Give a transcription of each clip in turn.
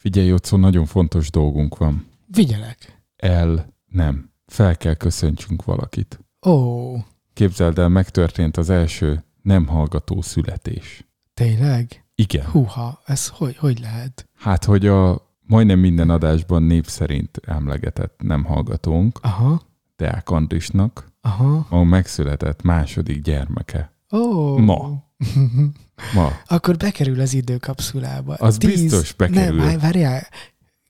Figyelj, Jocó, nagyon fontos dolgunk van. Vigyelek. El, nem. Fel kell köszöntsünk valakit. Ó, Képzeld el, megtörtént az első nem hallgató születés. tényleg? Igen. Húha, ez hogy, hogy lehet? Hát, hogy a majdnem minden adásban név szerint emlegetett nem hallgatónk, Aha, Deák Andrisnak, aha. ma megszületett második gyermeke. Ó. Ma. Ma. Akkor bekerül az időkapszulába. Az biztos bekerül. Nem, várj- várjál,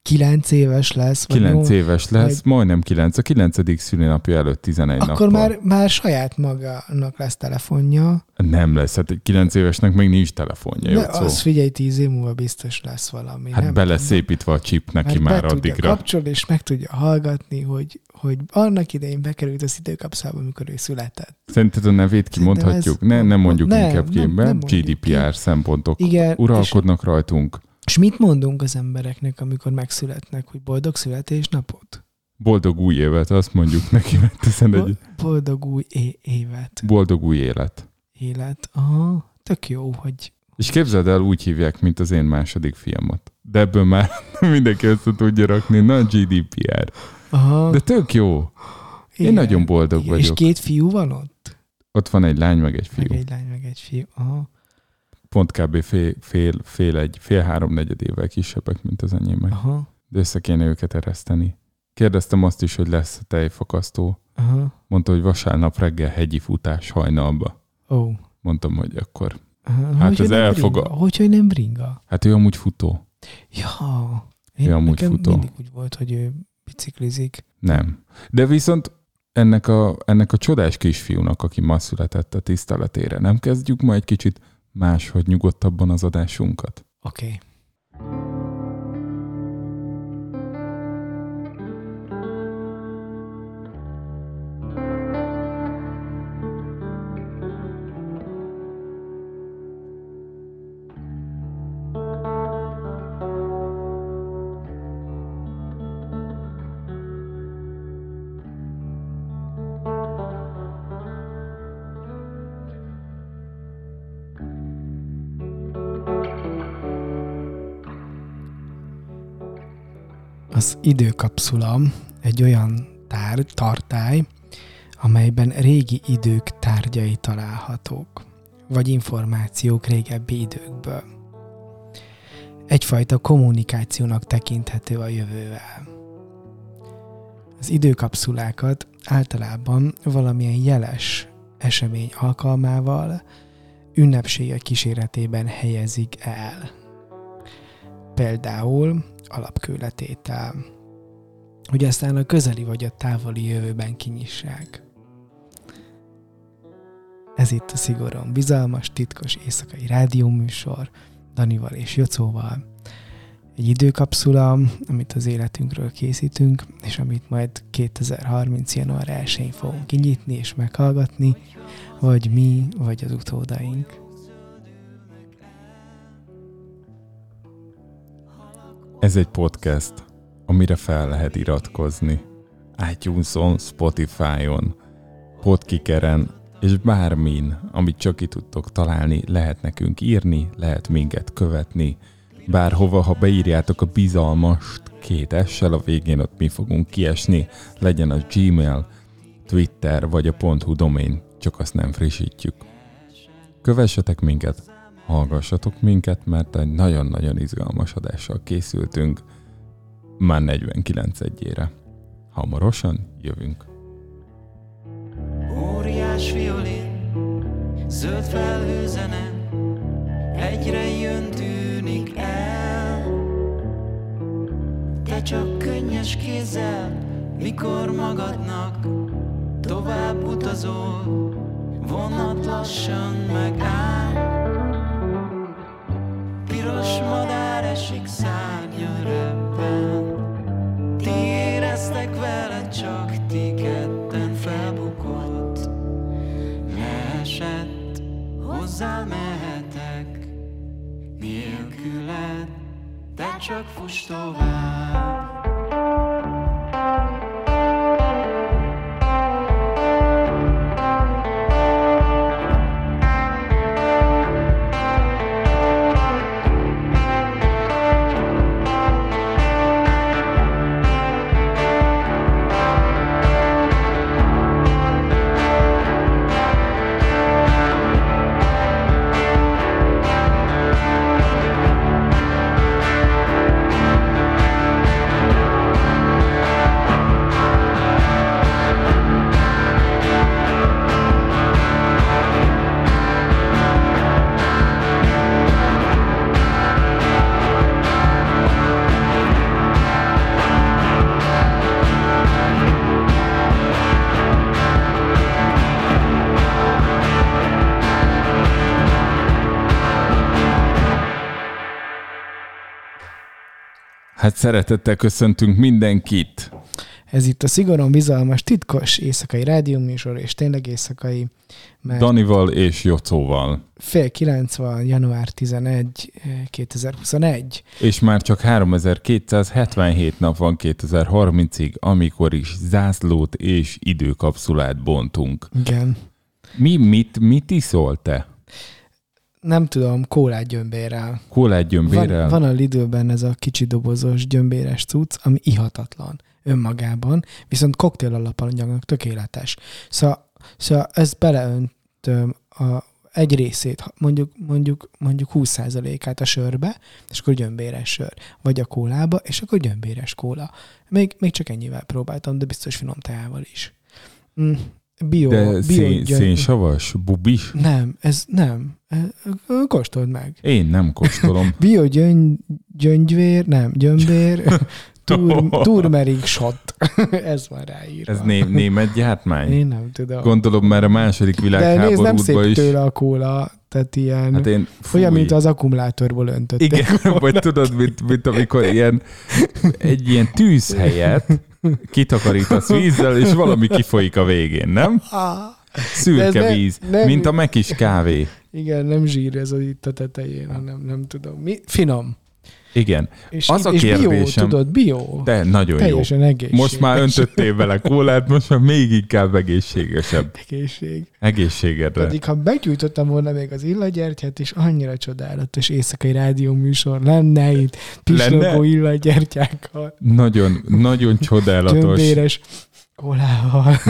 kilenc éves lesz. vagy Kilenc jó? éves lesz, majdnem kilenc. A kilencedik szülinapja előtt 11 Akkor nappal. már, már saját magának lesz telefonja. Nem lesz, hát egy kilenc évesnek még nincs telefonja, De az figyelj, tíz év múlva biztos lesz valami. Hát nem be lesz tudom. építve a chip neki Mert már be tudja addigra. kapcsolni, és meg tudja hallgatni, hogy, hogy annak idején bekerült az időkapszába, amikor ő született. Szerinted a nevét kimondhatjuk? ez- Ne, nem mondjuk nem, inkább nem, mert nem mondjuk GDPR szempontok Igen, uralkodnak rajtunk. És mit mondunk az embereknek, amikor megszületnek, hogy boldog születésnapot? Boldog új évet, azt mondjuk neki, mert 11. Bo- boldog új é- évet, Boldog új élet. élet. Aha, tök jó, hogy És képzeld el, úgy hívják, mint az én második fiamat. De ebből már mindenki össze tudja rakni, na GDPR. aha, De tök jó. Én nagyon boldog igen. És vagyok. két fiú van ott? Ott van egy lány, meg egy fiú. Meg egy lány, meg egy fiú. Aha, Pont kb. fél, fél, fél, egy, fél három negyed évvel kisebbek, mint az enyémek. aha, De össze kéne őket ereszteni. Kérdeztem azt is, hogy lesz tejfakasztó. aha. Mondta, hogy vasárnap reggel hegyi futás hajnalba. Ó. Mondtam, hogy akkor. Aha. Hát hogy, ez hogy nem elfog- bringa? Hogy, hogy nem bringa? Hát ő amúgy futó. Ja. Ő amúgy futó. mindig úgy volt, hogy ő biciklizik. Nem. De viszont ennek a, ennek a csodás kisfiúnak, aki ma született a tiszteletére, nem kezdjük ma egy kicsit máshogy nyugodtabban az adásunkat? Oké. Okay. Az időkapszula egy olyan tár, tartály, amelyben régi idők tárgyai találhatók, vagy információk régebbi időkből. Egyfajta kommunikációnak tekinthető a jövővel. Az időkapszulákat általában valamilyen jeles esemény alkalmával, ünnepségek kíséretében helyezik el. Például alapkőletétel, hogy aztán a közeli vagy a távoli jövőben kinyissák. Ez itt a szigorúan bizalmas, titkos éjszakai rádióműsor Danival és Jocóval. Egy időkapszula, amit az életünkről készítünk, és amit majd 2030. január 1-én fogunk kinyitni és meghallgatni, vagy mi, vagy az utódaink. Ez egy podcast, amire fel lehet iratkozni. iTunes-on, Spotify-on, Podkikeren, és bármin, amit csak ki tudtok találni, lehet nekünk írni, lehet minket követni. Bárhova, ha beírjátok a bizalmast két essel, a végén ott mi fogunk kiesni, legyen az Gmail, Twitter vagy a .hu domain, csak azt nem frissítjük. Kövessetek minket, hallgassatok minket, mert egy nagyon-nagyon izgalmas adással készültünk már 49 egyére. Hamarosan jövünk. Óriás violin, zöld felhőzene, egyre jön tűnik el. Te csak könnyes kézzel, mikor magadnak tovább utazol, vonat lassan megáll. Piros madár esik szárnya rebben, ti éreztek vele, csak ti ketten felbukott. Leesett, hozzá mehetek, nélküled, te csak fuss tovább. Szeretettel köszöntünk mindenkit. Ez itt a szigorúan bizalmas, titkos éjszakai rádióműsor, és tényleg éjszakai, mert Danival és Jocóval. fél kilenc van, január 11, eh, 2021. És már csak 3277 nap van 2030-ig, amikor is zászlót és időkapszulát bontunk. Igen. Mi, mit, mit iszol te? Nem tudom, kólát gyömbérrel. Kólát gyömbérrel? Van, van a Lidlben ez a kicsi dobozos gyömbéres cucc, ami ihatatlan önmagában, viszont koktél alapanyagnak tökéletes. Szóval, szóval ezt beleöntöm a, egy részét, mondjuk, mondjuk, mondjuk 20%-át a sörbe, és akkor gyömbéres sör. Vagy a kólába, és akkor gyömbéres kóla. Még, még csak ennyivel próbáltam, de biztos finom teával is. Mm, bio, De bio szén, gyöm- szénsavas? Bubis? Nem, ez nem. Kóstold meg. Én nem kóstolom. Bio gyöngy, gyöngyvér, nem, gyömbér, tur, turmeric shot. Ez van ráírva. Ez né, német gyártmány? Én nem tudom. Gondolom már a második De nézd, nem világháborúban szép is. tőle a kóla, tehát ilyen, Hát én, fúj. olyan, mint az akkumulátorból öntötték. Igen, vagy tudod, mint, mint amikor ilyen, egy ilyen tűz helyett kitakarítasz vízzel, és valami kifolyik a végén, nem? Ah, Szürke ne- víz, nem- mint a mekis kávé. igen, nem zsír ez az itt a tetején, hanem nem tudom. Mi? Finom. Igen, És, Az a és bio, tudod, bio. de nagyon jó. Egészséges. Most már öntöttél vele kólát, most már még inkább egészségesebb. Egészség. Egészségedre. Pedig ha begyújtottam volna még az illagyertyát, és annyira csodálatos éjszakai rádióműsor lenne itt, pislogó illagyertyákkal, Nagyon, nagyon csodálatos, gyömbéres kolával.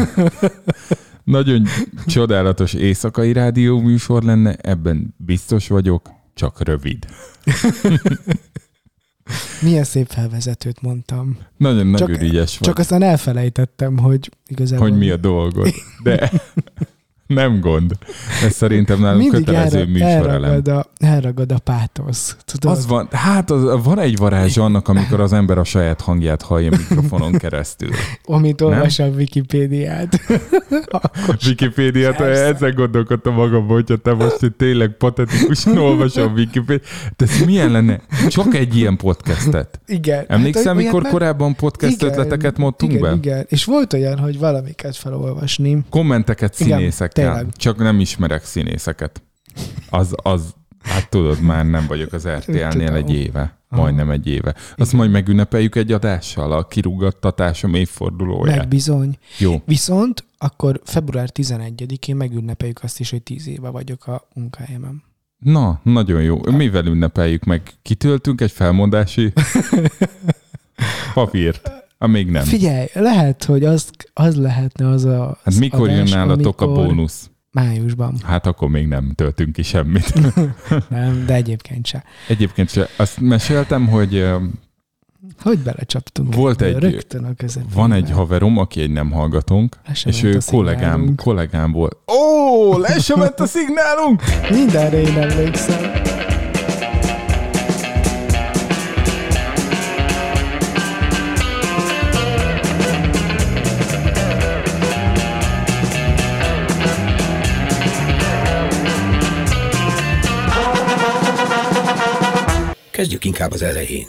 nagyon csodálatos éjszakai rádió műsor lenne, ebben biztos vagyok, csak rövid. Milyen szép felvezetőt mondtam. Nagyon, Csak- nagyon ügyes vagy. Csak aztán elfelejtettem, hogy igazából... hogy mi a dolgod. De nem gond. Ez szerintem nálunk mindig kötelező elra, műsorelem. elragad, a, elragad a pátosz. Tudod? Az van, hát az, van egy varázs annak, amikor az ember a saját hangját hallja mikrofonon keresztül. Amit olvas a Wikipédiát. Wikipédiát, Persze. ezzel gondolkodtam magamban, hogyha te most itt tényleg patetikusan olvasol a Wikipédiát. De ez milyen lenne? Csak egy ilyen podcastet. igen. Emlékszel, Hát, mikor már- korábban podcast Igen, ötleteket mondtunk igen, be? Igen, és volt olyan, hogy valamiket felolvasni. Kommenteket Igen, tényleg. Csak nem ismerek színészeket. Az, az, hát tudod, már nem vagyok az RTL-nél egy éve. Majdnem egy éve. Azt majd megünnepeljük egy adással, a kirúgattatásom évfordulóját. Meg bizony. Jó. Viszont akkor február 11-én megünnepeljük azt is, hogy 10 éve vagyok a munkahelyemen. Na, nagyon jó. Mivel ünnepeljük meg? Kitöltünk egy felmondási papírt? Ha még nem. Figyelj, lehet, hogy az, az lehetne az a Hát mikor jön adás, nálatok a amikor- bónusz? Májusban. Hát akkor még nem töltünk ki semmit. Nem, de egyébként se. Egyébként se. Azt meséltem, hogy Hogy belecsaptunk? Volt egy- Rögtön a közepén. van egy haverom, aki egy nem hallgatónk, és ő kollégám, kollégám volt. Ó, le sem ment a szignálunk! Mindenre én emlékszem. Kezdjük inkább az elején.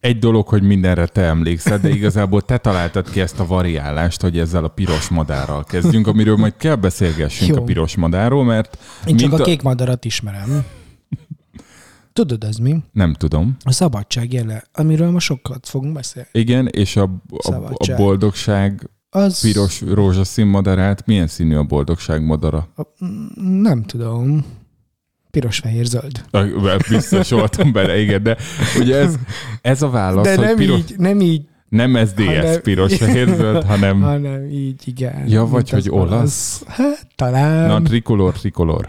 Egy dolog, hogy mindenre te emlékszel, de igazából te találtad ki ezt a variálást, hogy ezzel a piros madárral kezdjünk, amiről majd kell beszélgessünk Jó. a piros madárról, mert Én csak mint a kék madarat ismerem. Tudod, ez mi? Nem tudom. A szabadság jele, amiről ma sokat fogunk beszélni. Igen, és a, a, a boldogság Az... piros rózsaszín madarát, milyen színű a boldogság madara? A- mm, Nem tudom. Piros, fehér, zöld. Ah, Biztos voltam bele, igen, de ugye ez, ez a válasz, De hogy nem piros, így, nem így, nem SDS hanem- piros fehér zöld, hanem hanem így, igen. Ja, vagy hogy olasz? Hát, talán. na, trikolor, trikolor.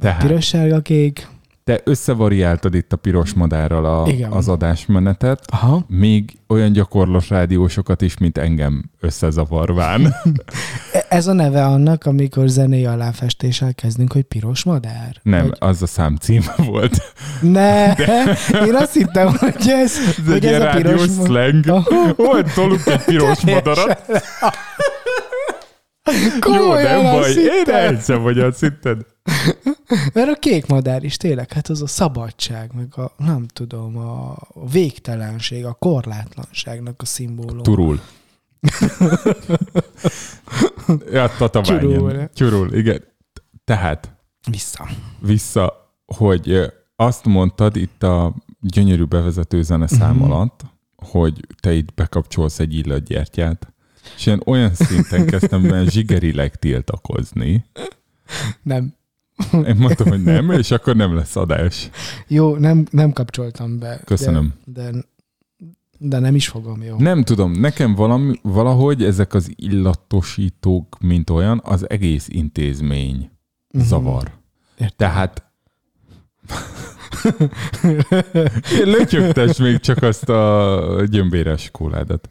Tehát Piros, sárga, kék. Te összevariáltad itt a piros madárral a, Igen. az adásmenetet, Aha. még olyan gyakorlós rádiósokat is, mint engem összezavarván. E- Ez a neve annak, amikor zenei aláfestéssel kezdünk, hogy piros madár? Nem, Vagy... az a szám címe volt. Ne, én azt hittem, hogy ez, Ez egy hogy ez ilyen a piros slang. Hogy tolunk egy piros madarat. Jó, Komolyan nem azt baj, én elhiszem, hogy azt hitted. Mert a kék madár is tényleg, hát az a szabadság, meg a, nem tudom, a végtelenség, a korlátlanságnak a szimbóluma. Turul. ja, tatabányen. Tyurul, igen. Tehát, Vissza. vissza, hogy azt mondtad itt a gyönyörű bevezető zeneszám Mhm. alatt, hogy te itt bekapcsolsz egy illatgyertyát, és én olyan szinten kezdtem benne zsigerileg tiltakozni. Nem. Én mondtam, hogy nem, és akkor nem lesz adás. Jó, nem, nem kapcsoltam be. Köszönöm. De, de, de nem is fogom, jó? Nem tudom, nekem valami, valahogy ezek az illatosítók, mint olyan, az egész intézmény Mhm. zavar. Értem. Tehát lötyögtes még csak azt a gyömbéres kóládat.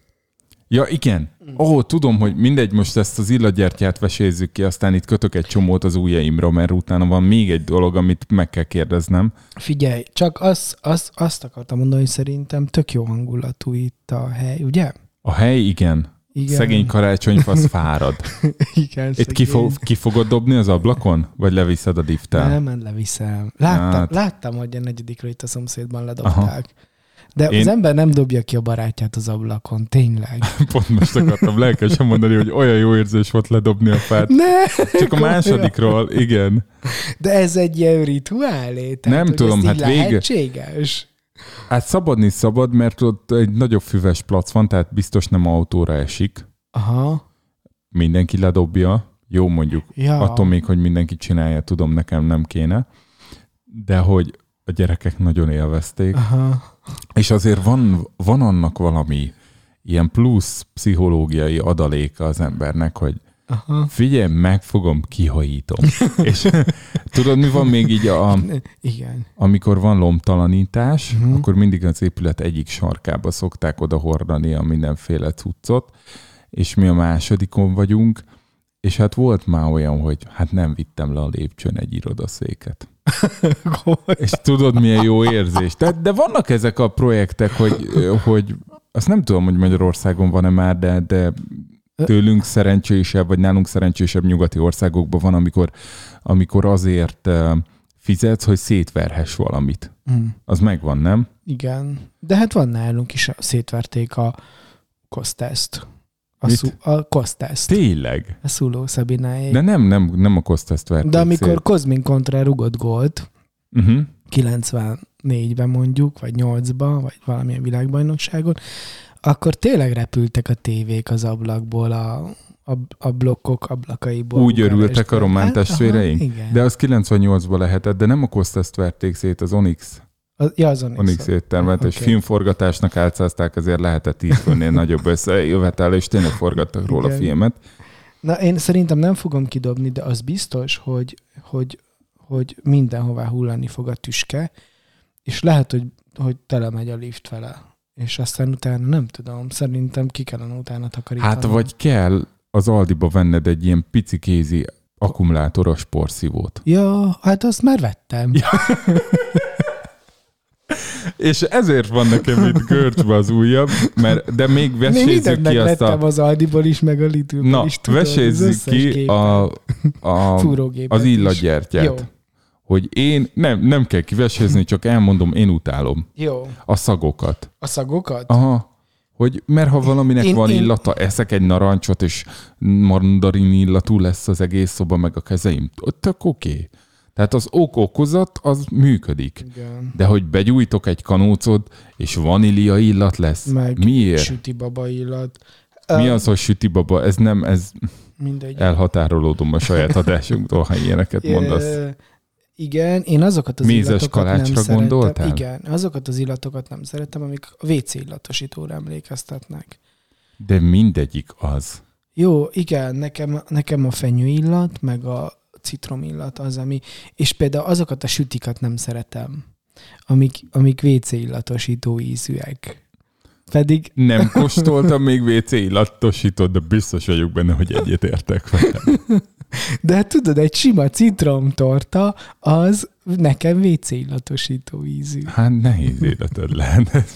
Ja, igen. Ó, oh, tudom, hogy mindegy, most ezt az illatgyertyát vesézzük ki, aztán itt kötök egy csomót az ujjaimra, mert utána van még egy dolog, amit meg kell kérdeznem. Figyelj, csak azt, azt, azt akartam mondani, hogy szerintem tök jó hangulatú itt a hely, ugye? A hely, igen. Igen. Szegény karácsonyfasz fárad. Igen, Itt ki, fo- ki fogod dobni az ablakon? Vagy leviszed a lifttel? Nem, nem leviszem. Láttam, Hát. láttam, hogy a negyedikről itt a szomszédban ledobták. De Én- az ember nem dobja ki a barátját az ablakon, tényleg. Pont most akartam lelkesen mondani, hogy olyan jó érzés volt ledobni a fát. Ne! Csak a másodikról, igen. De ez egy ilyen rituálé. Tehát, Nem tudom, hát vége- lehetséges. Hát szabadni szabad, mert ott egy nagyobb füves plac van, tehát biztos nem autóra esik. Aha. Mindenki ledobja. Jó mondjuk, Ja. attól még, hogy mindenki csinálja, tudom, nekem nem kéne. De hogy a gyerekek nagyon élvezték. Aha. És azért van, van annak valami ilyen plusz pszichológiai adaléka az embernek, hogy Aha. figyelj, megfogom, kihajítom. És tudod, mi van még így, a, Igen. amikor van lomtalanítás, uh-huh. akkor mindig az épület egyik sarkába szokták oda hordani a mindenféle cuccot, és mi a másodikon vagyunk, és hát volt már olyan, hogy hát nem vittem le a lépcsőn egy irodaszéket. És tudod, milyen jó érzés. De, de vannak ezek a projektek, hogy, hogy azt nem tudom, hogy Magyarországon van-e már, de, de tőlünk szerencsésebb, vagy nálunk szerencsésebb nyugati országokban van, amikor, amikor azért eh, fizetsz, hogy szétverhess valamit. Hm. Az megvan, nem? Igen. De hát van nálunk is, szétverték a koszteszt. A, Mit? szú, a koszteszt. Tényleg? A szuló Szabinájék. De nem, nem, nem a Kostaszt verték De amikor szét. Kozmin kontra rugott gólt, Uh-huh. 94-ben mondjuk, vagy 8-ban, vagy valamilyen világbajnokságon, akkor tényleg repültek a tévék az ablakból, a, a, a blokkok ablakaiból. Úgy örültek a román Hát, aha, testvéreink? igen. De az 98-ban lehetett, de nem a Kostaszt verték szét, az Onyx. Az, ja, az Onyx. Onyx éttermet, és Oké. filmforgatásnak álcázták, azért lehetett 10 főnél nagyobb összejövetel, és tényleg forgattak róla Igen. filmet. Na, én szerintem nem fogom kidobni, de az biztos, hogy, hogy, hogy mindenhová hullani fog a tüske, és lehet, hogy, hogy tele megy a lift vele. És aztán utána nem tudom, szerintem ki kellene utána takarítani. Hát vagy kell az Aldiba venned egy ilyen pici kézi akkumulátoros porszívót. Ja, hát azt már vettem. Ja. És ezért van nekem itt görcsbe az ujjam, mert, de még vesézzük ki azt a... az Aldiból is, meg a Lidlből Na, is. tudod, vesézzük ki a, a, az is. illatgyertyát. Jó, Hogy én, nem, nem kell kivesézni, csak elmondom, én utálom jó. a szagokat. A szagokat? Aha. Hogy, mert ha valaminek én, van én- illata, eszek egy narancsot, és mandarin illatú lesz az egész szoba, meg a kezeim, tök oké. Okay. Tehát az ok-okozat, az működik. Igen. De hogy begyújtok egy kanócot, és vanília illat lesz. Meg Miért? süti baba illat. Mi az, hogy süti baba? Ez nem, ez Mindegy. elhatárolódom a saját adásunktól, ha ilyeneket mondasz. Igen, én azokat az Mézes illatokat nem szeretem. gondoltál? Igen, azokat az illatokat nem szeretem, amik a WC illatosítóra emlékeztetnek. De mindegyik az. Jó, igen, nekem, nekem a fenyő illat, meg a citrom illat az, ami, és például azokat a sütikat nem szeretem, amik, amik WC illatosító ízűek. Pedig Nem kóstoltam még WC illatosítót, de biztos vagyok benne, hogy egyet értek velem. De hát tudod, egy sima citromtorta, az nekem WC illatosító ízű. Hát nehéz életed lehet.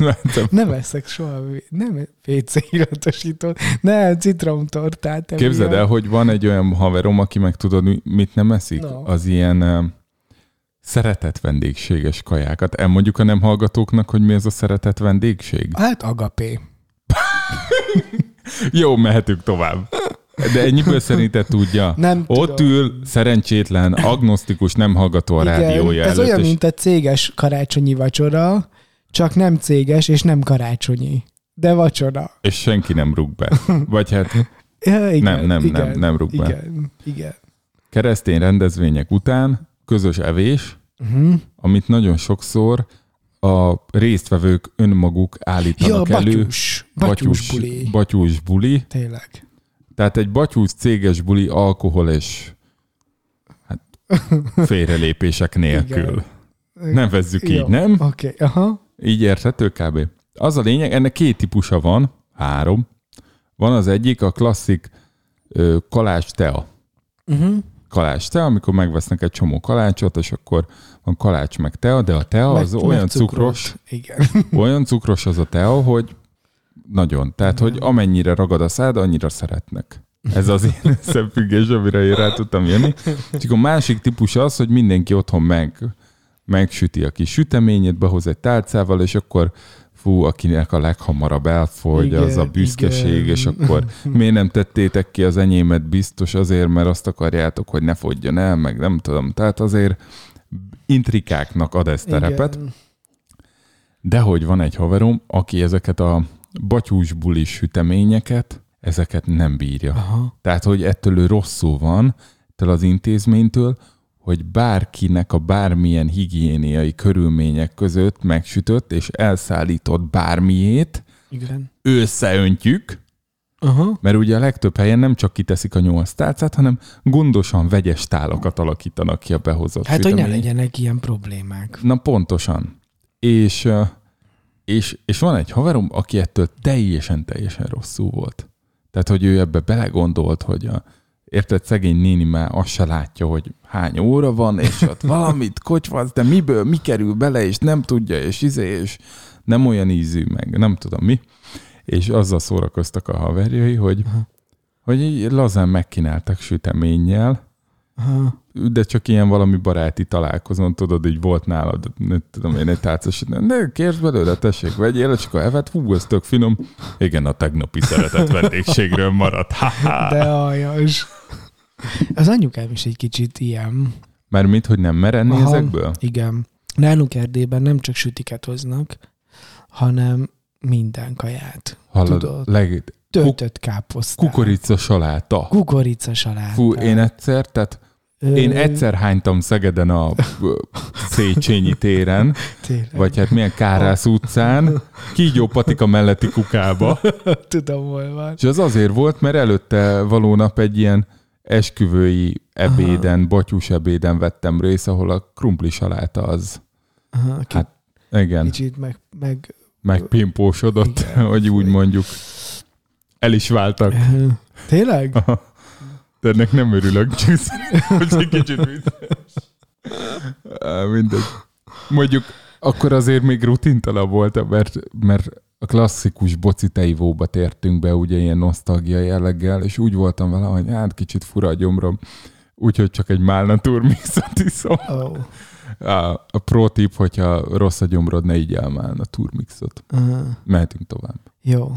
Nem eszek soha, nem WC illatosító, nem citromtortát. Képzeld el, hogy van egy olyan haverom, aki meg tudod, mi- mit nem eszik? No. Az ilyen szeretett vendégséges kajákat. Elmondjuk a nem hallgatóknak, hogy mi ez a szeretett vendégség? Hát agapé. Jó, mehetünk tovább. De ennyiből szerinted tudja? Nem Ott tudom. ül szerencsétlen, agnosztikus, nem hallgató a rádiója ez előtt. olyan, és mint a céges karácsonyi vacsora, csak nem céges és nem karácsonyi. De vacsora. és senki nem rúg be. Vagy hát Ja, igen, Nem, nem, igen, nem, nem rúg be. Igen, igen. keresztény rendezvények után közös evés, Uh-huh. amit nagyon sokszor a résztvevők önmaguk Ja, állítanak elő. batyús. Batyús buli. batyús buli. Tényleg. Tehát egy batyús céges buli alkohol és hát, félrelépések nélkül. Nevezzük így, Jó, nem? Oké, okay. aha. Így érthető kb. Az a lényeg, ennek két típusa van, három. Van az egyik, a klasszik ö, kalács tea. Uh-huh. Kalács tea, amikor megvesznek egy csomó kalácsot, és akkor van kalács meg tea, de a tea az olyan cukros, Igen. olyan cukros az a tea, hogy nagyon. Tehát, hogy amennyire ragad a szád, annyira szeretnek. Ez az én összefüggés, amire én rá tudtam jönni. Csak a másik típus az, hogy mindenki otthon meg, megsüti a kis süteményét, behoz egy tálcával, és akkor fú, akinek a leghamarabb elfogy, Igen, az a büszkeség, igen. és akkor miért nem tettétek ki az enyémet biztos azért, mert azt akarjátok, hogy ne fogjon el, meg nem tudom. Tehát azért intrikáknak ad ez terepet. Igen. De hogy van egy haverom, aki ezeket a batyús bulis süteményeket, ezeket nem bírja. Aha. Tehát, hogy ettől ő rosszul van, ettől az intézménytől, hogy bárkinek a bármilyen higiéniai körülmények között megsütött és elszállított bármiét, Igen. összeöntjük, Aha. mert ugye a legtöbb helyen nem csak kiteszik a nyolc tálcát, hanem gondosan vegyes tálakat alakítanak ki a behozott Hát, hogy ne sütemény. legyenek ilyen problémák. Na pontosan. És, és, és van egy haverom, aki ettől teljesen, teljesen rosszul volt. Tehát, hogy ő ebbe belegondolt, hogy a, érted, szegény néni már azt se látja, hogy hány óra van, és ott valamit kocsvasz, de miből, mi kerül bele, és nem tudja, és izé, és nem olyan ízű, meg nem tudom mi. És azzal szórakoztak a haverjai, hogy, hogy így lazán megkínáltak süteménnyel, Aha. de csak ilyen valami baráti találkozón, tudod, így volt nálad, nem tudom én, egy tálcas, de kérsz belőle, tessék, vegyél, és akkor evet, hú, ez tök finom. Igen, a tegnapi szeretett vendégségről maradt. Ha-ha. De aljas. Az anyukám is egy kicsit ilyen. Mert mit, hogy nem mer enni Aha. ezekből? Igen. Nálunk Erdélyben nem csak sütiket hoznak, hanem minden kaját. Hallod, Tudod. leg, Töltött káposztát. kukorica saláta. Kukorica salátát. Fú, én egyszer, tehát Ö, én egyszer hánytam Szegeden a Széchenyi téren, tényleg. vagy hát milyen Kárász utcán, Kígyó Patika melletti kukába. Tudom, hol van. És az azért volt, mert előtte való nap egy ilyen esküvői ebéden, batyús ebéden vettem részt, ahol a krumpli saláta az, Aha, hát igen, kicsit meg, meg megpimpósodott, Igen. hogy úgy mondjuk. El is váltak. Tényleg? De ennek nem örülök, csak szerintem, hogy egy kicsit vicces. Mindegy. Mondjuk akkor azért még rutintala volt, mert, mert a klasszikus boci teivóba tértünk be, ugye ilyen nosztalgia jelleggel, és úgy voltam vele, hogy hát kicsit fura a gyomrom, úgyhogy csak egy málna turmixot iszom. Oh. A, a pro tip, hogyha rossz a gyomrod, ne így el málna turmixot. Uh, Mehetünk tovább. jó.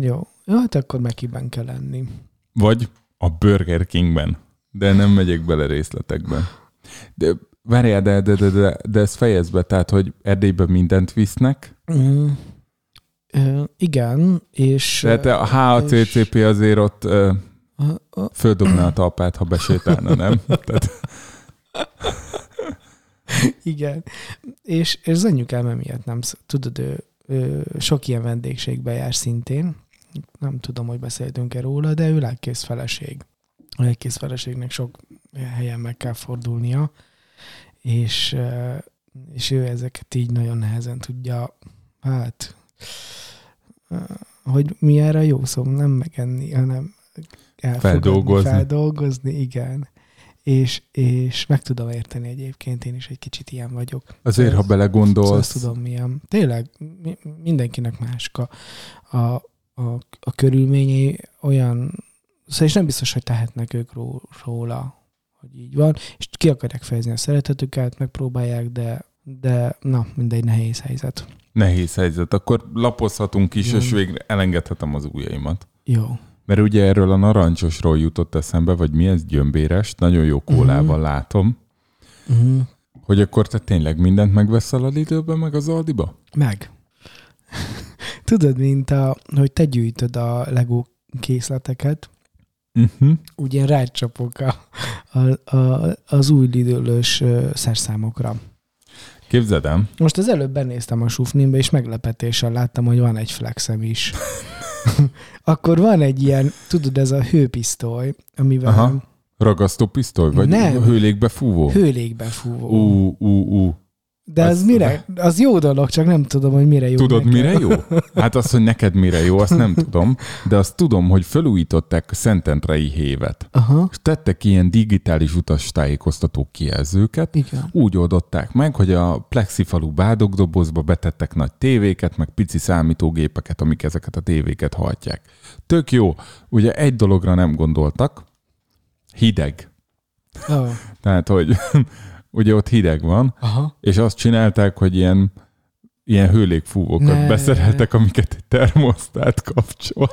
Jó. Jó, hát akkor Mekiben kell lenni. Vagy a Burger Kingben. De nem megyek bele részletekbe. De várjál, de, de, de, de, de ezt fejezd be, tehát, hogy Erdélyben mindent visznek. Mm. Ö, igen, és... Tehát a HACCP azért ott ö, földobná a talpát, ha besétálna, nem? Tehát, Igen. És, és az anyukám emiatt nem, sz- tudod, ő, ő sok ilyen vendégségbe jár szintén. Nem tudom, hogy beszéltünk-e róla, de ő lelkész feleség. A lelkész feleségnek sok helyen meg kell fordulnia, és, eh, és ő ezeket így nagyon nehezen tudja, hát, eh, hogy mi erre jó szó, nem megenni, hanem elfogadni, Feldolgozni. feldolgozni, igen. És, és meg tudom érteni egyébként, én is egy kicsit ilyen vagyok. Azért, ha Szóval belegondolsz, ezt tudom milyen. Tényleg mi, mindenkinek másik a, a, a, körülményei olyan, szóval és nem biztos, hogy tehetnek ők ró- róla, hogy így van, és ki akarják fejezni a szeretetüket, megpróbálják, de, de na, mindegy nehéz helyzet. nehéz helyzet. Akkor lapozhatunk is, Jó. és végre elengedhetem az ujjaimat. Jó. Mert ugye erről a narancsosról jutott eszembe, vagy mi ez, gyömbéres, nagyon jó kólával Mhm. látom, Uh-huh. hogy akkor te tényleg mindent megveszel a Lidlbe, meg az Aldiba? Meg. Tudod, mint a, hogy te gyűjtöd a Lego készleteket, Uh-huh. úgy én rácsapok a, a, a, az új lidőlős ö, szerszámokra. Képzeld el, Most az előbb benéztem a sufnimbe, és meglepetéssel láttam, hogy van egy flexem is. Akkor van egy ilyen, tudod, ez a hőpisztoly, amivel Aha. ragasztópisztoly, vagy Nem. hőlékbe fúvó? hőlégben fúvó. Ú, ú, ú. De az, az- mire? Az jó dolog, csak nem tudom, hogy mire jó. Tudod, nekem. mire jó? Hát azt, hogy neked mire jó, azt nem tudom, de azt tudom, hogy felújították a Szentendrei hévet. Aha, És tettek ilyen digitális utastájékoztató kijelzőket, igen. úgy oldották meg, hogy a plexifalu bádogdobozba betettek nagy tévéket, meg pici számítógépeket, amik ezeket a tévéket hajtják. Tök jó. Ugye egy dologra nem gondoltak, hideg. Oh. Tehát, hogy ugye ott hideg van, Aha. és azt csinálták, hogy ilyen, ilyen hőlégfúvókat Ne. beszereltek, amiket egy termosztát kapcsol.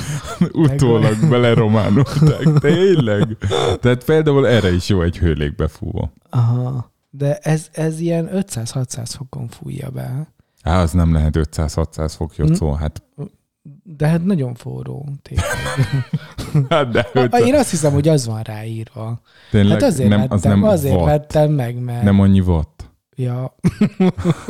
Utólag belerománolták. Tényleg. Tehát például erre is jó egy hőlégbefúvó. Aha. De ez, ez ilyen 500-600 fokon fújja be. Á, az nem lehet 500-600 fok, Jocó. Hát, De hát nagyon forró. Hát de 500, Én azt hiszem, hogy az van ráírva. tényleg Hát azért nem, vettem, az nem azért vettem meg, mert... Nem annyi watt. Ja.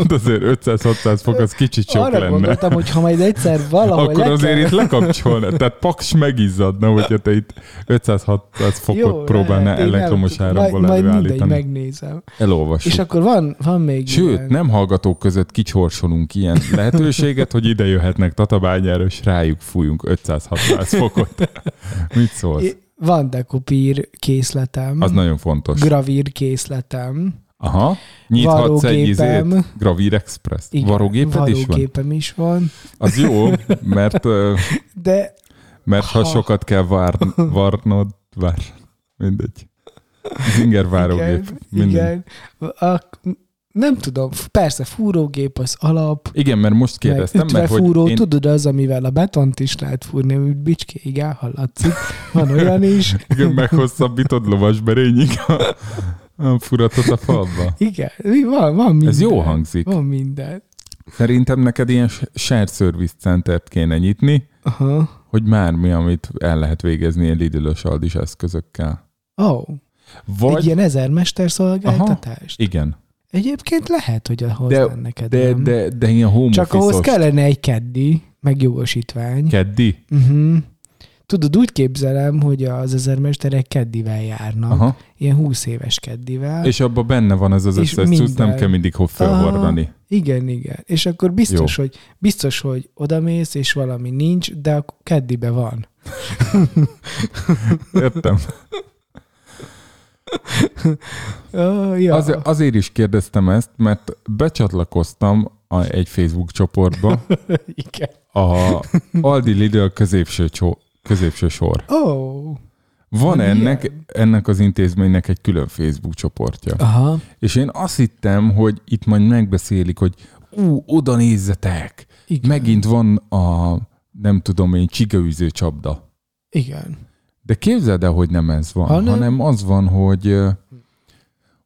De azért 500-600 fok az kicsit sok Arra lenne. gondoltam, hogy ha majd egyszer valahol Akkor azért kell... itt lekapcsolna. Tehát paks megizzadna, hogyha te itt 500-600 fokot Jó, próbálnál lehet, elektromos áramból majd, majd mindegy, megnézem. Elolvassuk. És akkor van, van még Sőt, ilyen. nem hallgatók között kicsorsolunk ilyen lehetőséget, hogy ide jöhetnek Tatabányára, és rájuk fújunk 500-600 fokot. Mit szólsz? Van dekopír készletem. Az nagyon fontos. Gravír készletem. Aha. Nyithatsz egy izét? Gravír Express. Igen, Varrógéped is van? is van. Az jó, mert, De mert ha Ha. sokat kell vár, varnod, vár, mindegy. Zinger várógép. igen, mindegy. igen. A, nem tudom, persze fúrógép az alap, Igen, mert most meg kérdeztem, mert hogy ütvefúró, én, tudod az, amivel a betont is lehet fúrni, amit bicskéig elhallatszik. Van olyan is. igen, meghosszabbítod lovasberényig a, a furatot a falba. Igen, van, van minden. Ez jó hangzik. Van minden. Szerintem neked ilyen shared service centert kéne nyitni, Aha. hogy már mi, amit el lehet végezni ilyen lidülös aldis eszközökkel. Ó, oh, Vagy, egy ilyen ezer mesterszolgáltatást. igen, Egyébként lehet, hogy ahhoz De- lenne de, kedvem. de, de ilyen home Csak ahhoz kellene egy keddi, meg jogosítvány. keddi. Uh-huh. Tudod, úgy képzelem, hogy az ezermesterek keddivel járnak. Aha. Ilyen 20 éves keddivel. És abban benne van ez az És összes cucc, nem kell mindig hol felhordani. Igen, igen. És akkor biztos, hogy, biztos, hogy odamész, és valami nincs, de a keddibe van. Értem. Oh, ja. Azért, azért is kérdeztem ezt, mert becsatlakoztam a, egy Facebook csoportba igen. a Aldi Lidl középső, csó, középső sor. Oh. Van ennek, ilyen? ennek az intézménynek egy külön Facebook csoportja. Aha. És én azt hittem, hogy itt majd megbeszélik, hogy ú, oda nézzetek, Igen. megint van a, nem tudom én, csigaüző csapda. Igen. De képzeld el, hogy nem ez van, Hanem? hanem, az van, hogy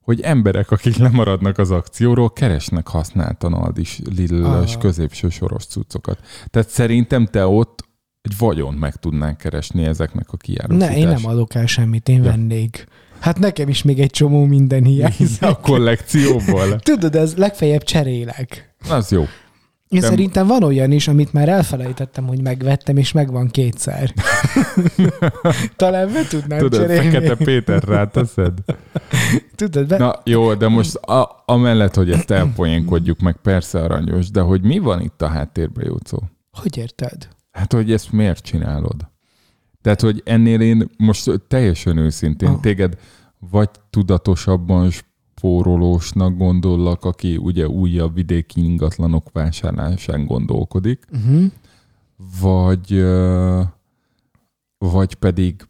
hogy emberek, akik lemaradnak az akcióról, keresnek használtan Aldis Lidl-ös Ah. középső soros cuccokat. Tehát szerintem te ott egy vagyont meg tudnánk keresni ezeknek a kiárusítás. Ne, én nem adok el semmit, én Ja. vennék. Hát nekem is még egy csomó minden hiányzik. A kollekcióból. Tudod, ez legfeljebb cserélek. Az jó. Én Nem. szerintem van olyan is, amit már elfelejtettem, hogy megvettem, és megvan kétszer. Talán be tudnám Tudod, cserélni. Fekete Péter ráteszed? Tudod, be... Na jó, de most a, amellett, hogy ezt elpoénkodjuk meg, persze aranyos, de hogy mi van itt a háttérben, Jócó? Hogy érted? Hát, hogy ezt miért csinálod? Tehát, hogy ennél én most teljesen őszintén Ah. téged vagy tudatosabban spórolósnak gondollak, aki ugye újabb vidéki ingatlanok vásárlásán gondolkodik, Uh-huh. vagy, vagy pedig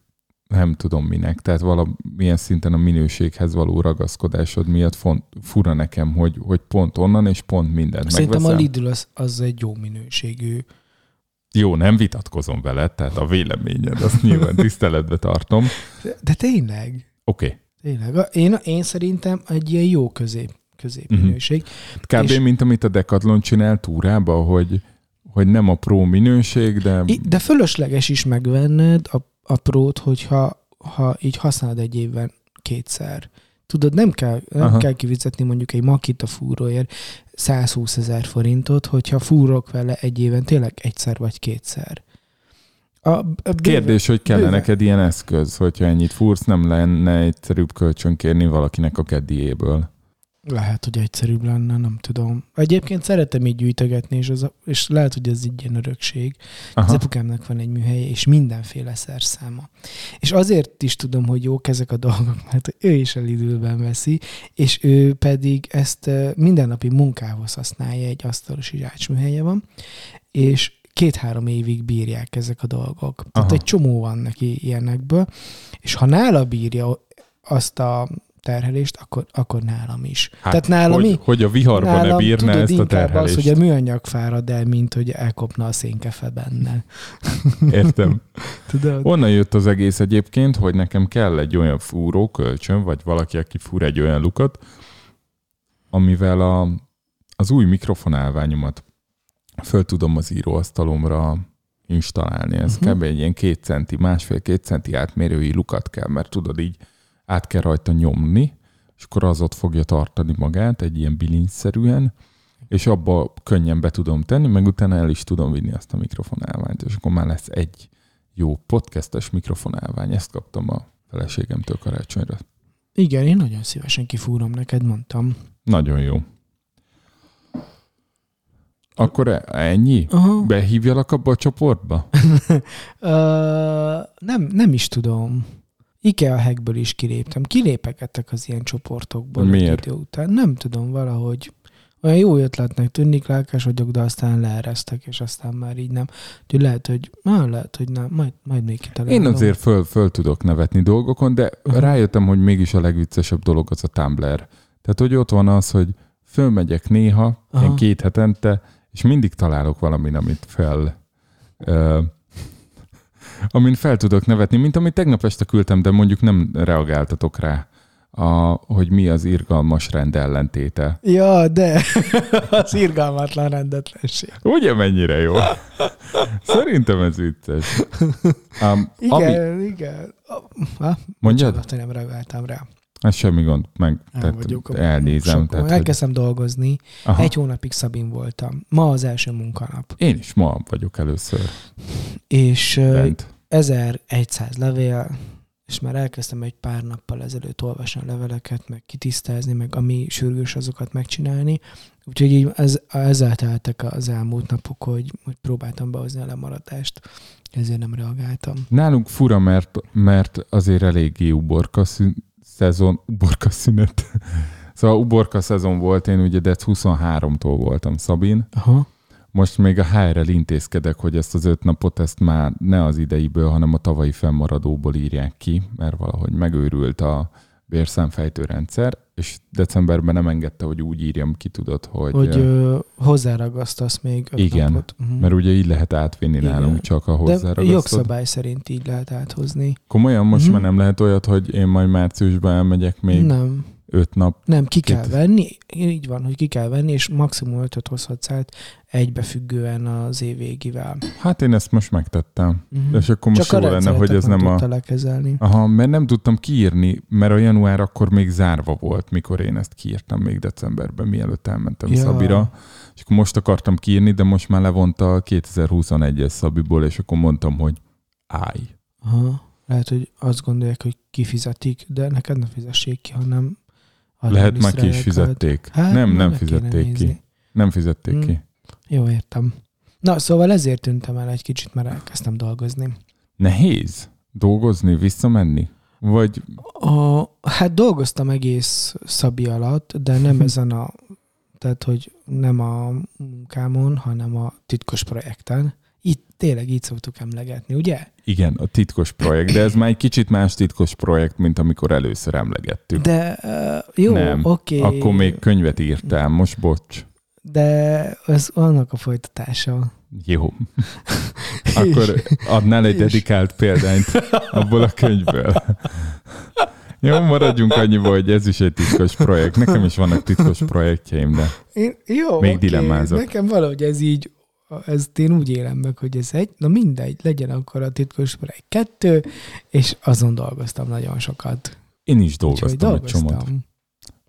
nem tudom minek, tehát valamilyen szinten a minőséghez való ragaszkodásod miatt font, fura nekem, hogy, hogy pont onnan és pont mindent Szerintem a megveszem. Lidl az, az egy jó minőségű. Jó, nem vitatkozom veled, tehát a véleményed, azt nyilván tiszteletbe tartom. De, tényleg, Oké, okay. tényleg. Én, én szerintem egy ilyen jó közép, középminőség. kb. És- mint amit a Decathlon csinál túrába, hogy, hogy nem a pro minőség, de De fölösleges is megvenned a, a prót, hogyha ha így használod egy évben kétszer. Tudod, nem kell, nem Aha. kell kifizetni mondjuk egy Makita fúróért 120 ezer forintot, hogyha fúrok vele egy éven tényleg egyszer vagy kétszer. A, a bőven- Kérdés, hogy kell bőven- neked ilyen eszköz, hogyha ennyit fúrsz, nem lenne egyszerűbb kölcsön kérni valakinek a keddiéből. Lehet, hogy egyszerűbb lenne, nem tudom. Egyébként szeretem így gyűjtögetni, és, az a, és lehet, hogy ez egy ilyen örökség. Az Aha. apukámnak van egy műhelye, és mindenféle szerszáma. És azért is tudom, hogy jók ezek a dolgok, mert ő is a Lidlben veszi, és ő pedig ezt mindennapi munkához használja, egy asztalos zsácsműhelye van, és két-három évig bírják ezek a dolgok. Tehát Aha. egy csomó van neki ilyenekből, és ha nála bírja azt a terhelést, akkor, akkor nálam is. Hát, Tehát nálam hogy, mi? hogy a viharban ne Nálam bírná tudod ezt a terhelést. az, hogy a műanyag fárad el, mint hogy elkopna a szénkefe benne. Értem. Tudod? Onnan jött az egész egyébként, hogy nekem kell egy olyan fúró kölcsön, vagy valaki, aki fúr egy olyan lukat, amivel a, az új mikrofonálványomat föl tudom az íróasztalomra installálni. Ez uh-huh. kb. egy ilyen két centi, másfél-két centi átmérői lukat kell, mert tudod így át kell rajta nyomni, és akkor az ott fogja tartani magát egy ilyen bilincszerűen, és abba könnyen be tudom tenni, meg utána el is tudom vinni azt a mikrofonálványt, és akkor már lesz egy jó podcastes mikrofonálvány. Ezt kaptam a feleségemtől karácsonyra. Igen, én nagyon szívesen kifúrom neked, mondtam. Nagyon jó. Akkor e- ennyi? Aha. Behívjalak abba a csoportba? Ö, nem, nem is tudom. IKEA hackből is kiléptem. Kilépegettek az ilyen csoportokból Miért? idő után. Nem tudom, valahogy olyan jó ötletnek tűnik, lelkes vagyok, de aztán leeresztek, és aztán már így nem. Úgyhogy lehet, hogy, na, lehet, hogy nem, majd, majd még kitalálom. Én azért föl, föl tudok nevetni dolgokon, de Aha. rájöttem, hogy mégis a legviccesebb dolog az a Tumblr. Tehát, hogy ott van az, hogy fölmegyek néha, Aha. ilyen két hetente, és mindig találok valamin, amit fel... Uh, amin fel tudok nevetni, mint amit tegnap este küldtem, de mondjuk nem reagáltatok rá, a, hogy mi az irgalmas rend ellentéte. Ja, de az irgalmatlan rendetlenség. Ugye mennyire jó? Szerintem ez vicces. Um, ami, Igen, igen. Ha? mondjad? Bocsánat, hogy nem reagáltam rá. Ez semmi gond, meg tehát vagyok elnézem. Sokon. Tehát, hogy, Elkezdtem dolgozni. aha, Egy hónapig Szabin voltam. Ma az első munkanap. én is ma vagyok először És ö, bent. 1100 levél, és már elkezdtem egy pár nappal ezelőtt olvasni a leveleket, meg kitisztázni, meg ami sürgős azokat megcsinálni. Úgyhogy így ez, ezzel teltek az elmúlt napok, hogy, hogy próbáltam behozni a lemaradást, ezért nem reagáltam. Nálunk fura, mert, mert azért eléggé uborka szü- szezon, uborka szünet. Szóval uborka szezon volt, én ugye dec 23-tól voltam Szabin. Aha. Most még a HR-rel intézkedek, hogy ezt az öt napot ezt már ne az ideiből, hanem a tavalyi fennmaradóból írják ki, mert valahogy megőrült a bérszámfejtő rendszer, és decemberben nem engedte, hogy úgy írjam ki, tudod, hogy, Hogy ö, hozzáragasztasz még öt Igen, napot. Uh-huh. mert ugye így lehet átvinni Igen. nálunk csak a De hozzáragasztod. jogszabály szerint így lehet áthozni. Komolyan most Mhm. már nem lehet olyat, hogy én majd márciusban elmegyek még Nem. Öt nap. Nem, ki kell Két- venni, így van, hogy ki kell venni, és maximum ötöt hozhatsz át egybefüggően az év végivel. Hát én ezt most megtettem. Mhm. És akkor most Csak jó lenne, hogy ez nem a... lekezelni. Aha, mert nem tudtam kiírni, mert a január akkor még zárva volt, mikor én ezt kiírtam még decemberben, mielőtt elmentem ja. Szabira. És akkor most akartam kiírni, de most már levonta a 2021-es Szabiból, és akkor mondtam, hogy állj. Aha. Lehet, hogy azt gondolják, hogy kifizetik, de neked ne fizessék ki, hanem Lehet már ki is fizették. Hát, nem, nem fizették nézni. ki. Nem fizették Hmm. ki. Jó, értem. Na, szóval ezért tűntem el egy kicsit, mert elkezdtem dolgozni. Nehéz dolgozni, visszamenni? Vagy A, hát dolgoztam egész Szabi alatt, de nem ezen a, tehát hogy nem a munkámon, hanem a titkos projekten. Tényleg így szoktuk emlegetni, ugye? igen, a titkos projekt, de ez már egy kicsit más titkos projekt, mint amikor először emlegettük. De uh, jó, Nem, oké. Akkor még könyvet írtál, most bocs. De ez annak a folytatása. Jó. Akkor adnál egy dedikált példányt abból a könyvből. Jó, maradjunk annyiba, hogy ez is egy titkos projekt. Nekem is vannak titkos projektjeim, de Én, jó, Még oké, dilemmázok. Nekem valahogy ez így, ezt én úgy élem meg, hogy ez egy, na mindegy, legyen akkor a titkos projekt kettő, és azon dolgoztam nagyon sokat. én is Úgyhogy dolgoztam egy csomót. dolgoztam.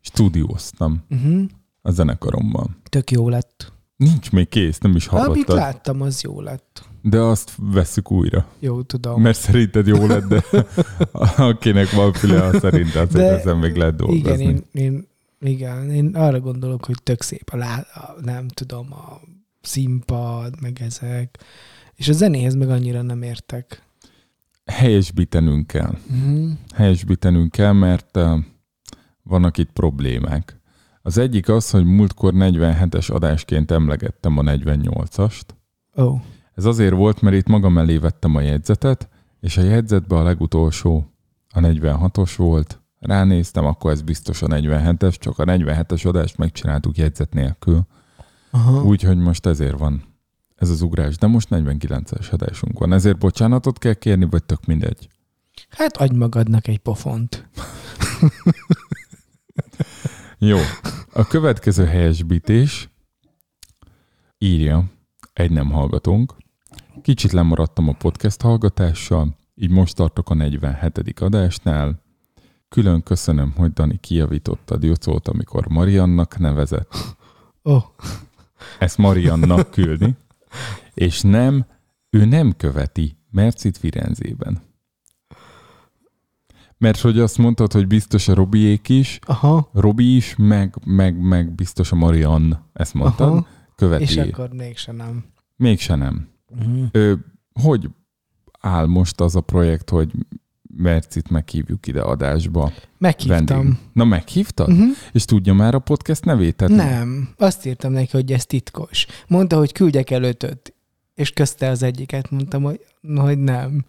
Stúdióztam Uh-huh. a zenekarommal. Tök jó lett. Nincs még kész, nem is Amit hallottad. láttam, az jó lett. De azt vesszük újra. Jó, tudom. Mert szerinted jó lett, de akinek van füle, az szerint azért De ezen még lehet dolgozni. igen, én, én, igen, én arra gondolok, hogy tök szép a, lá, a nem tudom, a színpad, meg ezek. És a zenéhez meg annyira nem értek. Helyesbítenünk kell. Uh-huh. helyesbítenünk kell, mert uh, vannak itt problémák. Az egyik az, hogy múltkor 47-es adásként emlegettem a 48-ast. Ó, oh. Ez azért volt, mert itt magam elé vettem a jegyzetet, és a jegyzetben a legutolsó a 46-os volt. Ránéztem, akkor ez biztos a 47-es, csak a 47-es adást megcsináltuk jegyzet nélkül. Úgyhogy most ezért van ez az ugrás. De most 49-es adásunk van. Ezért bocsánatot kell kérni, vagy tök mindegy. Hát adj magadnak egy pofont. Jó. A következő helyesbítés írja egy nem hallgatónk. Kicsit lemaradtam a podcast hallgatással, így most tartok a 47. adásnál. Külön köszönöm, hogy Dani kijavítottad Jocót, amikor Mariannak nevezett. Oh. Ezt Mariannak küldi. És nem, ő nem követi Mercit Firenzében. Mert hogy azt mondtad, hogy biztos a Robiék is, aha. Robi is, meg, meg, meg biztos a Marian, ezt mondtad, Aha. követi. És akkor mégsem nem. Mégse nem. Uh-huh. Ö, hogy áll most az a projekt, hogy Mercit meghívjuk ide adásba? Meghívtam. Vendég. Na meghívtad? Uh-huh. És tudja már a podcast nevét? Tehát Nem, azt írtam neki, hogy ez titkos. Mondta, hogy küldjek el ötöt. És közte az egyiket, mondtam, hogy, hogy nem.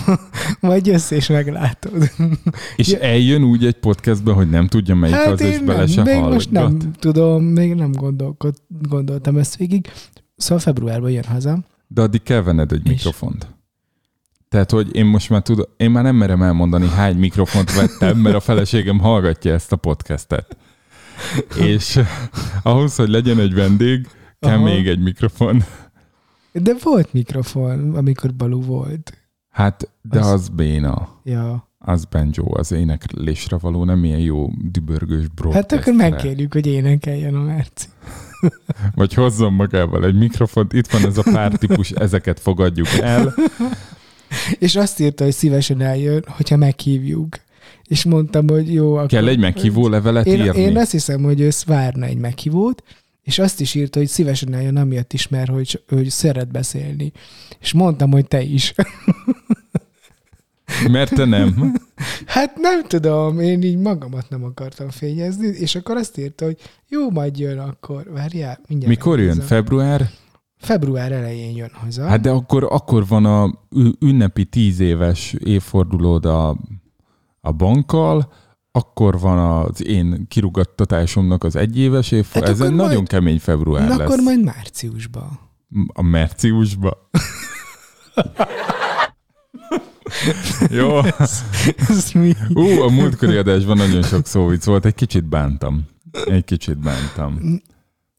Majd jössz és meglátod. És Ja. eljön úgy egy podcastbe, hogy nem tudja melyik az, és bele nem, se még hallgat. most nem tudom, még nem gondolkod, gondoltam ezt végig. Szóval februárban jön haza. De addig kell venned egy És? mikrofont. Tehát, hogy én most már tudom, én már nem merem elmondani, hány mikrofont vettem, mert a feleségem hallgatja ezt a podcastet. És eh, ahhoz, hogy legyen egy vendég, kell Aha. még egy mikrofon. De volt mikrofon, amikor Balú volt. Hát, de az, Az- béna. Ja. Az banjo, az éneklésre való, nem ilyen jó dübörgős broadcast. Hát akkor megkérjük, hogy énekeljen a Merci. Vagy hozzon magával egy mikrofont. Itt van ez a pár típus, ezeket fogadjuk el. És azt írta, hogy szívesen eljön, hogyha meghívjuk. És mondtam, hogy jó, akkor... Kell egy meghívó levelet én, írni. én azt hiszem, hogy ő várna egy meghívót, és azt is írta, hogy szívesen eljön amiatt is, mert hogy, hogy szeret beszélni. És mondtam, hogy te is. Mert te nem. Hát nem tudom, én így magamat nem akartam fényezni, és akkor azt írta, hogy jó, majd jön akkor. Várjál, mindjárt. Mikor jön? Február? Február elején jön haza. Hát de akkor, akkor van a ünnepi tíz éves évfordulód a, a bankkal, akkor van az én kirugattatásomnak az egyéves évforduló. Hát Ez egy nagyon kemény február Na lesz. akkor majd márciusban. A márciusba. Jó. Ez mi? Ú, a múltkori adásban nagyon sok szóvic volt, egy kicsit bántam. Egy kicsit bántam.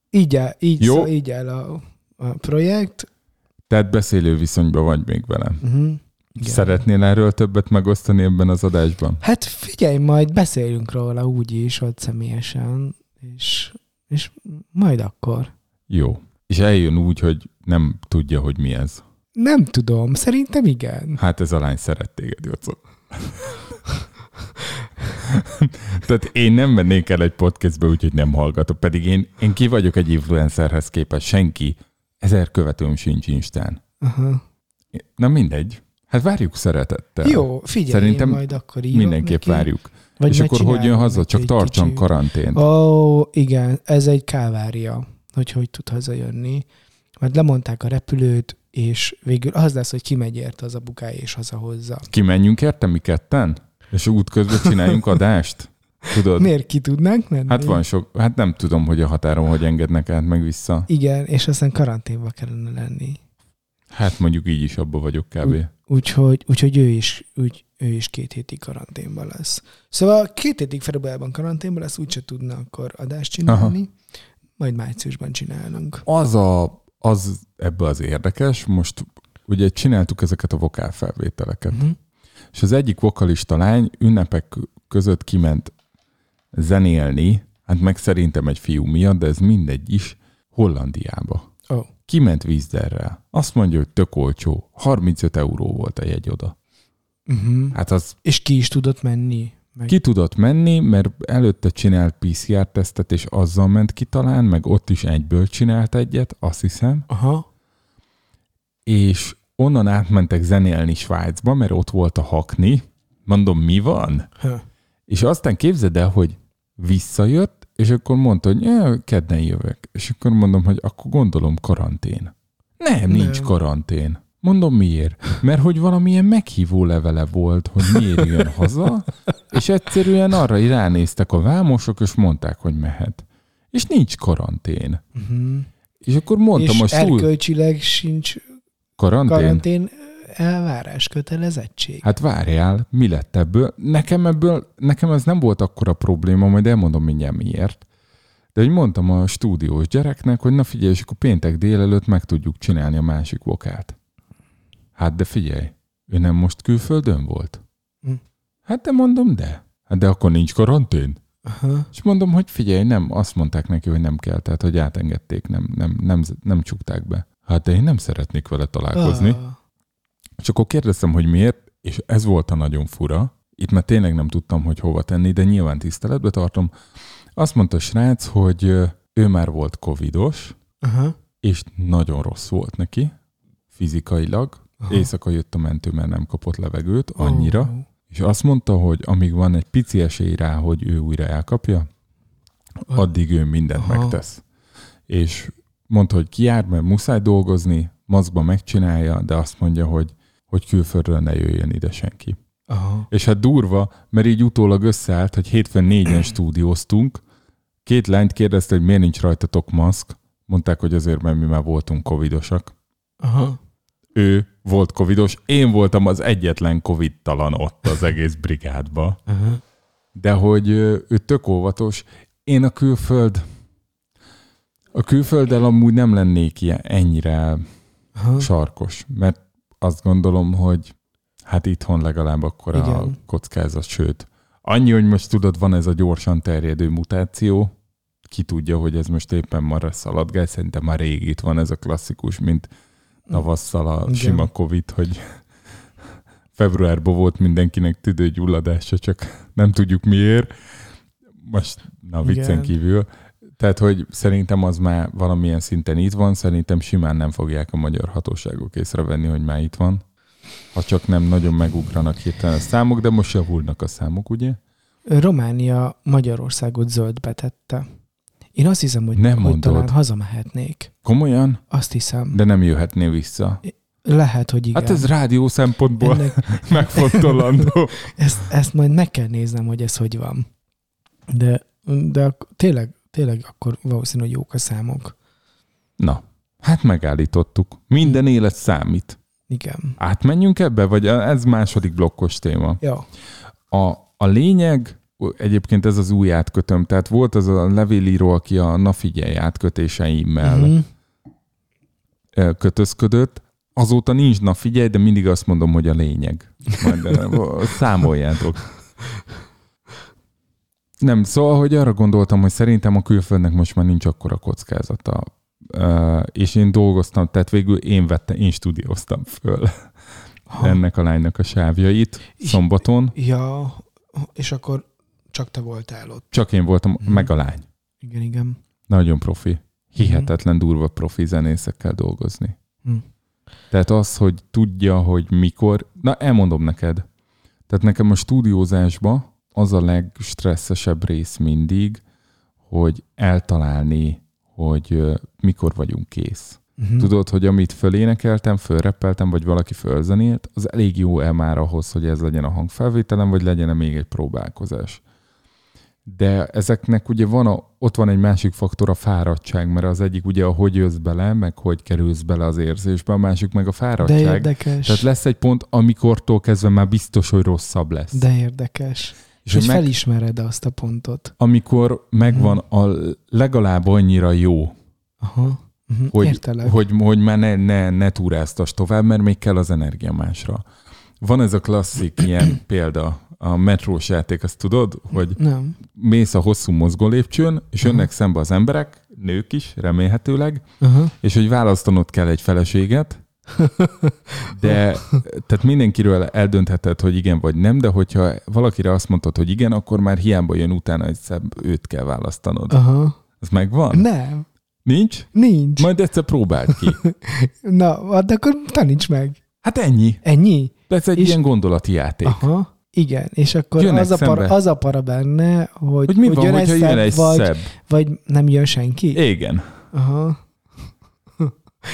Így áll, így, Jó. szó, így áll a projekt. Tehát beszélő viszonyban vagy még velem. Uh-huh. Szeretnél erről többet megosztani ebben az adásban? Hát figyelj, majd beszélünk róla úgy is, ott személyesen, és, és majd akkor. Jó. És eljön úgy, hogy nem tudja, hogy mi ez. Nem tudom, szerintem igen. Hát ez a lány szeret téged, Jocó. Tehát én nem vennék el egy podcastbe, úgyhogy nem hallgatok, pedig én, én ki vagyok egy influencerhez képest, senki. Ezer követőm sincs Instán. Aha. Na mindegy. Hát várjuk szeretettel. Jó, figyelj, Szerintem majd akkor írok Mindenképp neki. várjuk. Vagy és akkor hogy jön haza? Csak tartson kicsi- karantént. Ó, igen, ez egy kávária, hogy hogy tud hazajönni. Mert lemondták a repülőt, és végül az lesz, hogy kimegy érte az a bukája és hazahozza. Kimenjünk érte mi ketten? És útközben csináljunk adást? Tudod? Miért ki tudnánk menni? Hát van sok, hát nem tudom, hogy a határon hogy engednek át meg vissza. Igen, és aztán karanténba kellene lenni. Hát mondjuk így is abba vagyok kb. Úgyhogy, úgyhogy ő, is, úgy, ő is két hétig karanténban lesz. Szóval két hétig februárban karanténban lesz, úgyse tudna akkor adást csinálni. Aha. Majd márciusban csinálunk. Az a, az ebbe az érdekes, most ugye csináltuk ezeket a vokálfelvételeket, Uh-huh. és az egyik vokalista lány ünnepek között kiment zenélni, hát meg szerintem egy fiú miatt, de ez mindegy is, Hollandiába. Ó. Kiment vízderrel. Azt mondja, hogy tök olcsó. 35 euró volt a jegy oda. Uh-huh. Hát az És ki is tudott menni? Meg... ki tudott menni, mert előtte csinált PCR-tesztet, és azzal ment ki talán, meg ott is egyből csinált egyet, azt hiszem. Aha. És onnan átmentek zenélni Svájcba, mert ott volt a hakni. Mondom, mi van? Ha. És aztán képzeld el, hogy visszajött, és akkor mondta, hogy ja, kedden jövök. És akkor mondom, hogy akkor gondolom karantén. Nem, nincs Nem. karantén. Mondom miért? Mert hogy valamilyen meghívó levele volt, hogy miért jön haza, és egyszerűen arra ránéztek a vámosok, és mondták, hogy mehet. És nincs karantén. Uh-huh. És akkor mondtam és a stúl... erkölcsileg sincs Karantén? karantén elvárás kötelezettség. Hát várjál, mi lett ebből? Nekem ebből, nekem ez nem volt akkora probléma, majd elmondom mindjárt miért. De hogy mondtam a stúdiós gyereknek, hogy na figyelj, és akkor péntek délelőtt meg tudjuk csinálni a másik vokát. Hát de figyelj, ő nem most külföldön volt? Hm. Hát de mondom, de. Hát de akkor nincs karantén? Aha. És mondom, hogy figyelj, nem, azt mondták neki, hogy nem kell, tehát hogy átengedték, nem, nem, nem, nem csukták be. Hát de én nem szeretnék vele találkozni. Ah. És akkor kérdeztem, hogy miért, és ez volt a nagyon fura. Itt már tényleg nem tudtam, hogy hova tenni, de nyilván tiszteletbe tartom. Azt mondta a srác, hogy ő már volt covidos, Aha. és nagyon rossz volt neki, fizikailag. Aha. Éjszaka jött a mentő, mert nem kapott levegőt annyira. Ó. És azt mondta, hogy amíg van egy pici esély rá, hogy ő újra elkapja, addig ő mindent Aha. megtesz. És mondta, hogy kijár, mert muszáj dolgozni, maszkba megcsinálja, de azt mondja, hogy, hogy külföldről ne jöjjön ide senki. Aha. És hát durva, mert így utólag összeállt, hogy hétfőn négyen stúdióztunk, két lányt kérdezte, hogy miért nincs rajtatok maszk, mondták, hogy azért, mert mi már voltunk covidosak. Aha. Ő volt covidos, én voltam az egyetlen covid-talan ott az egész brigádba. Aha. De hogy ő tök óvatos. Én a külföld, a külfölddel amúgy nem lennék ilyen, ennyire Aha. sarkos, mert azt gondolom, hogy hát itthon legalább akkor a Igen. kockázat, sőt, annyi, hogy most tudod, van ez a gyorsan terjedő mutáció, ki tudja, hogy ez most éppen marra szaladgál, szerintem már rég itt van ez a klasszikus, mint tavasszal a Igen. sima Covid, hogy februárban volt mindenkinek tüdőgyulladása, csak nem tudjuk miért. Most, na viccen Igen. kívül. Tehát, hogy szerintem az már valamilyen szinten itt van, szerintem simán nem fogják a magyar hatóságok észrevenni, hogy már itt van. Ha csak nem nagyon megugranak hirtelen a számok, de most javulnak a számok, ugye? Románia Magyarországot zöldbe tette. Én azt hiszem, hogy, Nem hogy talán hazamehetnék. Komolyan? Azt hiszem. De nem jöhetné vissza. Lehet, hogy igen. Hát ez rádió szempontból Ennek, megfontolandó. ezt, ezt majd meg kell néznem, hogy ez hogy van. De, de tényleg, tényleg akkor valószínű, hogy jók a számok. Na, hát megállítottuk. Minden élet számít. Igen. Átmenjünk ebbe, vagy ez második blokkos téma? Ja. A, a lényeg, egyébként ez az új átkötöm, tehát volt az a levélíró, aki a na figyelj átkötéseimmel Mhm. uh-huh. kötözködött, azóta nincs na figyelj, de mindig azt mondom, hogy a lényeg. Majd számoljátok. Nem, szóval, hogy arra gondoltam, hogy szerintem a külföldnek most már nincs akkora kockázata. És én dolgoztam, tehát végül én vettem, én stúdióztam föl Ha. ennek a lánynak a sávjait És- szombaton. Ja, és akkor csak te voltál ott. Csak én voltam, Mhm. meg a lány. Igen, igen. Nagyon profi. Hihetetlen durva profi zenészekkel dolgozni. Hm. Tehát az, hogy tudja, hogy mikor... Na, elmondom neked. Tehát nekem a stúdiózásban az a legstresszesebb rész mindig, hogy eltalálni, hogy mikor vagyunk kész. Uh-huh. Tudod, hogy amit fölénekeltem, fölreppeltem, vagy valaki fölzenélt, az elég jó el már ahhoz, hogy ez legyen a hangfelvételem, vagy legyen még egy próbálkozás. De ezeknek ugye van a, ott van egy másik faktor, a fáradtság, mert az egyik ugye a hogy jössz bele, meg hogy kerülsz bele az érzésbe, a másik meg a De fáradtság. érdekes. Tehát lesz egy pont, amikortól kezdve már biztos, hogy rosszabb lesz. De érdekes. És, hogy meg- felismered azt a pontot. Amikor megvan Mhm. a legalább annyira jó, Aha. Uh-huh. hogy, Értelek. hogy, hogy már ne, ne, ne túráztas tovább, mert még kell az energia másra. Van ez a klasszik ilyen példa, a metrós játék, azt tudod, hogy Nem. mész a hosszú mozgó lépcsőn, és jönnek szembe az emberek, nők is, remélhetőleg, Aha. és hogy választanod kell egy feleséget, de tehát mindenkiről eldöntheted, hogy igen vagy nem, de hogyha valakire azt mondtad, hogy igen, akkor már hiába jön utána egy szebb, őt kell választanod. Aha. Ez megvan? Nem. Nincs? Nincs. Majd egyszer próbáld ki. Na, de akkor taníts meg. Hát ennyi. Ennyi? Ez egy És- ilyen gondolati játék. Aha. Igen, és akkor Jönnek az a, para, az a para benne, hogy, Hogy mi van, jön egy jön egy vagy, szebb? vagy nem jön senki. Igen. Aha.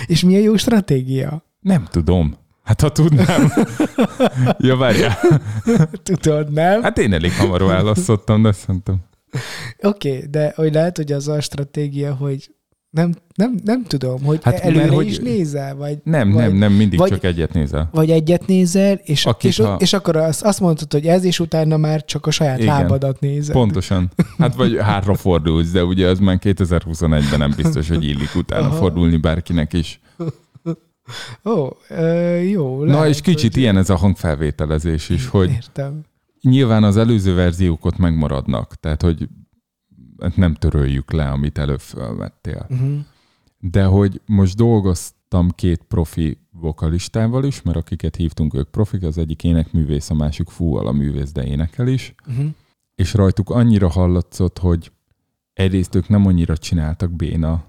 És mi a jó stratégia? Nem tudom. Hát ha tudnám. ja, várjál. Tudod, nem? Hát én elég hamar választottam, de szerintem. Oké, okay, de hogy lehet, hogy az a stratégia, hogy nem, nem, nem tudom, hogy Hát előre mert hogy... is nézel, vagy, Nem, vagy, nem, nem, mindig vagy- csak egyet nézel. vagy egyet nézel, és, Akit és, ha- és akkor azt, azt mondtad, hogy ez, és utána már csak a saját Igen. lábadat nézed. Pontosan. Hát vagy hátra fordulsz, de ugye az már 2021-ben nem biztos, hogy illik utána Aha. fordulni bárkinek is. Ó, ö, jó. Na lehet, és kicsit hogy- ilyen ez a hangfelvételezés is, hogy Értem. nyilván az előző verziók ott megmaradnak, tehát hogy nem töröljük le, amit előbb felvettél. Uh-huh. De hogy most dolgoztam két profi vokalistával is, mert akiket hívtunk, ők profik, az egyik énekművész, a másik fúval a művész, de énekel is, Uh-huh. és rajtuk annyira hallatszott, hogy egyrészt ők nem annyira csináltak béna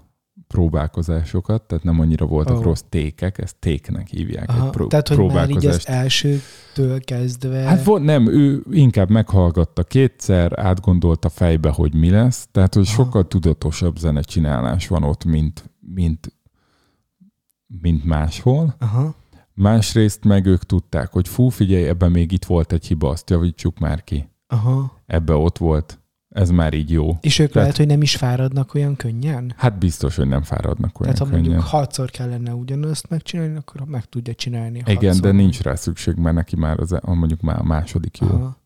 próbálkozásokat, tehát nem annyira voltak oh. rossz tékek, ezt téknek hívják, Aha, pró- tehát, hogy már így az elsőtől kezdve... Hát volt, nem, ő inkább meghallgatta kétszer, átgondolta fejbe, hogy mi lesz, tehát hogy Aha. sokkal tudatosabb zenecsinálás van ott, mint, mint, mint máshol. Aha. Másrészt meg ők tudták, hogy fú, figyelj, ebben még itt volt egy hiba, azt javítsuk már ki. Aha. Ebbe ott volt, ez már így jó. És ők Tehát- lehet, hogy nem is fáradnak olyan könnyen? Hát biztos, hogy nem fáradnak olyan Tehát ha könnyen. mondjuk hatszor kellene ugyanazt megcsinálni, akkor meg tudja csinálni Igen, hatszor. de nincs rá szükség, mert neki már az, a- mondjuk már a második jó. Aha.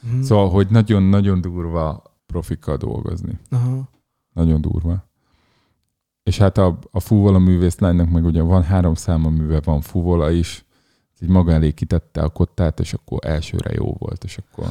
Mhm. Szóval, hogy nagyon-nagyon durva profikkal dolgozni. Aha. Nagyon durva. És hát a, a fúvola művészlánynak meg ugye van három száma műve, van fúvola is, így maga elé kitette a kottát, és akkor elsőre jó volt, és akkor...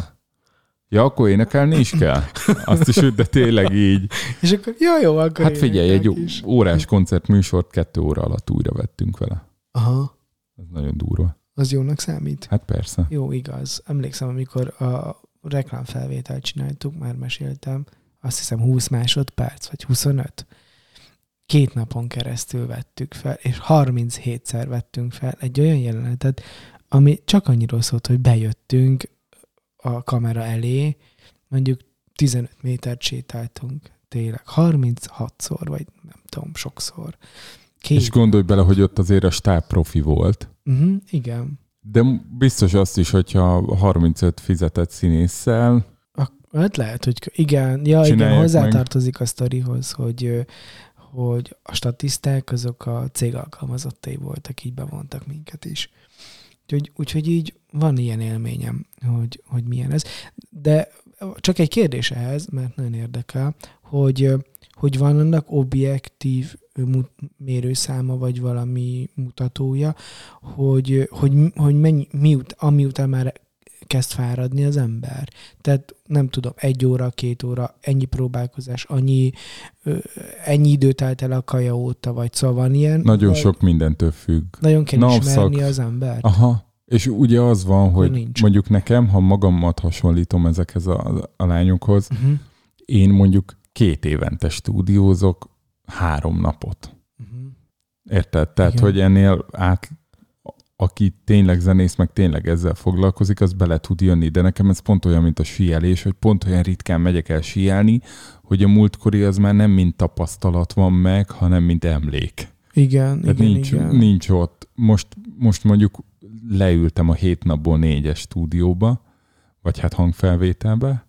Ja, akkor énekelni is kell? Azt is, de tényleg így. És akkor, jó, jó, akkor Hát figyelj, egy is. órás koncertműsort kettő óra alatt újra vettünk vele. Aha, Ez nagyon durva. az jónak számít. Hát persze. Jó, igaz. Emlékszem, amikor a reklámfelvételt csináltuk, már meséltem, azt hiszem 20 másodperc, vagy 25. Két napon keresztül vettük fel, és 37-szer vettünk fel egy olyan jelenetet, ami csak annyiról szólt, hogy bejöttünk a kamera elé, mondjuk 15 métert sétáltunk, tényleg 36-szor, vagy nem tudom, sokszor. Két. És gondolj bele, hogy ott azért a stáb profi volt. uh-huh, igen. De biztos azt is, hogyha 35 fizetett színésszel, Hát lehet, hogy igen, ja, igen, hozzátartozik a sztorihoz, hogy, hogy a statiszták azok a cég alkalmazottai voltak, így bevontak minket is. Úgyhogy, úgyhogy így van ilyen élményem, hogy, hogy milyen ez. De csak egy kérdés ehhez, mert nagyon érdekel, hogy, hogy van annak objektív mérőszáma, vagy valami mutatója, hogy, hogy, hogy mennyi, miut, amiután már kezd fáradni az ember. Tehát nem tudom, egy óra, két óra, ennyi próbálkozás, annyi, ö, ennyi időt telt el a kaja óta, vagy szóval van ilyen. nagyon vagy sok mindentől függ. Nagyon kell napszak. ismerni az ember. Aha. És ugye az van, hogy nincs. mondjuk nekem, ha magamat hasonlítom ezekhez a, a lányokhoz, Uh-huh. én mondjuk két évente stúdiózok három napot. Uh-huh. Érted? Tehát, Igen. hogy ennél át, aki tényleg zenész, meg tényleg ezzel foglalkozik, az bele tud jönni, de nekem ez pont olyan, mint a síelés, hogy pont olyan ritkán megyek el síelni, hogy a múltkori az már nem mint tapasztalat van meg, hanem mint emlék. Igen, Tehát igen, nincs, igen. nincs ott. Most, most mondjuk leültem a hét napból négyes stúdióba, vagy hát hangfelvételbe,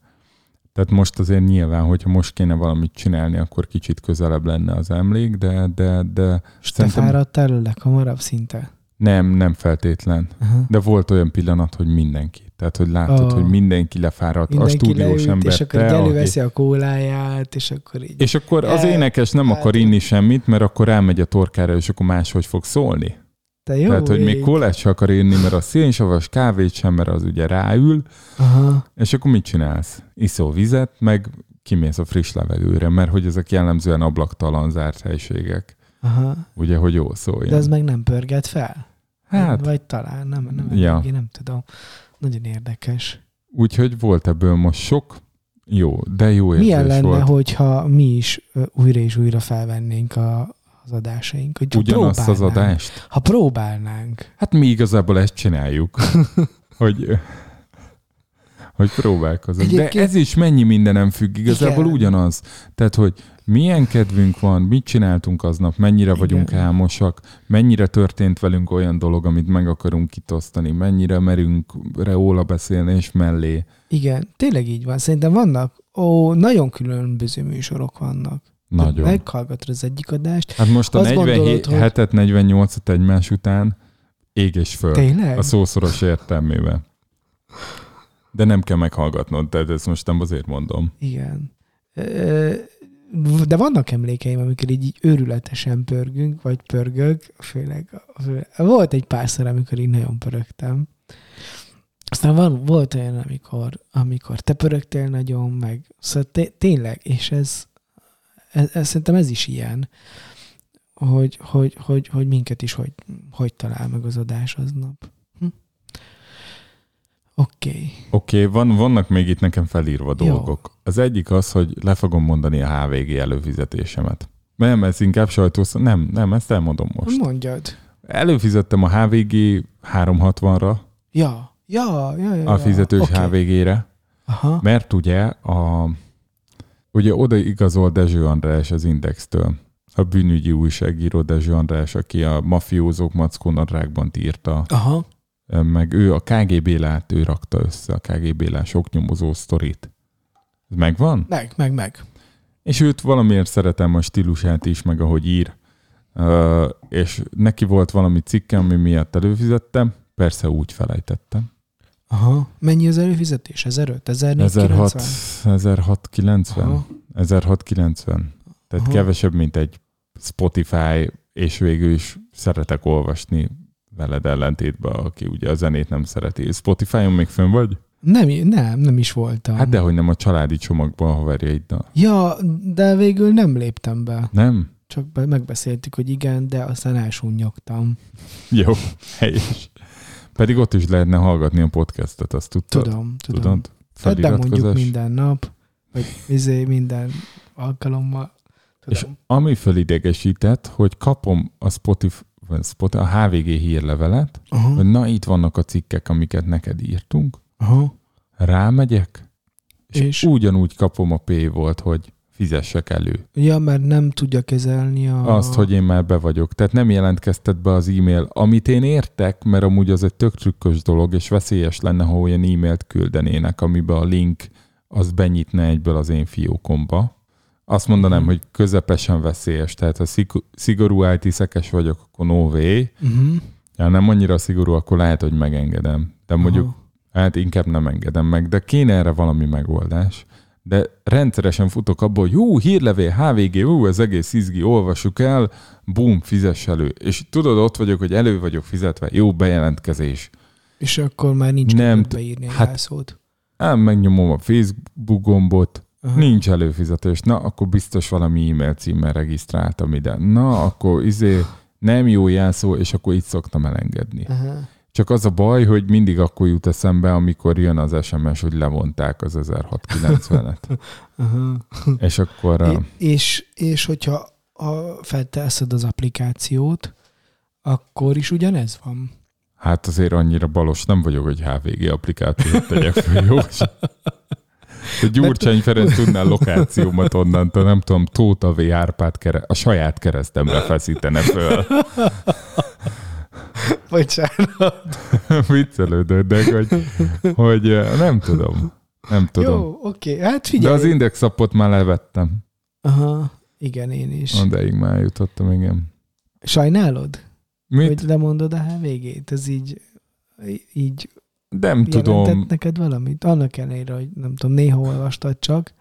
tehát most azért nyilván, hogyha most kéne valamit csinálni, akkor kicsit közelebb lenne az emlék, de, de, de És te szerintem- fáradtál a leghamarabb szinte? Nem, nem feltétlen. Aha. De volt olyan pillanat, hogy mindenki. Tehát, hogy láttad, Ó. hogy mindenki lefáradt. Mindenki a stúdiós leült, ember, és akkor te, így aki- előveszi a kóláját, és akkor így... És akkor az énekes nem hát- akar inni semmit, mert akkor rámegy a torkára, és akkor máshogy fog szólni. Te jó Tehát, hogy még ég. kólát se akar inni, mert a szénsavas kávét sem, mert az ugye ráül, Aha. és akkor mit csinálsz? Iszol vizet, meg kimész a friss levegőre, mert hogy ezek jellemzően ablaktalan zárt helységek. Aha. Ugye, hogy jól szóljon. De ez meg nem pörget fel? Hát, Vagy talán, nem, nem, Ja. ja. nem tudom. Nagyon érdekes. úgyhogy volt ebből most sok, jó, de jó érzés Milyen lenne, volt. hogyha mi is újra és újra felvennénk a, az adásaink? Hogy Ugyanazt az adást? Ha próbálnánk. Hát mi igazából ezt csináljuk, hogy, hogy próbálkozunk. De Egyébként- ez is mennyi mindenem függ, igazából Igen. ugyanaz. Tehát, hogy milyen kedvünk van, mit csináltunk aznap, mennyire vagyunk Igen. álmosak, mennyire történt velünk olyan dolog, amit meg akarunk kitosztani, mennyire merünk róla beszélni és mellé. Igen, tényleg így van. Szerintem vannak, ó, nagyon különböző műsorok vannak. Nagyon. Meghallgatod az egyik adást. Hát most a Azt gondolod, 47-et, 48-at egymás után ég és föl. Tényleg? A szószoros értelmében. De nem kell meghallgatnod, tehát ezt most nem azért mondom. Igen. De vannak emlékeim, amikor így őrületesen pörgünk, vagy pörgök, főleg, főleg. Volt egy párszor, amikor így nagyon pörögtem. Aztán van, volt olyan, amikor, amikor te pörögtél nagyon, meg szóval té- tényleg, és ez, ez, ez, szerintem ez is ilyen, hogy, hogy, hogy, hogy minket is hogy, hogy talál meg az adás aznap. Oké. Okay. Oké, okay, van, vannak még itt nekem felírva Jó. dolgok. Az egyik az, hogy le fogom mondani a HVG előfizetésemet. Nem, ez inkább sajtós, nem, nem, ezt elmondom most. Mondjad. Előfizettem a HVG 360-ra, Ja, ja, ja, ja. a fizetős Oké. HVG-re, Aha. mert ugye a, ugye oda igazol Dezső András az Indextől. A bűnügyi újságíró Dezső András, aki a mafiózók mackó nadrágban írta, Aha. Meg ő a KGB lát, ő rakta össze a KGB lás oknyomozó sztorit. Ez megvan? Meg, meg, meg. És őt valamiért szeretem a stílusát is, meg ahogy ír. Uh, és neki volt valami cikke, ami miatt előfizettem, persze úgy felejtettem. Aha. Mennyi az előfizetés? 1005? 1690. 1490? 1690. Aha. 1690. Tehát Aha. kevesebb, mint egy Spotify, és végül is szeretek olvasni veled ellentétben, aki ugye a zenét nem szereti. Spotify-on még fönn vagy? Nem, nem, nem is voltam. Hát dehogy nem a családi csomagban a haverjaiddal. Ja, de végül nem léptem be. Nem? Csak be, megbeszéltük, hogy igen, de aztán elsúnyogtam. Jó, helyes. Pedig ott is lehetne hallgatni a podcastet, azt tudtad? Tudom, tudom. Tudod? De mondjuk Feliratkozás. minden nap, vagy izé minden alkalommal. Tudom. És ami fölidegesített, hogy kapom a Spotify, Spotify, a HVG hírlevelet, Aha, hogy na itt vannak a cikkek, amiket neked írtunk, aha. rámegyek, és, És? ugyanúgy kapom a P volt, hogy fizessek elő. Ja, mert nem tudja kezelni a... Azt, hogy én már be vagyok. Tehát nem jelentkeztet be az e-mail, amit én értek, mert amúgy az egy tök trükkös dolog, és veszélyes lenne, ha olyan e-mailt küldenének, amiben a link az benyitne egyből az én fiókomba. Azt mondanám, Mhm. hogy közepesen veszélyes, tehát ha szig- szigorú IT-szekes vagyok, akkor no way. Uh-huh. Ja, nem annyira szigorú, akkor lehet, hogy megengedem. De mondjuk, Aha. hát inkább nem engedem meg, de kéne erre valami megoldás. De rendszeresen futok abból, hogy jó, hírlevél, HVG, ú, ez egész izgi, olvassuk el, bum, fizess elő. És tudod, ott vagyok, hogy elő vagyok fizetve, jó bejelentkezés. És akkor már nincs Nem beírni a hát- jelszót. Ám megnyomom a Facebook gombot, Aha. nincs előfizetés, na, akkor biztos valami e-mail címmel regisztráltam ide. Na, akkor izé nem jó jelszó, és akkor itt szoktam elengedni. Aha. Csak az a baj, hogy mindig akkor jut eszembe, amikor jön az SMS, hogy levonták az 1690-et. Aha. és akkor... É- Uh, és, és hogyha ha felteszed az applikációt, akkor is ugyanez van. Hát azért annyira balos nem vagyok, hogy HVG applikációt tegyek föl, jó? A Gyurcsány Ferenc tudná lokációmat onnantól, nem tudom, Tóta V. Árpád kere, a saját keresztemre feszítene föl. Bocsánat. Viccelődök, de hogy, hogy eh, nem tudom. Nem tudom. Jó, oké. Hát de figyelj. az indexapot már levettem. Aha, igen, én is. Odaig már jutottam, igen. Sajnálod, Mit? hogy lemondod a HVG-t? Ez így, így Nem tudom. jelentett neked valamit? Annak ellenére, hogy nem tudom, néha olvastad csak.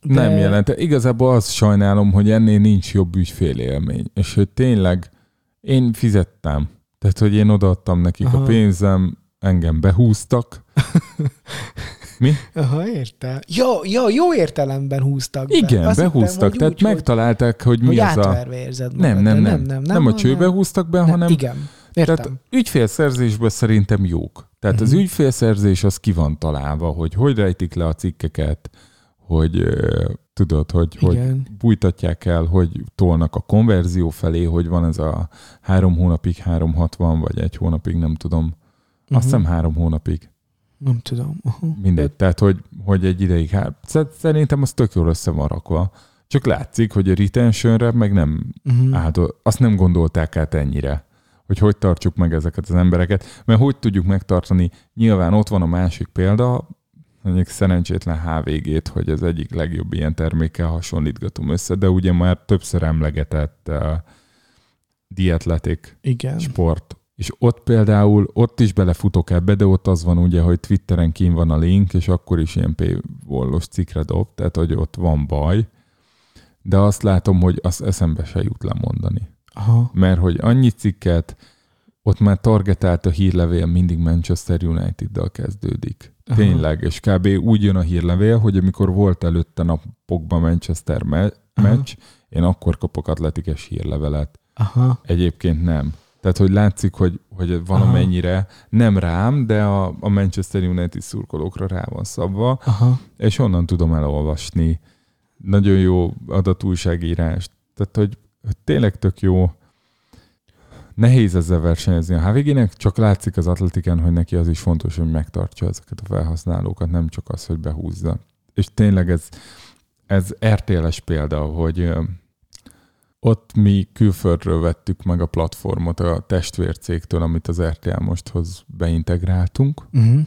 Nem jelent. Igazából azt sajnálom, hogy ennél nincs jobb ügyfélélmény. És hogy tényleg én fizettem. Tehát, hogy én odaadtam nekik Aha. A pénzem, engem behúztak. Aha, értem. Jó, jó, jó értelemben húztak be. Igen, Azt behúztak. hittem, tehát úgy, megtalálták, hogy, hogy, mi hogy az a... érzed Nem, magad, nem, de nem. nem, nem, Nem a csőbe húztak be, nem, hanem Igen, értem. Tehát ügyfélszerzésben szerintem jók. Tehát uh-huh. az Mhm. ügyfélszerzés az ki van találva, hogy hogy rejtik le a cikkeket, hogy tudod, hogy, hogy bújtatják el, hogy tolnak a konverzió felé, hogy van ez a három hónapig 360, vagy egy hónapig, nem tudom. Uh-huh. Azt hiszem három hónapig. Nem tudom. Aha. Mindegy. Tehát, hogy, hogy egy ideig. Hát, sz- szerintem az tök jól össze van rakva. Csak látszik, hogy a retentionre meg nem Uh-huh. áldol, azt nem gondolták át ennyire, hogy hogy tartsuk meg ezeket az embereket, mert hogy tudjuk megtartani, nyilván ott van a másik példa, mondjuk szerencsétlen HVG-t, hogy az egyik legjobb ilyen termékkel hasonlítgatom össze, de ugye már többször emlegetett uh, dietletik Igen. sport, és ott például, ott is belefutok ebbe, de ott az van ugye, hogy Twitteren kín van a link, és akkor is ilyen paywallos cikkre dob, tehát hogy ott van baj, de azt látom, hogy azt eszembe se jut lemondani Aha. mert hogy annyi cikket, ott már targetált a hírlevél mindig Manchester United-dal kezdődik. Aha. Tényleg, és kb. úgy jön a hírlevél, hogy amikor volt előtte napokban Manchester me- Aha. meccs, én akkor kapok atletikes hírlevelet. Aha. Egyébként nem. Tehát, hogy látszik, hogy, hogy valamennyire nem rám, de a, a Manchester United szurkolókra rá van szabva, Aha. és onnan tudom elolvasni. Nagyon jó adatújságírás. Tehát, hogy tényleg tök jó. Nehéz ezzel versenyezni a HVG-nek, csak látszik az atletiken, hogy neki az is fontos, hogy megtartsa ezeket a felhasználókat, nem csak az, hogy behúzza. És tényleg ez, ez RTL-es példa, hogy ott mi külföldről vettük meg a platformot a testvércégtől, amit az RTL mosthoz beintegráltunk, Uh-huh.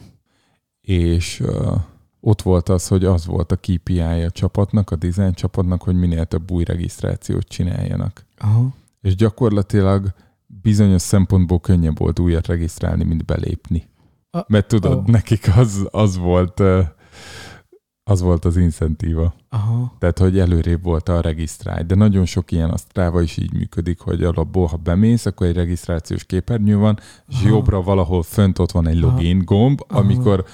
és uh, ott volt az, hogy az volt a KPI a csapatnak, a design csapatnak, hogy minél több új regisztrációt csináljanak. Aha. És gyakorlatilag bizonyos szempontból könnyebb volt újat regisztrálni, mint belépni. A- Mert tudod, ó. nekik az, az volt az volt az incentíva. Aha. Tehát, hogy előrébb volt a regisztrálj. De nagyon sok ilyen a Strava is így működik, hogy alapból, ha bemész, akkor egy regisztrációs képernyő van, és Aha. jobbra valahol fönt ott van egy login gomb, Aha. amikor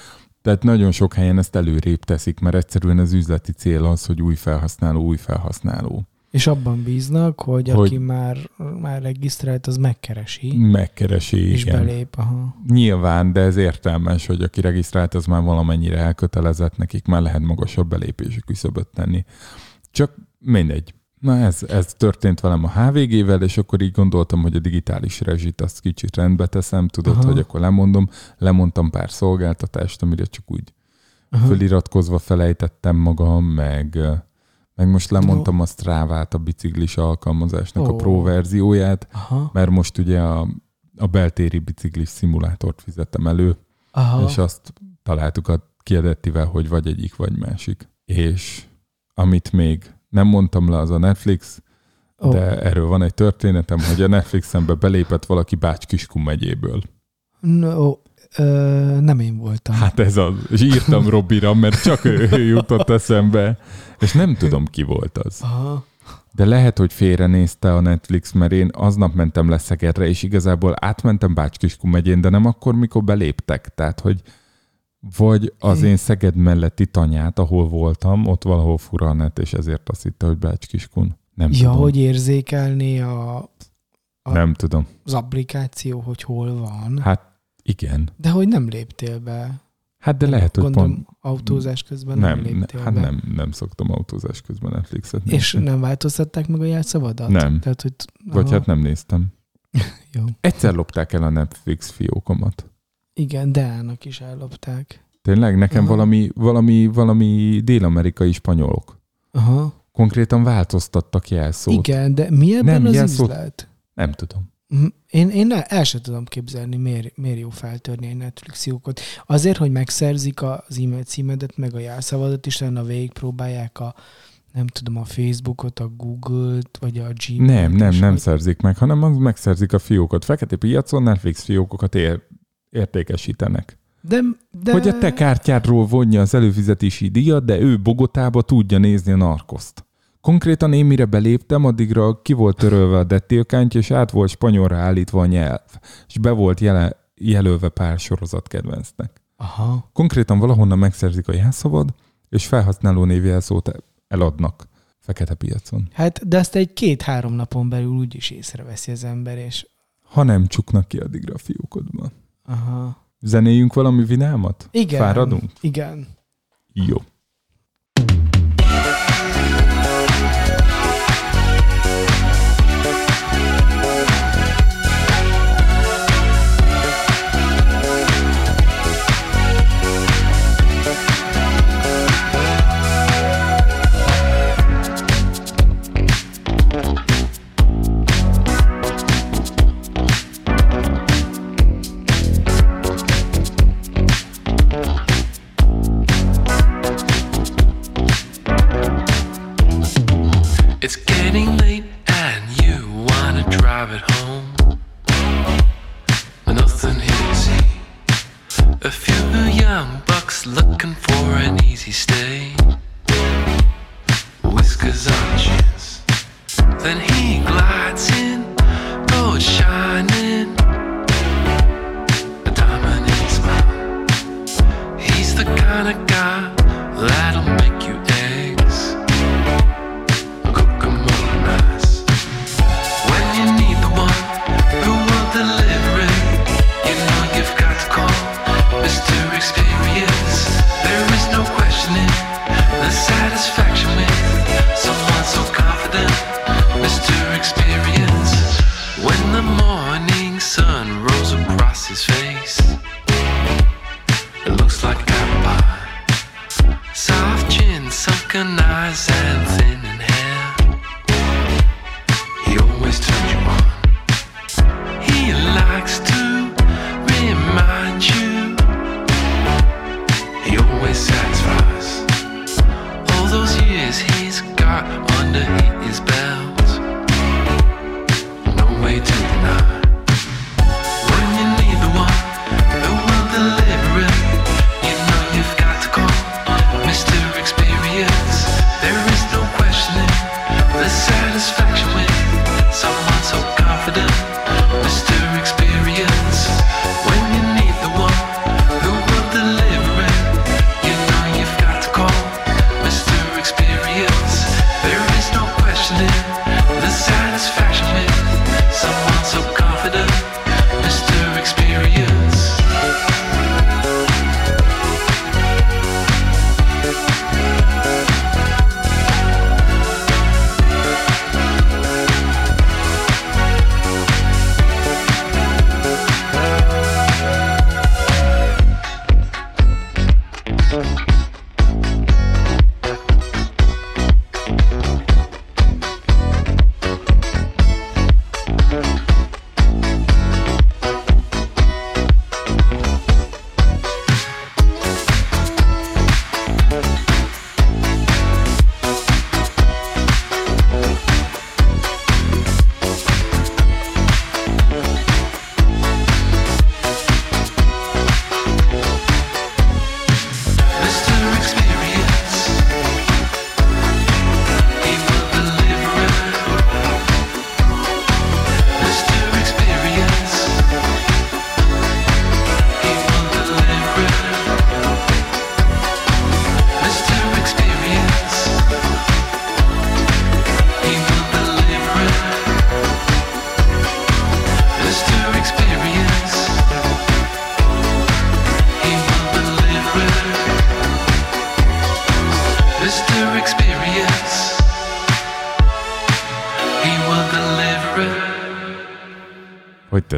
tehát nagyon sok helyen ezt előrébb teszik, mert egyszerűen az üzleti cél az, hogy új felhasználó, új felhasználó. És abban bíznak, hogy, Hogy- aki már, már regisztrált, az megkeresi, Megkeresi, és igen. belép. Aha. Nyilván, de ez értelmes, hogy aki regisztrált, az már valamennyire elkötelezett, nekik már lehet magasabb belépési küszöböt tenni. Csak mindegy. Na ez, ez történt velem a HVG-vel, és akkor így gondoltam, hogy a digitális rezsit azt kicsit rendbe teszem, tudod, Aha. Hogy akkor lemondom. Lemondtam pár szolgáltatást, amire csak úgy Aha. föliratkozva felejtettem magam, meg, meg most lemondtam a Strávát, a biciklis alkalmazásnak Ó. a pro verzióját, Aha. mert most ugye a, a beltéri biciklis szimulátort fizettem elő, Aha. és azt találtuk a kiadettivel, hogy vagy egyik, vagy másik. És amit még nem mondtam le, az a Netflix, oh. de erről van egy történetem, hogy a Netflixembe belépett valaki Bács-Kiskun megyéből. No, ö, nem én voltam. Hát ez az. És írtam Robira, mert csak ő, ő jutott eszembe, és nem tudom, ki volt az. Aha. De lehet, hogy félrenézte a Netflix, mert én aznap mentem le Szegedre, és igazából átmentem Bács-Kiskun megyén, de nem akkor, mikor beléptek. Tehát, hogy vagy az én Szeged melletti tanyát, ahol voltam, ott valahol fura a net, és ezért azt hitte, hogy Bács-Kiskun. Nem Ja, tudom. hogy érzékelni a, a- Nem tudom. az applikáció, hogy hol van. Hát igen. De hogy nem léptél be. Hát de lehet, hogy pont... autózás közben nem, Nem, ne, léptél hát be. nem, nem szoktam autózás közben Netflixet És nézni. nem változtatták meg a jelszavadat? Nem. Tehát, hogy, Vagy aha, hát nem néztem. Jó. Egyszer lopták el a Netflix fiókomat. Igen, Deának is ellopták. Tényleg? Nekem Aha. valami, valami, valami dél-amerikai spanyolok. Aha. Konkrétan változtattak jelszót. Igen, de mi ebben Nem, az jelszót- üzlet? Nem tudom. Mm, Én, én el, sem tudom képzelni, miért, miért jó feltörni egy Netflix fiókot. Azért, hogy megszerzik az e-mail címedet, meg a jelszavadat, és utána végigpróbálják a nem tudom, a Facebookot, a Google-t, vagy a Gmail-t. Nem, nem, nem vagy- szerzik meg, hanem az megszerzik a fiókot. Fekete piacon Netflix fiókokat ér, értékesítenek. De, de... Hogy a te kártyádról vonja az előfizetési díjat, de ő Bogotába tudja nézni a narkoszt. Konkrétan én mire beléptem, addigra ki volt törölve a detélkántja, és át volt spanyolra állítva a nyelv, és be volt jele, jelölve pár sorozat kedvencnek. Aha. Konkrétan valahonnan megszerzik a jelszavad, és felhasználó névjelszót eladnak fekete piacon. Hát, de azt egy két-három napon belül úgyis észreveszi az ember, és Ha nem csuknak ki addigra a fiókodban. Aha. Zenéljünk valami vinámat? Igen. Fáradunk? Igen. Jó.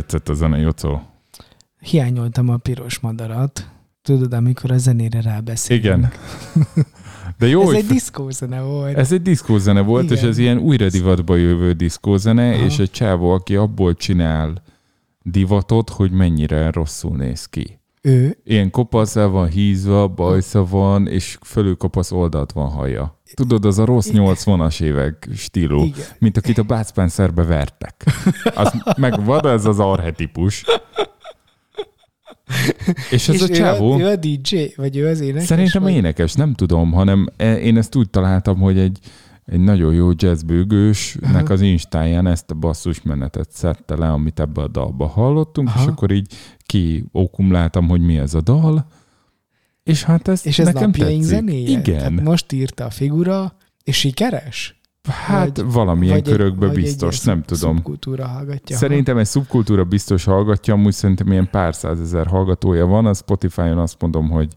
Tetszett a zene, Jocó? Hiányoltam a piros madarat. Tudod, amikor a zenére rábeszélünk. Igen. De jó, Ez egy diszkózene volt. Ez egy diszkózene volt, Igen. és ez ilyen újra divatba jövő diszkózene, Aha. és egy csávó, aki abból csinál divatot, hogy mennyire rosszul néz ki. Ő, Ilyen kopasza van hízva, bajsza van, és fölül kopasz oldalt van haja. Tudod, az a rossz 80-as évek stílú, igen. mint akit a Bud Spencerbe vertek. Az megvan ez az arhetipus. És ez és a ő csávó... Ő a DJ, vagy ő az énekes? Szerintem vagy? énekes, nem tudom, hanem e- én ezt úgy találtam, hogy egy, egy nagyon jó jazzbőgősnek az instáján ezt a basszusmenetet szedte le, amit ebbe a dalba hallottunk, Aha. és akkor így kiokumuláltam, hogy mi ez a dal, és hát ez És ez nekem napjaink tetszik. zenéje? Igen, Tehát most írta a figura, és sikeres? hát vagy- valamilyen Vagy egy- körökben vagy biztos, egy nem tudom. Szubkultúra hallgatja. Szerintem egy szubkultúra biztos hallgatja, amúgy szerintem ilyen pár százezer hallgatója van, a Spotify-on azt mondom, hogy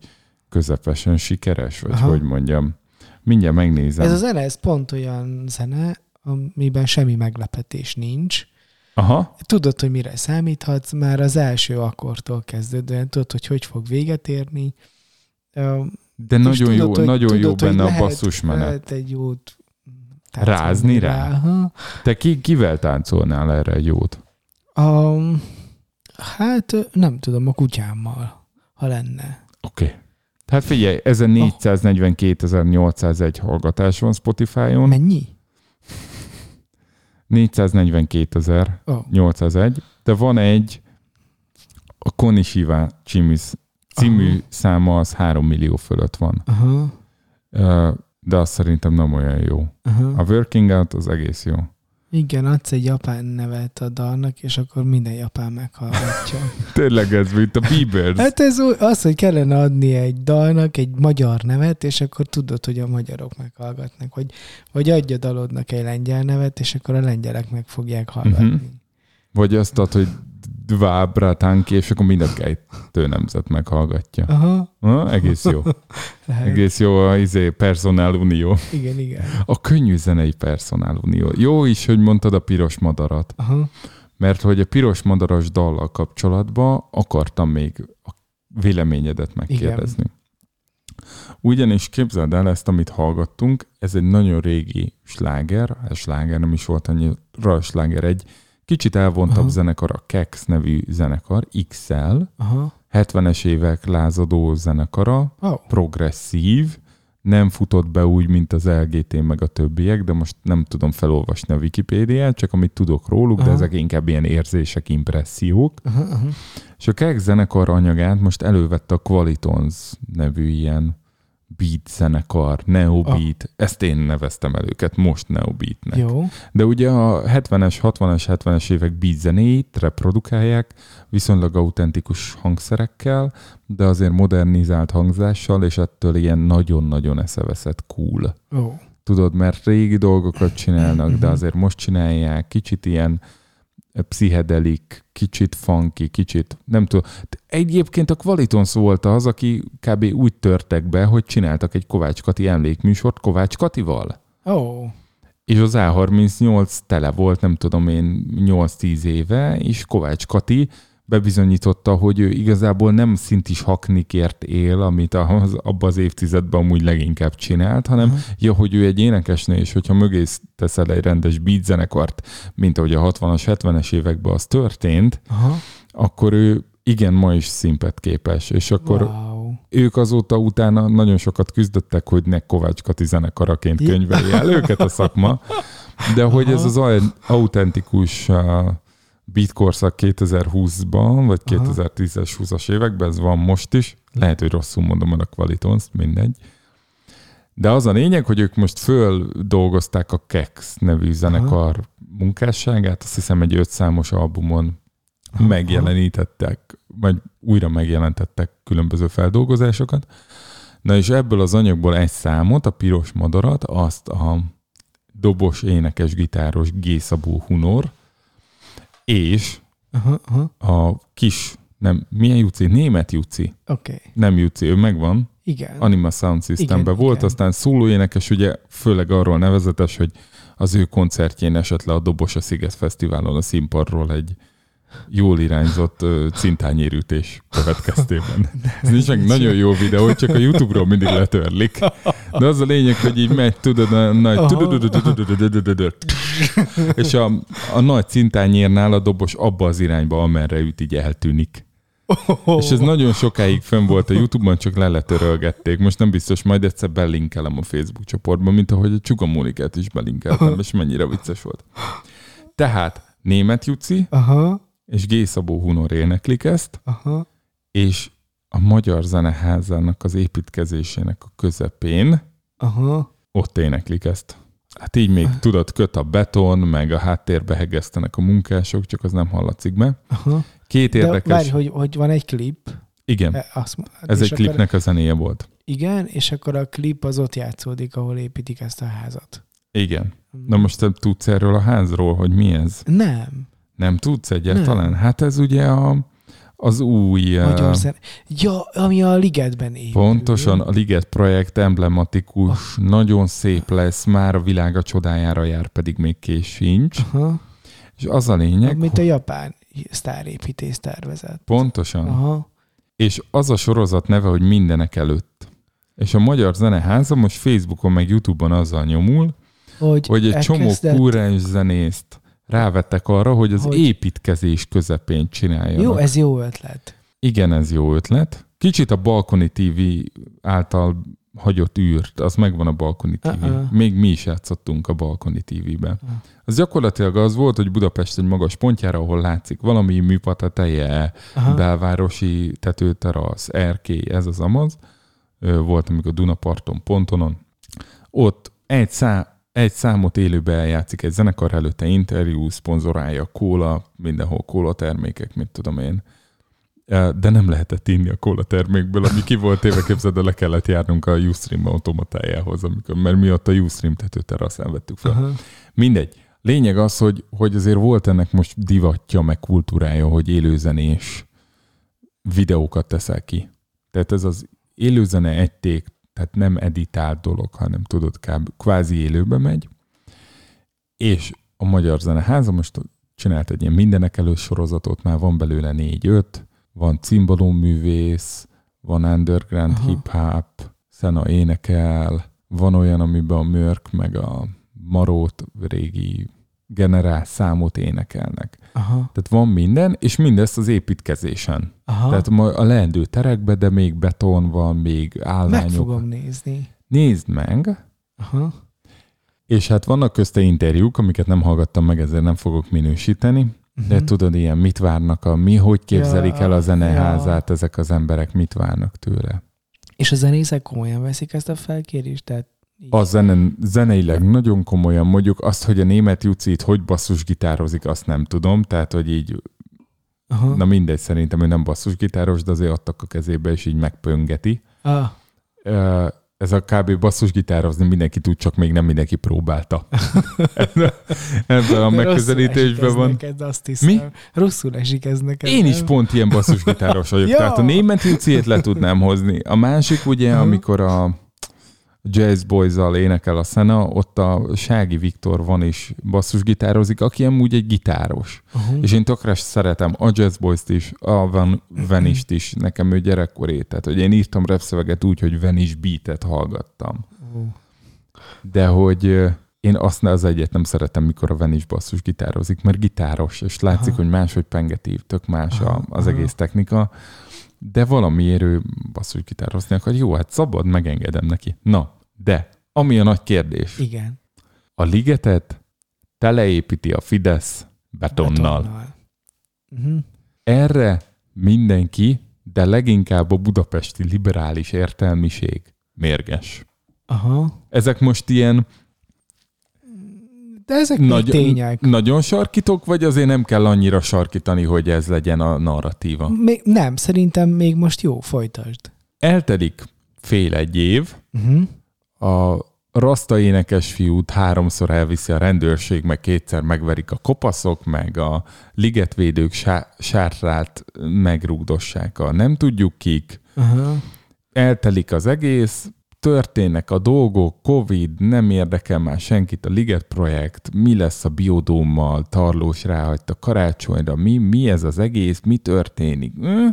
közepesen sikeres, vagy Aha. hogy mondjam. Mindjárt megnézem. Ez a zene, ez pont olyan zene, amiben semmi meglepetés nincs. Aha, Tudod, hogy mire számíthatsz, már az első akkordtól kezdődően tudod, hogy hogy fog véget érni. De nagyon jó, tudod, hogy- nagyon jó tudod, hogy benne a lehet- basszusmenet. Lehet egy jót Rázni rá? Aha. Te ki, kivel táncolnál erre egy jót? Um, hát nem tudom, a kutyámmal, ha lenne. Oké. Okay. Hát figyelj, ezen 442.801 hallgatás van Spotify-on. Mennyi? 442.801, Ó, de van egy a Konishiva című, című Aha. száma az 3 millió fölött van. aha, De az szerintem nem olyan jó. aha. A Working Out az egész jó. Igen, adsz egy japán nevet a dalnak, és akkor minden japán meghallgatja. Tényleg ez, mint a Biebers. hát ez az, hogy kellene adni egy dalnak egy magyar nevet, és akkor tudod, hogy a magyarok meghallgatnak. Vagy, vagy adj a dalodnak egy lengyel nevet, és akkor a lengyelek meg fogják hallgatni. Mhm. Vagy azt ad, hogy Dva Bratanki, és akkor mind a kettő nemzet meghallgatja. Aha, Ha, egész jó. lehet. Egész jó a izé, Personál Unió. Igen, igen. A könnyű zenei Personál Unió. Jó is, hogy mondtad a piros madarat, Aha. mert hogy a piros madaras dallal kapcsolatban akartam még a véleményedet megkérdezni. Ugyanis képzeld el ezt, amit hallgattunk, ez egy nagyon régi sláger, ez sláger nem is volt annyira sláger, egy kicsit elvontabb Aha. zenekar, a Kex nevű zenekar, XL, Aha. 70-es évek lázadó zenekara, Oh. progresszív, nem futott be úgy, mint az LGT meg a többiek, de most nem tudom felolvasni a Wikipédiát, csak amit tudok róluk, de Aha. ezek inkább ilyen érzések, impressziók. Aha, aha. És a Kex zenekar anyagát most elővette a Qualitons nevű ilyen beat zenekar, neobeat, ezt én neveztem el őket most neobeatnek. Jó. De ugye a 70-es, 60-es, 70-es évek beat zenéit reprodukálják viszonylag autentikus hangszerekkel, de azért modernizált hangzással, és ettől ilyen nagyon-nagyon eszeveszett cool. Ó. Tudod, mert régi dolgokat csinálnak, de azért most csinálják, kicsit ilyen pszichedelik, kicsit funky, kicsit, nem tudom. Egyébként a Qualitons volt az, aki kb. úgy törtek be, hogy csináltak egy Kovács Kati emlékműsort Kovács Katival. Ó. És az A38 tele volt, nem tudom én, 8-10 éve, és Kovács Kati bebizonyította, hogy ő igazából nem szintis haknikért él, amit az, abban az évtizedben amúgy leginkább csinált, hanem Aha. ja, hogy ő egy énekesnő, és hogyha mögé teszel egy rendes beat zenekart, mint ahogy a 60-as, 70-es években az történt, Aha. akkor ő igen, ma is szimpet képes, és akkor Wow. ők azóta utána nagyon sokat küzdöttek, hogy ne Kovács Kati zenekaraként könyvelje el őket a szakma, de hogy ez az au- autentikus uh, beat korszak 2020-ban, vagy Aha. 2010-es 20-as években, ez van most is, lehet, hogy rosszul mondom el a Qualitons, mindegy. De az a lényeg, hogy ők most földolgozták a Kex nevű zenekar munkásságát, azt hiszem egy öt számos albumon Aha. megjelenítettek, vagy újra megjelentettek különböző feldolgozásokat. Na és ebből az anyagból egy számot, a piros madarat, azt a dobos, énekes, gitáros G. Szabó Hunor, és Aha, aha. a kis, nem, milyen Juci? Német Juci. Oké. Okay. Nem Juci, ő megvan. Igen. Anima Sound Systemben volt, igen. aztán szólóénekes, ugye főleg arról nevezetes, hogy az ő koncertjén esett le a Dobos a Sziget Fesztiválon a színpadról egy jól irányzott ö, cintányérütés következtében. Ez nincs meg nagyon jó videó, csak a YouTube-ról mindig letörlik. De az a lényeg, hogy így megy, tudod, a nagy... És a, a nagy cintányérnál a dobos abba az irányba, amerre üt, így eltűnik. És ez nagyon sokáig fönn volt a YouTube-on, csak le letörölgették. Most nem biztos, majd egyszer belinkelem a Facebook csoportban, mint ahogy a Csuga Mónikát is belinkeltem, és mennyire vicces volt. Tehát német Juci Aha, és G. Szabó Hunor éneklik ezt, aha. és a Magyar Zeneházának az építkezésének a közepén Aha. ott éneklik ezt. Hát így még tudod, köt a beton, meg a háttérbe hegesztenek a munkások, csak az nem hallatszik be. Aha. Két De érdekes... várj, hogy, hogy van egy klip. Igen, E, Azt, mo- ez egy akkor- klipnek a zenéje volt. Igen, és akkor a klip az ott játszódik, ahol építik ezt a házat. Igen. Na most te tudsz erről a házról, hogy mi ez? Nem. Nem tudsz egyáltalán? Hát ez ugye a, az új... eh, Magyar zen... Ja, ami a ligetben épül. Pontosan a Liget projekt emblematikus, nagyon szép lesz, már a világa csodájára jár, pedig még kés sincs. Aha. És az a lényeg, Mint a japán sztárépítész tervezet. pontosan, Aha. és az a sorozat neve, hogy mindenek előtt. És a Magyar Zeneháza most Facebookon meg Youtube-on azzal nyomul, Hogy, hogy egy csomó kúrens zenészt rávettek arra, hogy az Hogy- építkezés közepén csináljanak. Jó, ez jó ötlet. Igen, ez jó ötlet. Kicsit a Balkoni TV által hagyott űrt, az megvan a Balkoni TV. Uh-uh. Még mi is játszottunk a Balkoni TV-be. Uh. Az gyakorlatilag az volt, hogy Budapest egy magas pontjára, ahol látszik valami műpatateje, Aha. belvárosi tetőterasz, erkély, ez az amaz. Volt, amikor Dunaparton, pontonon. Ott egy, szá, egy számot élőbe eljátszik egy zenekar előtte interjú, szponzorálja kóla, mindenhol kóla termékek, mit tudom én. De nem lehetett inni a kóla termékből, ami ki volt éve, képzeld, el, le kellett járnunk a Ustream automatájához, amikor, mert mi ott a Ustream tetőteraszán vettük fel. Aha. Mindegy. Lényeg az, hogy, hogy azért volt ennek most divatja, meg kultúrája, hogy élőzenés videókat teszel ki. Tehát ez az élőzene egy ték, tehát nem editált dolog, hanem tudod, kb. kvázi élőbe megy. És a Magyar Zeneháza most csinált egy ilyen mindenek elő sorozatot, már van belőle négy-öt, van cimbalóművész, van underground Aha. hip-hop, Szena énekel, van olyan, amiben a Mörk meg a Marót régi generál számot énekelnek. Aha. Tehát van minden, és mindezt az építkezésen. Aha. Tehát a leendő terekbe, de még beton van, még Meg állványok. fogom nézni. Nézd meg, Aha. és hát vannak közte interjúk, amiket nem hallgattam meg, ezért nem fogok minősíteni, de Mhm. tudod, ilyen mit várnak, a, mi, hogy képzelik Ja, el a zeneházát, ezek az emberek mit várnak tőle. És a zenészek komolyan veszik ezt a felkérést? Tehát A zene, zeneileg nagyon komolyan mondjuk azt, hogy a német Jucit hogy basszusgitározik, azt nem tudom, tehát hogy így, Aha. na mindegy, szerintem ő nem basszusgitáros, de azért adtak a kezébe, és így megpöngeti. Ah, Ez a kb. basszusgitározni mindenki tud, csak még nem mindenki próbálta. Ebben a megközelítésben van. Neked, azt hiszem. Mi? Rosszul esik ez neked. Én is nem? pont ilyen basszusgitáros vagyok. Ja. Tehát a német Juciét le tudnám hozni. A másik ugye, amikor a Jazz Boys-zal énekel a Szena, ott a Sági Viktor van és basszusgitározik, aki amúgy egy gitáros. Aha. És én tökre szeretem a Jazz Boys-t is, a Van, Venist is, nekem ő gyerekkoré. Tehát, hogy én írtam repszöveget úgy, hogy Venice beatet hallgattam. Ó. De hogy én azt az egyet nem szeretem, mikor a Venice basszus gitározik, mert gitáros, és látszik, Aha. hogy máshogy pengetív, tök más Aha, az aha. egész technika, de valamiért ő basszus gitározni akar. Jó, hát szabad, megengedem neki. Na, de ami a nagy kérdés, Igen. a ligetet teleépíti a Fidesz betonnal. Betonnal. Uh-huh. Erre mindenki, de leginkább a budapesti liberális értelmiség mérges. Aha. Ezek most ilyen De ezek Nagy, tények. nagyon sarkítok, vagy azért nem kell annyira sarkítani, hogy ez legyen a narratíva? Még, nem, szerintem még most jó, folytasd. Eltelik fél egy év, Uh-huh. a rasta énekes fiút háromszor elviszi a rendőrség, meg kétszer megverik a kopaszok, meg a ligetvédők sá- sátrát megrúgdossák a nem tudjuk kik. Aha. Eltelik az egész, történnek a dolgok, Covid, nem érdekel már senkit, a Liget projekt, mi lesz a biodómmal, Tarlós ráhagyta karácsonyra, mi, mi ez az egész, mi történik. Hm?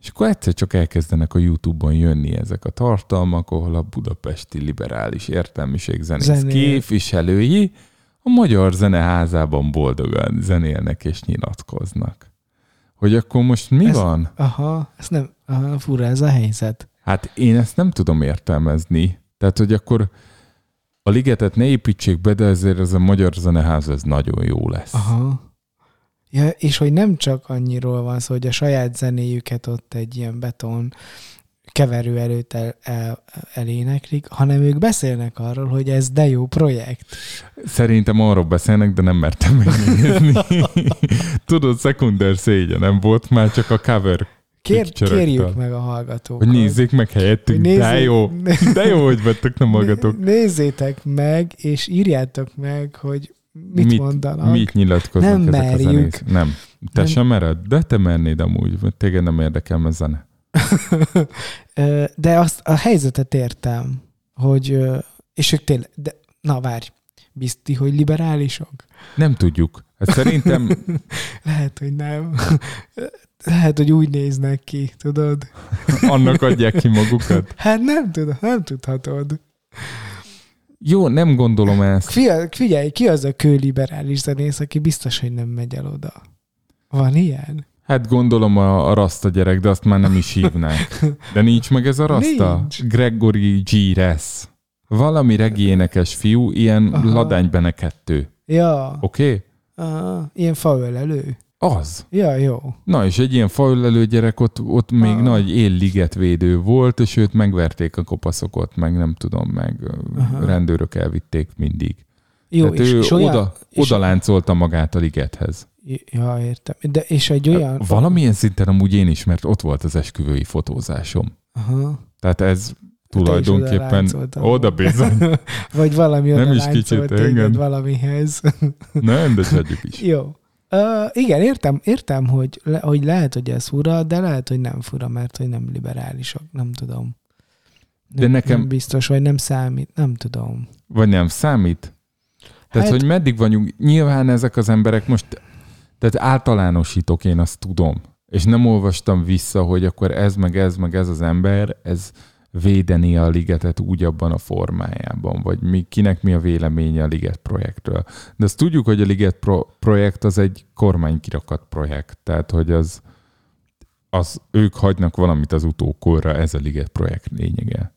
És akkor egyszer csak elkezdenek a YouTube-on jönni ezek a tartalmak, ahol a budapesti liberális értelmiség zenész Zenél. képviselői a Magyar Zeneházában boldogan zenélnek és nyilatkoznak. Hogy akkor most mi Ez- van? Aha, ez nem, aha, fura ez a helyzet. Hát én ezt nem tudom értelmezni. Tehát, hogy akkor a ligetet ne építsék be, de ezért ez a Magyar Zeneház ez nagyon jó lesz. Aha. Ja, és hogy nem csak annyiról van szó, hogy a saját zenéjüket ott egy ilyen beton keverő előtt el, el, eléneklik, hanem ők beszélnek arról, hogy ez de jó projekt. Szerintem arról beszélnek, de nem mertem megnézni. Tudod, szekunder szégyenem volt, már csak a cover Kér, kérjük meg a hallgatókat. Hogy nézzék meg helyettünk, Hogy de nézzék- jó. De jó, hogy vettek, nem hallgatok. Nézzétek meg, és írjátok meg, hogy mit, mit mondanak. Mit nyilatkoznak Nem ezek merjük. a zenész? Nem. Te Nem. sem mered? De te mernéd amúgy, téged nem érdekel a zene. De azt a helyzetet értem, hogy, és ők tényleg, de, na várj, bizti, hogy liberálisok? Nem tudjuk. Hát szerintem Lehet, hogy nem. Lehet, hogy úgy néznek ki, tudod? annak adják ki magukat. Hát nem tudom, nem tudhatod. Jó, nem gondolom ezt. Figyelj, figyelj, ki az a kőliberális zenész, aki biztos, hogy nem megy el oda? Van ilyen? Hát gondolom a, a rasta gyerek, de azt már nem is hívnák. De nincs meg ez a rasta? Nincs. Gregory G. Ress. Valami regi énekes fiú, ilyen Aha. ladány bene kettő. Ja, Oké? Okay? aha, ilyen faölelő. Az. Ja, jó. Na, és egy ilyen faülelő gyerek ott, ott még Ah. nagy élligetvédő volt, és őt megverték a kopaszokot, meg nem tudom, meg Aha. Rendőrök elvitték mindig. Jó, Tehát és, ő és olyan... oda, és- oda láncolta magát a ligethez. Ja, értem. De és egy olyan... Valamilyen szinten amúgy én is, mert ott volt az esküvői fotózásom. Aha. Tehát ez is tulajdonképpen odaláncoltad oda bizony. Vagy valami Nem oda is kicsit, téged valamihez. Nem, de hagyjuk is. Jó. Uh, igen, értem, értem hogy, le, hogy lehet, hogy ez fura, de lehet, hogy nem fura, mert hogy nem liberálisok, nem tudom. De Nem, nekem- nem biztos, vagy nem számít, nem tudom. Vagy nem számít? Tehát, Hát- hogy meddig vagyunk? Nyilván ezek az emberek most, tehát általánosítok, én azt tudom. És nem olvastam vissza, hogy akkor ez, meg ez, meg ez az ember, ez védeni a ligetet úgy abban a formájában, vagy mi, kinek mi a véleménye a liget projektről. De azt tudjuk, hogy a liget pro- projekt az egy kormánykirakat projekt, tehát hogy az, az ők hagynak valamit az utókorra, ez a liget projekt lényege.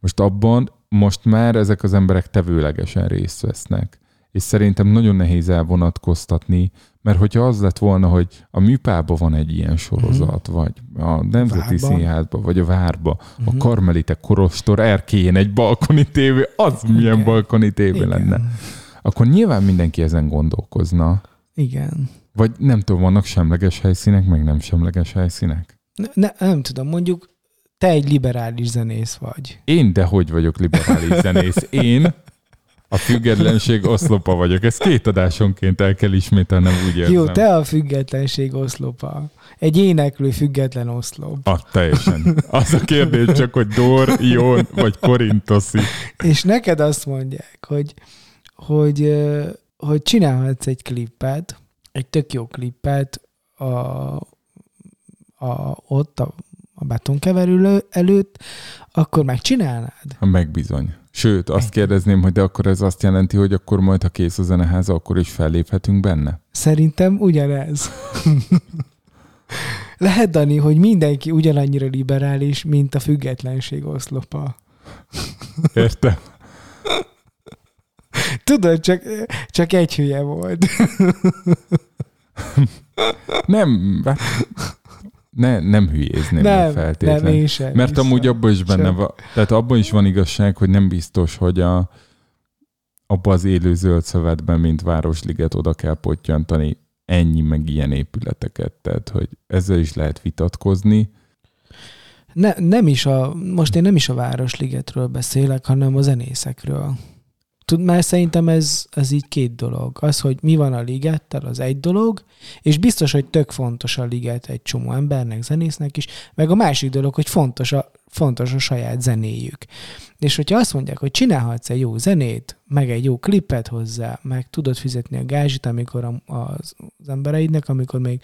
Most abban most már ezek az emberek tevőlegesen részt vesznek. És szerintem nagyon nehéz elvonatkoztatni, mert hogyha az lett volna, hogy a műpában van egy ilyen sorozat, uh-huh. vagy a Nemzeti Várba. Színházban, vagy a Várba, uh-huh. Mhm. a Karmelite Korostor erkélyén egy balkoni tévé, az milyen Igen. balkoni tévé Igen. lenne. Akkor nyilván mindenki ezen gondolkozna. Igen. Vagy nem tudom, vannak semleges helyszínek, meg nem semleges helyszínek. Ne, ne, nem tudom, mondjuk te egy liberális zenész vagy. Én de hogy vagyok liberális zenész? Én a függetlenség oszlopa vagyok. Ezt két adásonként el kell ismételnem, úgy érzem. Jó, te a függetlenség oszlopa. Egy éneklő független oszlop. Ah, teljesen. Az a kérdés csak, hogy Dor, Ion vagy Korintoszi. És neked azt mondják, hogy, hogy, hogy csinálhatsz egy klippet, egy tök jó klippet a, a, ott a, a betonkeverülő előtt, akkor megcsinálnád? Ha megbizony. Sőt, azt kérdezném, hogy de akkor ez azt jelenti, hogy akkor majd, ha kész a zeneháza, akkor is felléphetünk benne? Szerintem ugyanez. Lehet, Dani, hogy mindenki ugyanannyira liberális, mint a függetlenség oszlopa. Értem? Tudod, csak, csak egy hülye volt. Nem, hát, ne, nem hülyézném nem, feltétlenül. nem, én sem. Mert hiszem. amúgy abban is benne Sem. van, tehát abban is van igazság, hogy nem biztos, hogy a, abban az élő zöld szövetben, mint Városliget, oda kell pottyantani ennyi meg ilyen épületeket. Tehát, hogy ezzel is lehet vitatkozni. Ne, nem is a, most én nem is a Városligetről beszélek, hanem a zenészekről. Tud, mert szerintem ez, ez így két dolog. Az, hogy mi van a ligettel, az egy dolog, és biztos, hogy tök fontos a liget egy csomó embernek, zenésznek is, meg a másik dolog, hogy fontos a, fontos a saját zenéjük. És hogyha azt mondják, hogy csinálhatsz egy jó zenét, meg egy jó klipet hozzá, meg tudod fizetni a gázsit, amikor a- az, embereidnek, amikor még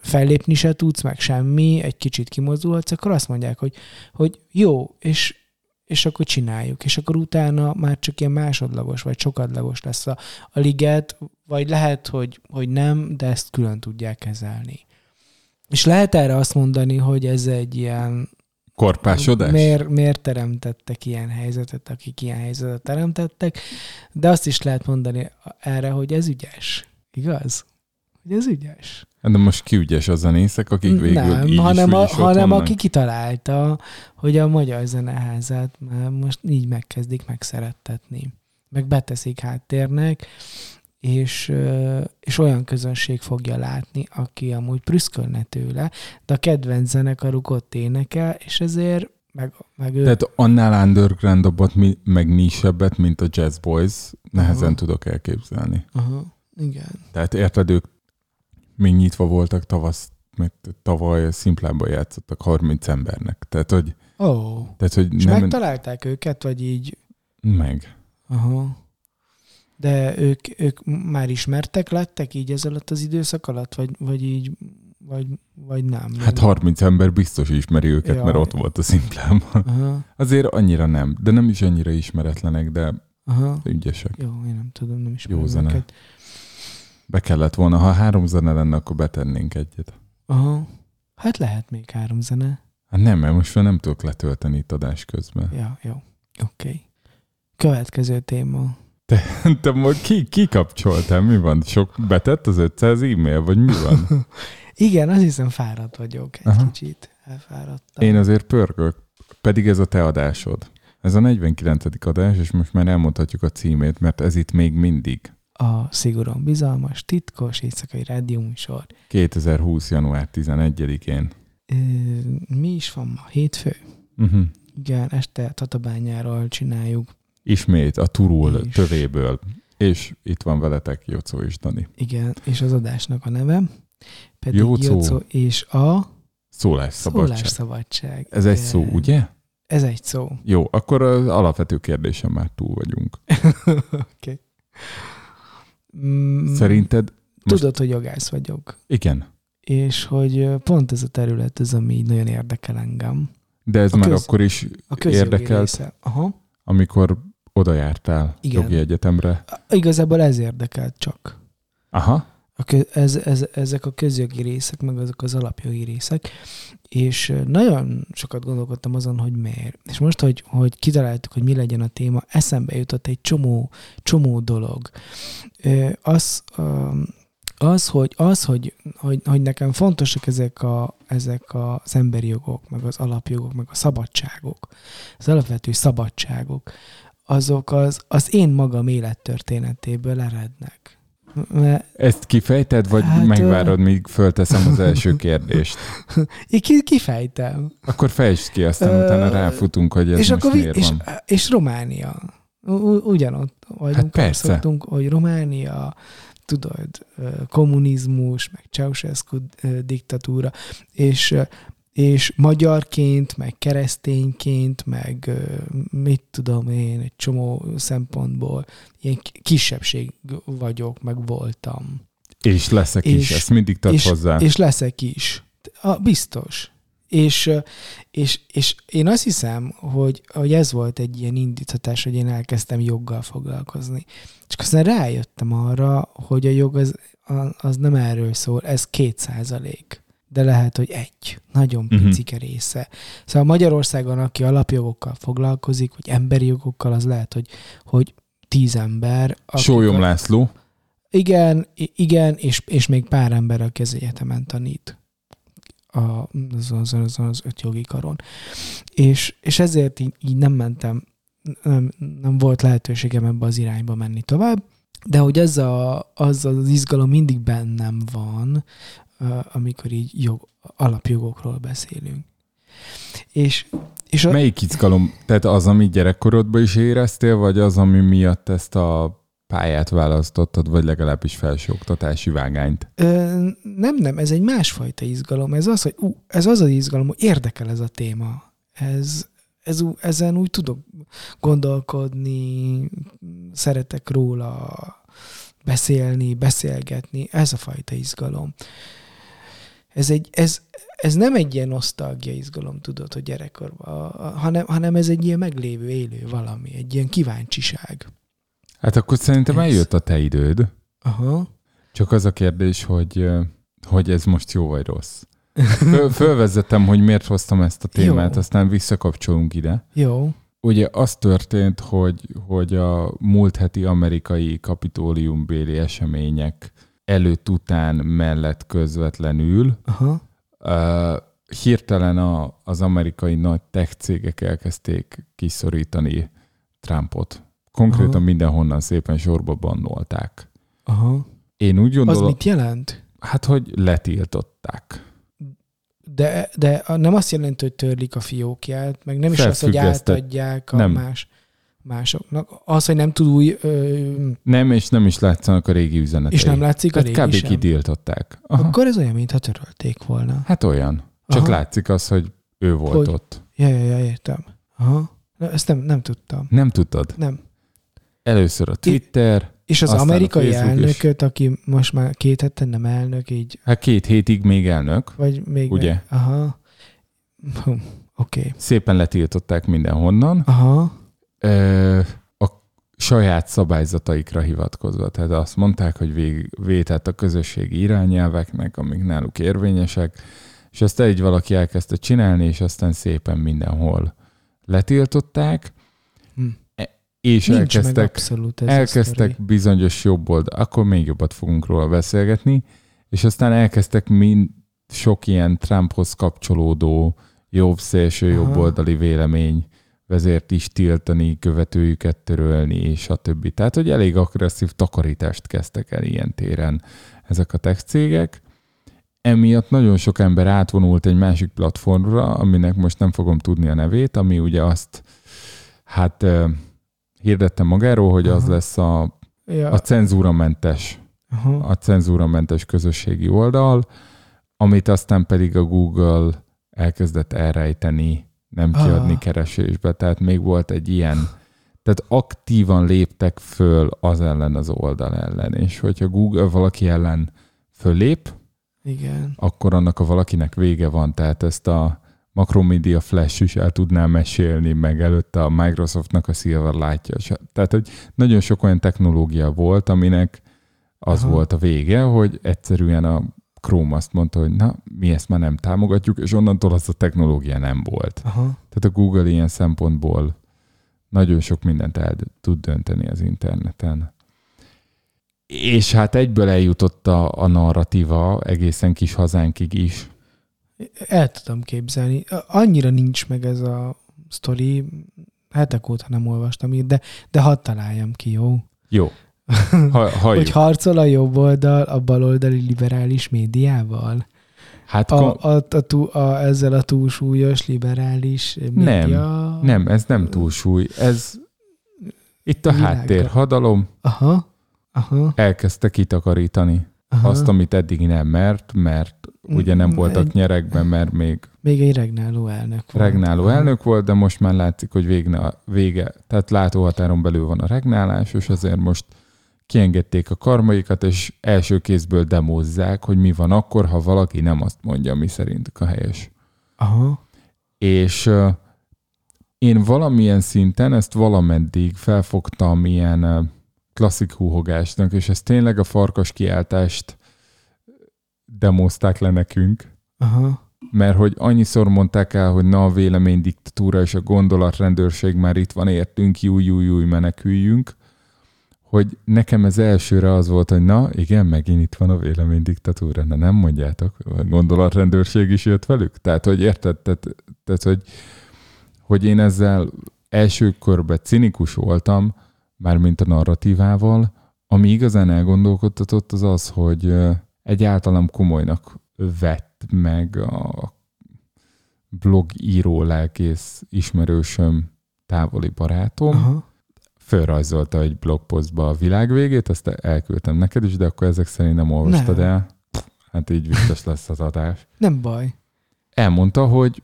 fellépni se tudsz, meg semmi, egy kicsit kimozdulhatsz, akkor azt mondják, hogy, hogy jó, és, és akkor csináljuk. És akkor utána már csak ilyen másodlagos, vagy sokadlagos lesz a, a liget, vagy lehet, hogy, hogy nem, de ezt külön tudják kezelni. És lehet erre azt mondani, hogy ez egy ilyen Korpásodás? Miért, miért teremtettek ilyen helyzetet, akik ilyen helyzetet teremtettek, de azt is lehet mondani erre, hogy ez ügyes. Igaz? Hogy ez ügyes. De most ki ügyes a zenészek, akik végül nem, így hanem, is, a, hanem aki kitalálta, hogy a Magyar Zeneházát már most így megkezdik megszerettetni. Meg beteszik háttérnek, és, és olyan közönség fogja látni, aki amúgy prüszkölne tőle, de a kedvenc zenekaruk ott énekel, és ezért meg, meg ő... Tehát annál undergroundabbat, mi- meg nisebbet, mint a Jazz Boys, nehezen Aha. tudok elképzelni. Aha, igen. Tehát érted, ők még nyitva voltak tavasz, meg tavaly szimplában játszottak 30 embernek. Tehát, hogy, oh. tehát, hogy és nem, megtalálták őket, vagy így... meg. Aha. De ők, ők már ismertek lettek így ez alatt az időszak alatt, vagy, vagy így, vagy, vagy nem? Hát 30 ember biztos ismeri őket, Jaj. mert ott volt a szimplában. Aha, Azért annyira nem, de nem is annyira ismeretlenek, de aha. ügyesek. Jó, én nem tudom, nem ismerem Jó zene. őket. Be kellett volna, ha három zene lenne, akkor betennénk egyet. Aha. Hát lehet még három zene. Hát nem, mert most már nem tudok letölteni itt adás közben. Ja, jó. Oké. Okay. Következő téma. Te most ki, ki kapcsoltál? Mi van? Sok betett az 500 e-mail, vagy mi van? Igen, azt hiszem fáradt vagyok egy. Aha. kicsit. Elfáradtam. Én azért pörgök, pedig ez a te adásod. Ez a 49. adás, és most már elmondhatjuk a címét, mert ez itt még mindig. A szigorúan bizalmas, titkos éjszakai rádióműsor. 2020. január 11-én. Ö, mi is van ma? Hétfő? Uh-huh. Igen, este Tatabányáról csináljuk. Ismét a turul És- tövéből. És itt van veletek Jocó és Dani. Igen, és az adásnak a neve pedig Jócó. Jócó és a Szólásszabadság. szólásszabadság. Ez egy szó, ugye? Ez egy szó. Jó, akkor az alapvető kérdésen már túl vagyunk. Oké. Mm, Szerinted, most- Tudod, hogy jogász vagyok, igen, és hogy pont ez a terület az, ami így nagyon érdekel engem. de ez A már köz- akkor is A érdekelt, része. Aha. amikor oda jártál Igen. jogi egyetemre. Igazából ez érdekelt csak. Aha, A kö, ez, ez, ezek a közjogi részek, meg azok az alapjogi részek, és nagyon sokat gondolkodtam azon, hogy miért. És most, hogy, hogy kitaláltuk, hogy mi legyen a téma, eszembe jutott egy csomó, csomó dolog. Az, az, hogy, az hogy, hogy, hogy nekem fontosak ezek, a, ezek az emberi jogok, meg az alapjogok, meg a szabadságok, az alapvető szabadságok, azok az, az én magam élettörténetéből erednek. Ezt kifejted, vagy Hát, megvárod, míg fölteszem az első kérdést? Én ki, kifejtem. Akkor fejtsd ki, aztán utána ráfutunk, hogy ez és, most akkor, miért és, van. és Románia. Ugyanott vagyunk, Hát persze. szoktunk, hogy Románia, tudod, kommunizmus, meg Ceausescu diktatúra, és és magyarként, meg keresztényként, meg mit tudom én, egy csomó szempontból ilyen ki- kisebbség vagyok, meg voltam. És leszek is, és- ezt mindig tart és, hozzá. És leszek is. A, biztos. És, és, és én azt hiszem, hogy, hogy ez volt egy ilyen indíthatás, hogy én elkezdtem joggal foglalkozni. Csak aztán rájöttem arra, hogy a jog az, az nem erről szól, ez két százalék. De lehet, hogy egy. Nagyon Mhm. picike része. Szóval Magyarországon, aki alapjogokkal foglalkozik, vagy emberi jogokkal, az lehet, hogy, hogy tíz ember. Sólyom László, igen, igen, és, és még pár ember, aki az egyetemen tanít a, azon, azon, azon az öt jogi karon. És, és ezért így, így nem mentem, nem, nem volt lehetőségem ebbe az irányba menni tovább, de hogy ez a, az az izgalom mindig bennem van, amikor így jog, alapjogokról beszélünk. És, és a, Melyik izgalom? Tehát az, ami gyerekkorodban is éreztél, vagy az, ami miatt ezt a pályát választottad, vagy legalábbis felsőoktatási vágányt? Ö, nem, nem, ez egy másfajta izgalom. Ez az, hogy ú, ez az az izgalom, hogy érdekel ez a téma. Ez, ez, ezen úgy tudok gondolkodni, szeretek róla beszélni, beszélgetni. Ez a fajta izgalom. Ez, egy, ez, ez nem egy ilyen nosztalgia izgalom, tudod, hogy gyerekkorban, hanem, hanem ez egy ilyen meglévő, élő valami, egy ilyen kíváncsiság. Hát akkor szerintem Ez- eljött a te időd. Aha. Csak az a kérdés, hogy, hogy ez most jó vagy rossz. Föl, hogy miért hoztam ezt a témát, Jó. aztán visszakapcsolunk ide. Jó. Ugye az történt, hogy, hogy a múlt heti amerikai kapitóliumbéli események előtt, után, mellett közvetlenül Aha. uh, hirtelen a, az amerikai nagy tech cégek elkezdték kiszorítani Trumpot. Konkrétan Aha. mindenhonnan szépen sorba bannolták. Aha. Én úgy Az gondolom, mit jelent? hát hogy letiltották. De, de nem azt jelenti, hogy törlik a fiókját, meg nem is az, hogy átadják a Nem. más másoknak. Az, hogy nem tud új, ö, Nem, és nem is látszanak a régi üzenetei. és nem látszik a Tehát régi kb. sem. kitiltották. Aha. Akkor ez olyan, mintha törölték volna. Hát olyan. Csak Aha. látszik az, hogy ő volt Hogy? ott. Ja, ja, ja, értem. Aha. Na, ezt nem, nem tudtam. Nem tudtad? Nem. Először a Twitter, És az amerikai is. elnököt, aki most már két hete nem elnök, így, hát két hétig még elnök, vagy még... Ugye? Aha. Hm, Oké. Okay. szépen letiltották mindenhonnan, Aha. Ö, a saját szabályzataikra hivatkozva. Tehát azt mondták, hogy vég, vétett a közösségi irányelveknek, amik náluk érvényesek, és azt egy valaki elkezdte csinálni, és aztán szépen mindenhol letiltották, Hm. és Nincs elkezdtek abszolút ez elkezdtek bizonyos jobb oldal, akkor még jobbat fogunk róla beszélgetni, és aztán elkezdtek mind sok ilyen Trumphoz kapcsolódó jobb szélső Aha. jobboldali vélemény vezért is tiltani, követőjüket törölni, és a többi. Tehát, hogy elég agresszív takarítást kezdtek el ilyen téren ezek a tech cégek. Emiatt nagyon sok ember átvonult egy másik platformra, aminek most nem fogom tudni a nevét, ami ugye azt hát hirdette magáról, hogy az Aha. lesz a, Ja. a cenzúramentes, Aha. a cenzúramentes közösségi oldal, amit aztán pedig a Google elkezdett elrejteni, nem Ah. kiadni keresésbe. Tehát még volt egy ilyen, tehát aktívan léptek föl az ellen az oldal ellen, és hogyha Google valaki ellen föllép, Igen. akkor annak a valakinek vége van, tehát ezt a Macromedia Flash is el tudná mesélni, meg előtte a Microsoftnak a Silverlight-ja. Tehát, hogy nagyon sok olyan technológia volt, aminek az. Aha. volt a vége, hogy egyszerűen a Chrome azt mondta, hogy na, mi ezt már nem támogatjuk, és onnantól az a technológia nem volt. Aha. Tehát a Google ilyen szempontból nagyon sok mindent el tud dönteni az interneten. És hát egyből eljutott a, a narratíva egészen kis hazánkig is. El tudom képzelni. Annyira nincs meg ez a sztori, hetek óta nem olvastam így, de, de hadd találjam ki, jó? Jó. Ha, halljuk. Hogy harcol a jobb oldal a baloldali liberális médiával? hát A, kom- a, a, a, ezzel a túlsúlyos liberális média? nem, ez nem túlsúly. Ez itt a Világgal. háttérhadalom Aha, aha, elkezdte kitakarítani aha. azt, amit eddig nem mert, mert ugye nem Mm, voltak egy- nyerekben, mert még Még egy regnáló elnök volt. regnáló elnök volt, de most már látszik, hogy végne, vége, tehát látóhatáron belül van a regnálás, és azért most kiengedték a karmaikat, és első kézből demózzák, hogy mi van akkor, ha valaki nem azt mondja, mi szerintük a helyes. Aha, És én valamilyen szinten ezt valameddig felfogtam ilyen klasszik húhogásnak, és ez tényleg a farkas kiáltást demozták le nekünk, aha, mert hogy annyiszor mondták el, hogy na a véleménydiktatúra és a gondolatrendőrség már itt van értünk, júj, júj, júj, meneküljünk, hogy nekem ez elsőre az volt, hogy na igen, megint itt van a véleménydiktatúra, na nem mondjátok, a gondolatrendőrség is jött velük? Tehát, hogy érted, tehát, tehát hogy, hogy én ezzel első körben cinikus voltam, mármint a narratívával, ami igazán elgondolkodtatott az az, hogy ö, egy általam komolynak vett meg a blogíró, lelkész, ismerősöm, távoli barátom, Aha. Fölrajzolta egy blogpostba a világ végét, azt elküldtem neked is, de akkor ezek szerint nem olvastad Nem. el. Hát így vicces lesz az adás. Nem baj. Elmondta, hogy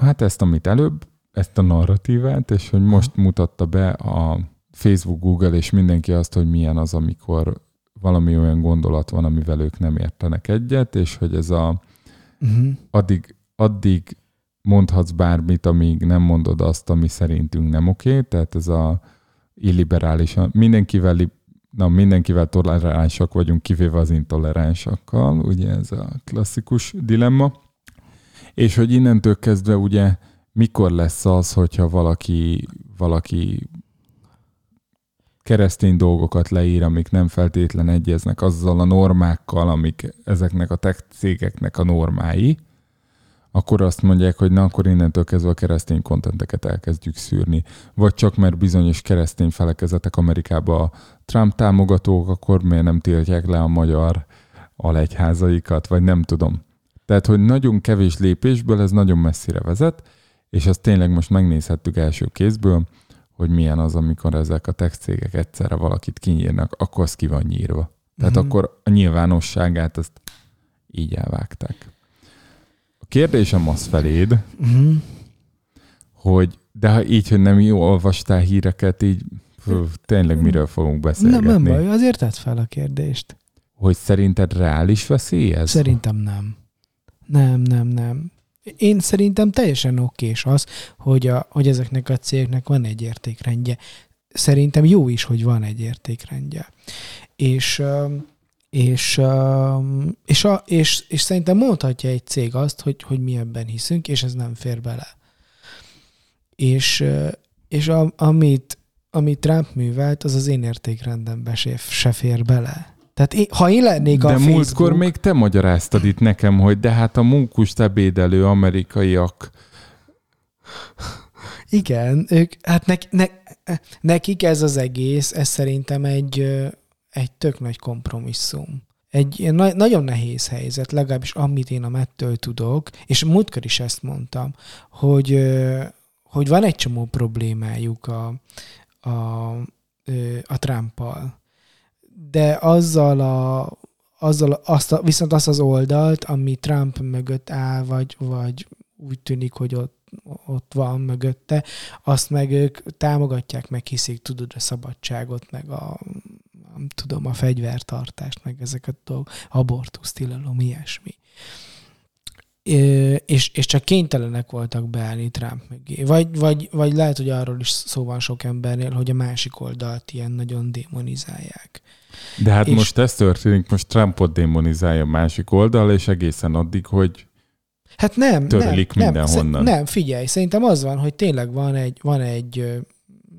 hát ezt, amit előbb, ezt a narratívát, és hogy most mutatta be a Facebook, Google és mindenki azt, hogy milyen az, amikor valami olyan gondolat van, amivel ők nem értenek egyet, és hogy ez a Uh-huh. addig, addig mondhatsz bármit, amíg nem mondod azt, ami szerintünk nem oké, tehát ez a illiberális, mindenkivel, na, mindenkivel toleránsak vagyunk, kivéve az intoleránsakkal, ugye ez a klasszikus dilemma, és hogy innentől kezdve ugye mikor lesz az, hogyha valaki, valaki keresztény dolgokat leír, amik nem feltétlen egyeznek azzal a normákkal, amik ezeknek a tech cégeknek a normái, akkor azt mondják, hogy na akkor innentől kezdve a keresztény kontenteket elkezdjük szűrni. Vagy csak mert bizonyos keresztény felekezetek Amerikába a Trump támogatók, akkor miért nem tiltják le a magyar alegyházaikat, vagy nem tudom. Tehát, hogy nagyon kevés lépésből ez nagyon messzire vezet, és azt tényleg most megnézhettük első kézből, hogy milyen az, amikor ezek a tech cégek egyszerre valakit kinyírnak, akkor az ki van nyírva. Tehát Mhm. akkor a nyilvánosságát ezt így elvágták. A kérdésem az feléd, Uh-huh. hogy de ha így, hogy nem jó olvastál híreket, így fú, tényleg miről fogunk beszélgetni? Nem, nem baj, azért tett fel a kérdést. Hogy szerinted reális veszély ez? Szerintem nem. Nem, nem, nem. Én szerintem teljesen okés az, hogy, a, hogy ezeknek a cégeknek van egy értékrendje. Szerintem jó is, hogy van egy értékrendje. És, öm, és, öm, és, a, és, és szerintem mondhatja egy cég azt, hogy, hogy mi ebben hiszünk, és ez nem fér bele. És, ö, és a, amit, amit Trump művelt, az az én értékrendembe se, se fér bele. Tehát én, ha én lennék a De Facebook... múltkor még te magyaráztad itt nekem, hogy de hát a munkust ebédelő amerikaiak Igen, ők, hát nek, ne, nekik ez az egész, ez szerintem egy, egy tök nagy kompromisszum. Egy na- nagyon nehéz helyzet, legalábbis amit én a mettől tudok, és múltkor is ezt mondtam, hogy, hogy van egy csomó problémájuk a, a, a Trumpal. De azzal a, azzal azt a, viszont azt az oldalt, ami Trump mögött áll, vagy, vagy úgy tűnik, hogy ott ott van mögötte, azt meg ők támogatják, meg hiszik, tudod, a szabadságot, meg a nem tudom, a fegyvertartást, meg ezeket a dolgok, abortusz, tilalom, ilyesmi. És, és csak kénytelenek voltak beállni Trump mögé. Vagy, vagy, vagy lehet, hogy arról is szó van sok embernél, hogy a másik oldalt ilyen nagyon démonizálják. De hát És- most ez történik, most Trumpot démonizálja a másik oldal, és egészen addig, hogy Hát nem, Törlik nem, mindenhonnan. Nem, nem, figyelj, szerintem az van, hogy tényleg van egy, van egy,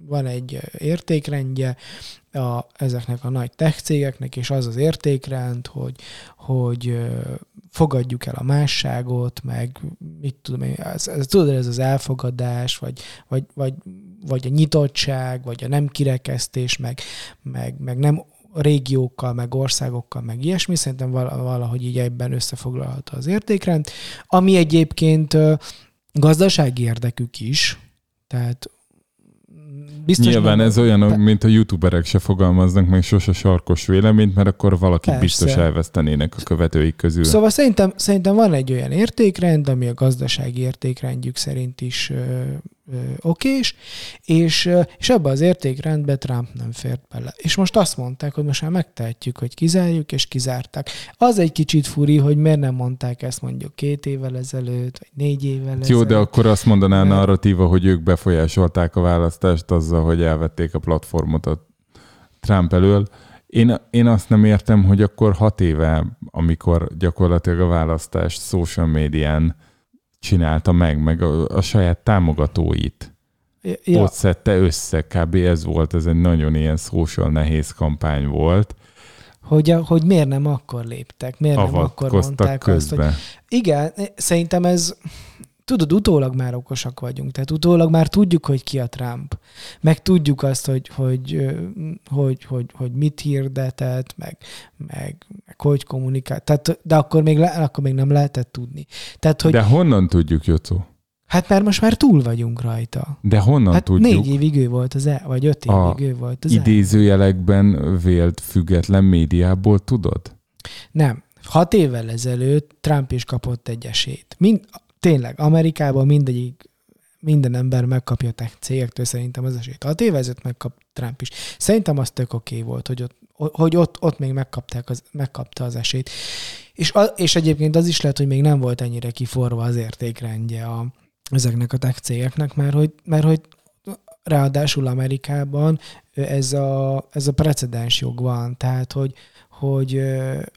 van egy értékrendje a, ezeknek a nagy tech cégeknek, és az az értékrend, hogy, hogy fogadjuk el a másságot, meg mit tudom én, ez, ez, tudod, ez az elfogadás, vagy, vagy, vagy, vagy a nyitottság, vagy a nem kirekesztés, meg, meg, meg nem régiókkal, meg országokkal, meg ilyesmi, szerintem vala- valahogy így ebben összefoglalható az értékrend, ami egyébként gazdasági érdekük is, tehát biztos nyilván nem- ez olyan, Pe- mint a youtuberek se fogalmaznak meg sose sarkos véleményt, mert akkor valaki Persze. biztos elvesztenének a követőik közül. Szóval szerintem, szerintem van egy olyan értékrend, ami a gazdasági értékrendjük szerint is okés, és, és ebbe az értékrendbe Trump nem fért bele. És most azt mondták, hogy most már megtehetjük, hogy kizárjuk, és kizárták. Az egy kicsit furi, hogy miért nem mondták ezt mondjuk két évvel ezelőtt, vagy négy évvel ezelőtt. Jó, de akkor azt mondaná a narratíva, hogy ők befolyásolták a választást azzal, hogy elvették a platformot a Trump elől. Én, én azt nem értem, hogy akkor hat éve, amikor gyakorlatilag a választást social médián csinálta meg, meg a, a saját támogatóit ja, ott szedte össze, kb. ez volt, ez egy nagyon ilyen social nehéz kampány volt. hogy, hogy miért nem akkor léptek, miért nem akkor mondták azt, hogy közbe. Igen, szerintem ez, tudod, utólag már okosak vagyunk, tehát utólag már tudjuk, hogy ki a Trump, meg tudjuk azt, hogy, hogy, hogy, hogy, hogy mit hirdetett, meg, meg, meg hogy kommunikál, tehát, de akkor még, le, akkor még nem lehetett tudni. Tehát, hogy De honnan tudjuk, Jocó? Hát mert most már túl vagyunk rajta. De honnan Hát tudjuk? négy évig ő volt az el, vagy öt A évig ő volt az el. idézőjelekben vélt független médiából tudod? Nem. Hat évvel ezelőtt Trump is kapott egy esélyt. Mind, tényleg, Amerikában mindegyik, minden ember megkapja tech cégektől szerintem az esélyt. Hat évvel ezelőtt megkap Trump is. Szerintem az tök oké okay volt, hogy ott, hogy ott, ott még megkapták az, megkapta az esélyt. És, a, és egyébként az is lehet, hogy még nem volt ennyire kiforva az értékrendje a, ezeknek a tech cégeknek, mert hogy, mert hogy ráadásul Amerikában ez a, ez a precedens jog van, tehát hogy, hogy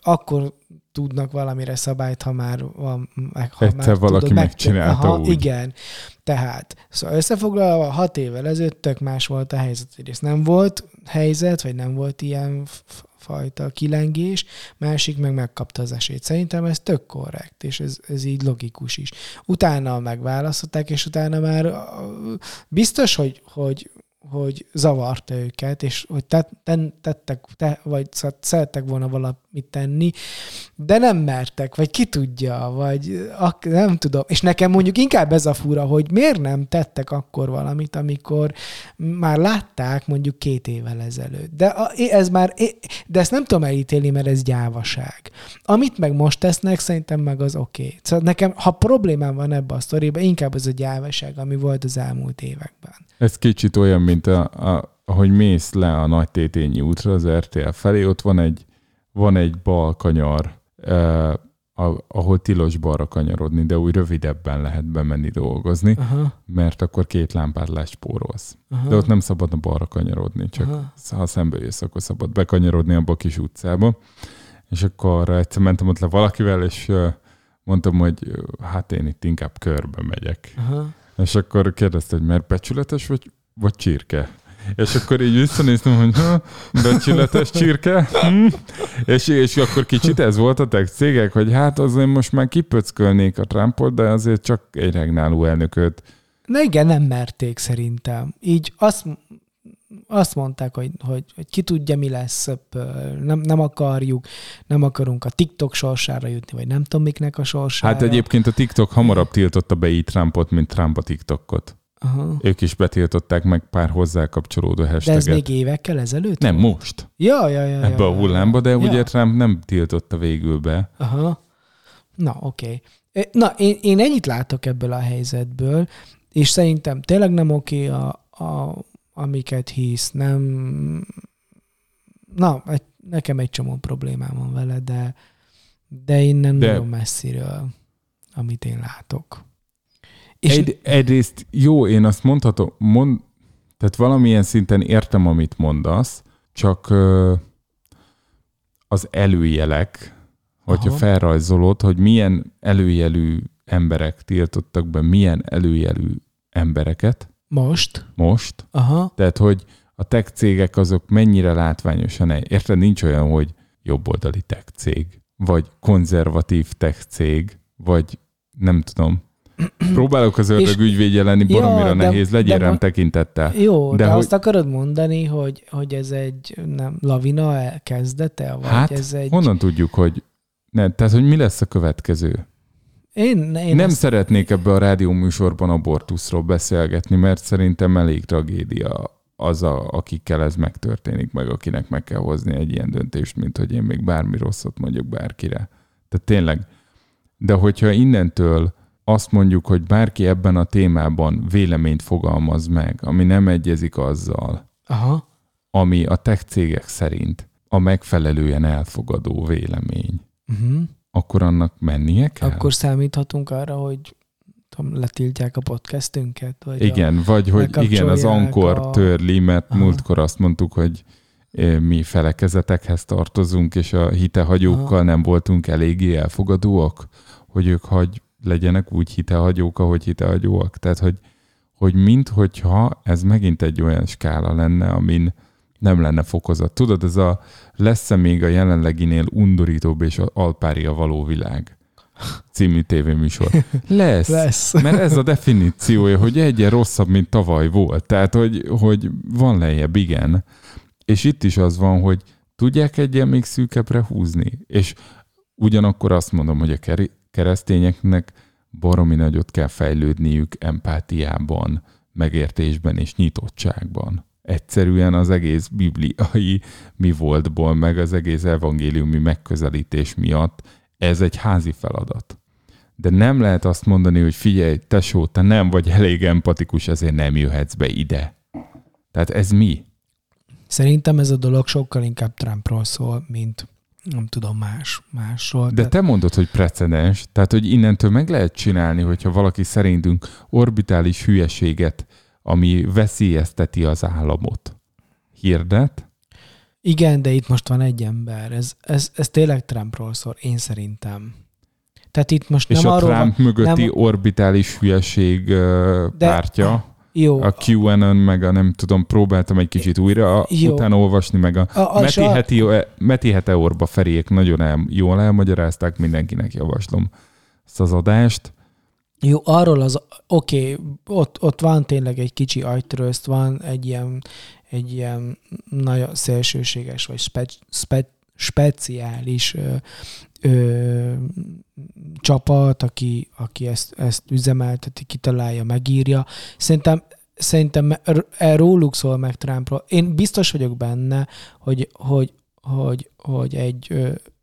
akkor tudnak valamire szabályt, ha már van, meg, ha Egyszer már valaki megcsin- megcsinálta Aha, úgy. Igen. Tehát, szóval összefoglalva, hat évvel ezelőtt tök más volt a helyzet. Egyrészt nem volt helyzet, vagy nem volt ilyen fajta kilengés, másik meg megkapta az esélyt. Szerintem ez tök korrekt, és ez, ez így logikus is. Utána megválasztották, és utána már biztos, hogy, hogy hogy zavarta őket, és hogy tett, ten- tettek, te, vagy szóval szerettek volna valamit tenni, de nem mertek, vagy ki tudja, vagy ak- nem tudom. És nekem mondjuk inkább ez a fura, hogy miért nem tettek akkor valamit, amikor már látták mondjuk két évvel ezelőtt. De a- ez már, de ezt nem tudom elítélni, mert ez gyávaság. Amit meg most tesznek, szerintem meg az oké. Okay. Szóval nekem, ha problémám van ebbe a sztoriba, inkább az a gyávaság, ami volt az elmúlt években. Ez kicsit olyan, mint a, a, ahogy mész le a Nagy Tétényi útra az RTL felé, ott van egy, van egy bal kanyar, eh, ahol tilos balra kanyarodni, de úgy rövidebben lehet bemenni dolgozni, Aha, mert akkor két lámpát lespórolsz. aha, De ott nem szabadna balra kanyarodni, csak aha. ha szembe jössz, akkor szabad bekanyarodni abba a kis utcába. És akkor egyszer mentem ott le valakivel, és mondtam, hogy hát én itt inkább körbe megyek. aha. És akkor kérdezte, hogy mert becsületes vagy, vagy csirke? És akkor így visszanéztem, hogy becsületes csirke? Hm? És, és akkor kicsit ez volt a tech cégek, hogy hát azért most már kipöckölnék a Trumpot, de azért csak egy regnáló elnököt. Na igen, nem merték szerintem. Így azt, azt mondták, hogy, hogy, hogy ki tudja, mi lesz, nem, nem akarjuk, nem akarunk a TikTok sorsára jutni, vagy nem tudom, miknek a sorsára. Hát egyébként a TikTok hamarabb tiltotta be így Trumpot, mint Trump a TikTokot. Aha. Ők is betiltották meg pár hozzá kapcsolódó De ez hashtaget. még évekkel ezelőtt? Nem most, Ja, ja, ja. ebbe ja, a hullámba, de ja. ugye Trump nem tiltotta végül be. Aha. Na, oké. Okay. Na, én, én ennyit látok ebből a helyzetből, és szerintem tényleg nem oké a, a, amiket hisz, nem... Na, egy, nekem egy csomó problémám van vele, de, de innen de... nagyon messziről, amit én látok. És Egy, egyrészt jó, én azt mondhatom, mond, tehát valamilyen szinten értem, amit mondasz, csak az előjelek, hogyha Aha. felrajzolod, hogy milyen előjelű emberek tiltottak be milyen előjelű embereket. Most, most, aha, tehát hogy a tech cégek azok mennyire látványosan, érted, nincs olyan, hogy jobboldali tech cég, vagy konzervatív tech cég, vagy nem tudom. Próbálok az ördög ügyvédje lenni, baromira de- nehéz, legyél rám tekintettel. jó, De de, hogy- azt akarod mondani, hogy, hogy ez egy nem, lavina el- kezdete, vagy Hát, ez egy... honnan tudjuk, hogy ne, tehát, hogy mi lesz a következő? Én, én nem ezt, szeretnék ebbe a rádió műsorban abortuszról beszélgetni, mert szerintem elég tragédia az, a, akikkel ez megtörténik, meg akinek meg kell hozni egy ilyen döntést, mint hogy én még bármi rosszat mondjuk bárkire. Tehát tényleg. De hogyha innentől azt mondjuk, hogy bárki ebben a témában véleményt fogalmaz meg, ami nem egyezik azzal, Aha. ami a tech cégek szerint a megfelelően elfogadó vélemény, Uh-huh. akkor annak mennie kell? Akkor számíthatunk arra, hogy tudom, letiltják a podcastünket? Vagy Igen, vagy hogy igen, az Ankor a- törli, mert Aha. múltkor azt mondtuk, hogy eh, mi felekezetekhez tartozunk, és a hitehagyókkal Aha. nem voltunk eléggé elfogadóak, hogy ők hagy, legyenek úgy hitehagyók, ahogy hitehagyóak. Tehát, hogy, hogy minthogyha ez megint egy olyan skála lenne, amin nem lenne fokozat. Tudod, ez a lesz-e még a jelenleginél undorítóbb és alpária való világ című tévéműsor. Lesz. Lesz. Mert ez a definíciója, hogy egyen rosszabb, mint tavaly volt. Tehát, hogy, hogy van lejjebb, igen. És itt is az van, hogy tudják egyen még szűkebbre húzni. És ugyanakkor azt mondom, hogy a keresztényeknek baromi nagyot kell fejlődniük empátiában, megértésben és nyitottságban. Egyszerűen az egész bibliai mi voltból, meg az egész evangéliumi megközelítés miatt ez egy házi feladat. De nem lehet azt mondani, hogy figyelj, tesó, te nem vagy elég empatikus, ezért nem jöhetsz be ide. Tehát ez mi? Szerintem ez a dolog sokkal inkább Trumpról szól, mint nem tudom, más, másról. De te mondod, hogy precedens, tehát hogy innentől meg lehet csinálni, hogyha valaki szerintünk orbitális hülyeséget, ami veszélyezteti az államot, hirdet, Igen, de itt most van egy ember. Ez, ez, ez tényleg Trumpról szól, én szerintem. Tehát itt most és nem a arról Trump van, mögötti nem- orbitális hülyeség De- pártja, jó, a QAnon, meg a nem tudom, próbáltam egy kicsit újra Jó. utána olvasni, meg a, a, a, Meti, a, heti, Meti Heteorba Feriék nagyon el, jól elmagyarázták, mindenkinek javaslom ezt az adást. Jó, arról az, oké, okay, ott, ott van tényleg egy kicsi agytrözt, van egy ilyen, egy ilyen nagyon szélsőséges, vagy spe, spe, speciális ö, ö, csapat, aki, aki ezt, ezt üzemelteti, kitalálja, megírja. Szerintem Szerintem e- róluk szól meg Trumpról. Én biztos vagyok benne, hogy, hogy, hogy, hogy egy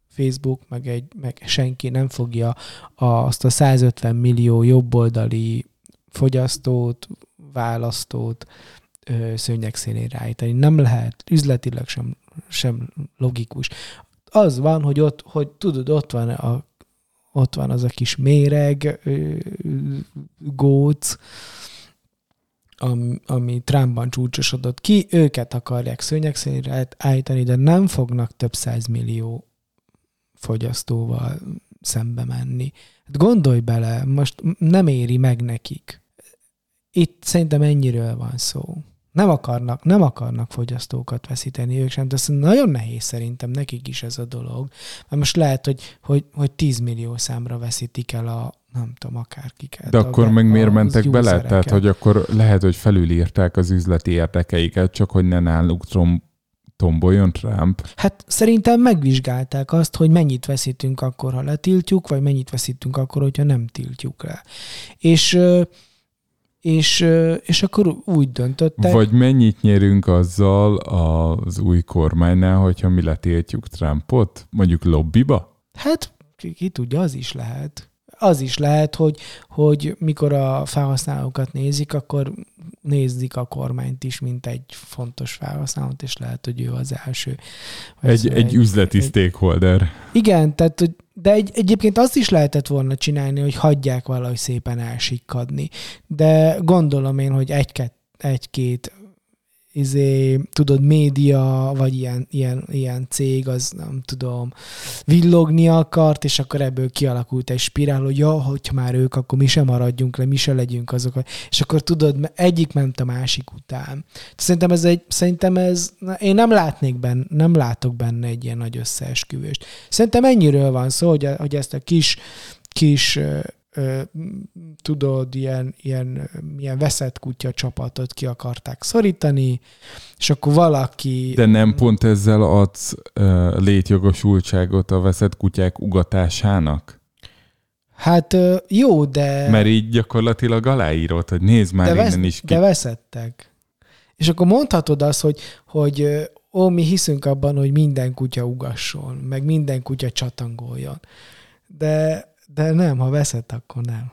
Facebook, meg, egy, meg senki nem fogja azt a 150 millió jobboldali fogyasztót, választót szőnyeg szélére állítani. Nem lehet, üzletileg sem, sem logikus. Az van, hogy ott, hogy tudod, ott van a ott van az a kis méreg, góc, ami, ami Trumpban csúcsosodott ki, őket akarják szőnyeg szélére állítani, de nem fognak több százmillió fogyasztóval szembe menni. Hát gondolj bele, most nem éri meg nekik. Itt szerintem ennyiről van szó. Nem akarnak, nem akarnak fogyasztókat veszíteni ők sem, de ez nagyon nehéz szerintem nekik is ez a dolog. Mert most lehet, hogy, hogy, hogy 10 millió számra veszítik el a, nem tudom, akárkiket. De akkor meg miért mentek bele? Tehát, hogy akkor lehet, hogy felülírták az üzleti érdekeiket, csak hogy ne náluk trom, tomboljon Trump. Hát szerintem megvizsgálták azt, hogy mennyit veszítünk akkor, ha letiltjuk, vagy mennyit veszítünk akkor, hogyha nem tiltjuk le. És, és, és akkor úgy döntöttek. Vagy mennyit nyerünk azzal az új kormánynál, hogyha mi letiltjuk Trumpot? Mondjuk lobbiba? Hát ki, ki tudja, az is lehet. Az is lehet, hogy, hogy mikor a felhasználókat nézik, akkor nézik a kormányt is, mint egy fontos felhasználót, és lehet, hogy ő az első. Egy, szóval egy üzleti egy, stakeholder. Igen, tehát, hogy- de egy, egyébként azt is lehetett volna csinálni, hogy hagyják valahogy szépen elsikkadni. De gondolom én, hogy egy-két, egy-két izé, tudod, média, vagy ilyen, ilyen, ilyen cég, az nem tudom, villogni akart, és akkor ebből kialakult egy spirál, hogy ja, hogyha már ők, akkor mi sem maradjunk le, mi se legyünk azok. És akkor tudod, egyik ment a másik után. Szerintem ez egy, szerintem ez, én nem látnék benne, nem látok benne egy ilyen nagy összeesküvést. Szerintem ennyiről van szó, hogy, hogy ezt a kis, kis tudod, ilyen, ilyen, ilyen veszett kutya csapatot ki akarták szorítani, és akkor valaki... De nem pont ezzel adsz létjogosultságot a veszett kutyák ugatásának? Hát jó, de... Mert így gyakorlatilag aláírod, hogy nézd már de, innen vesz, is ki. de veszettek. És akkor mondhatod azt, hogy, hogy ó, mi hiszünk abban, hogy minden kutya ugasson, meg minden kutya csatangoljon. De, de nem, ha veszett, akkor nem.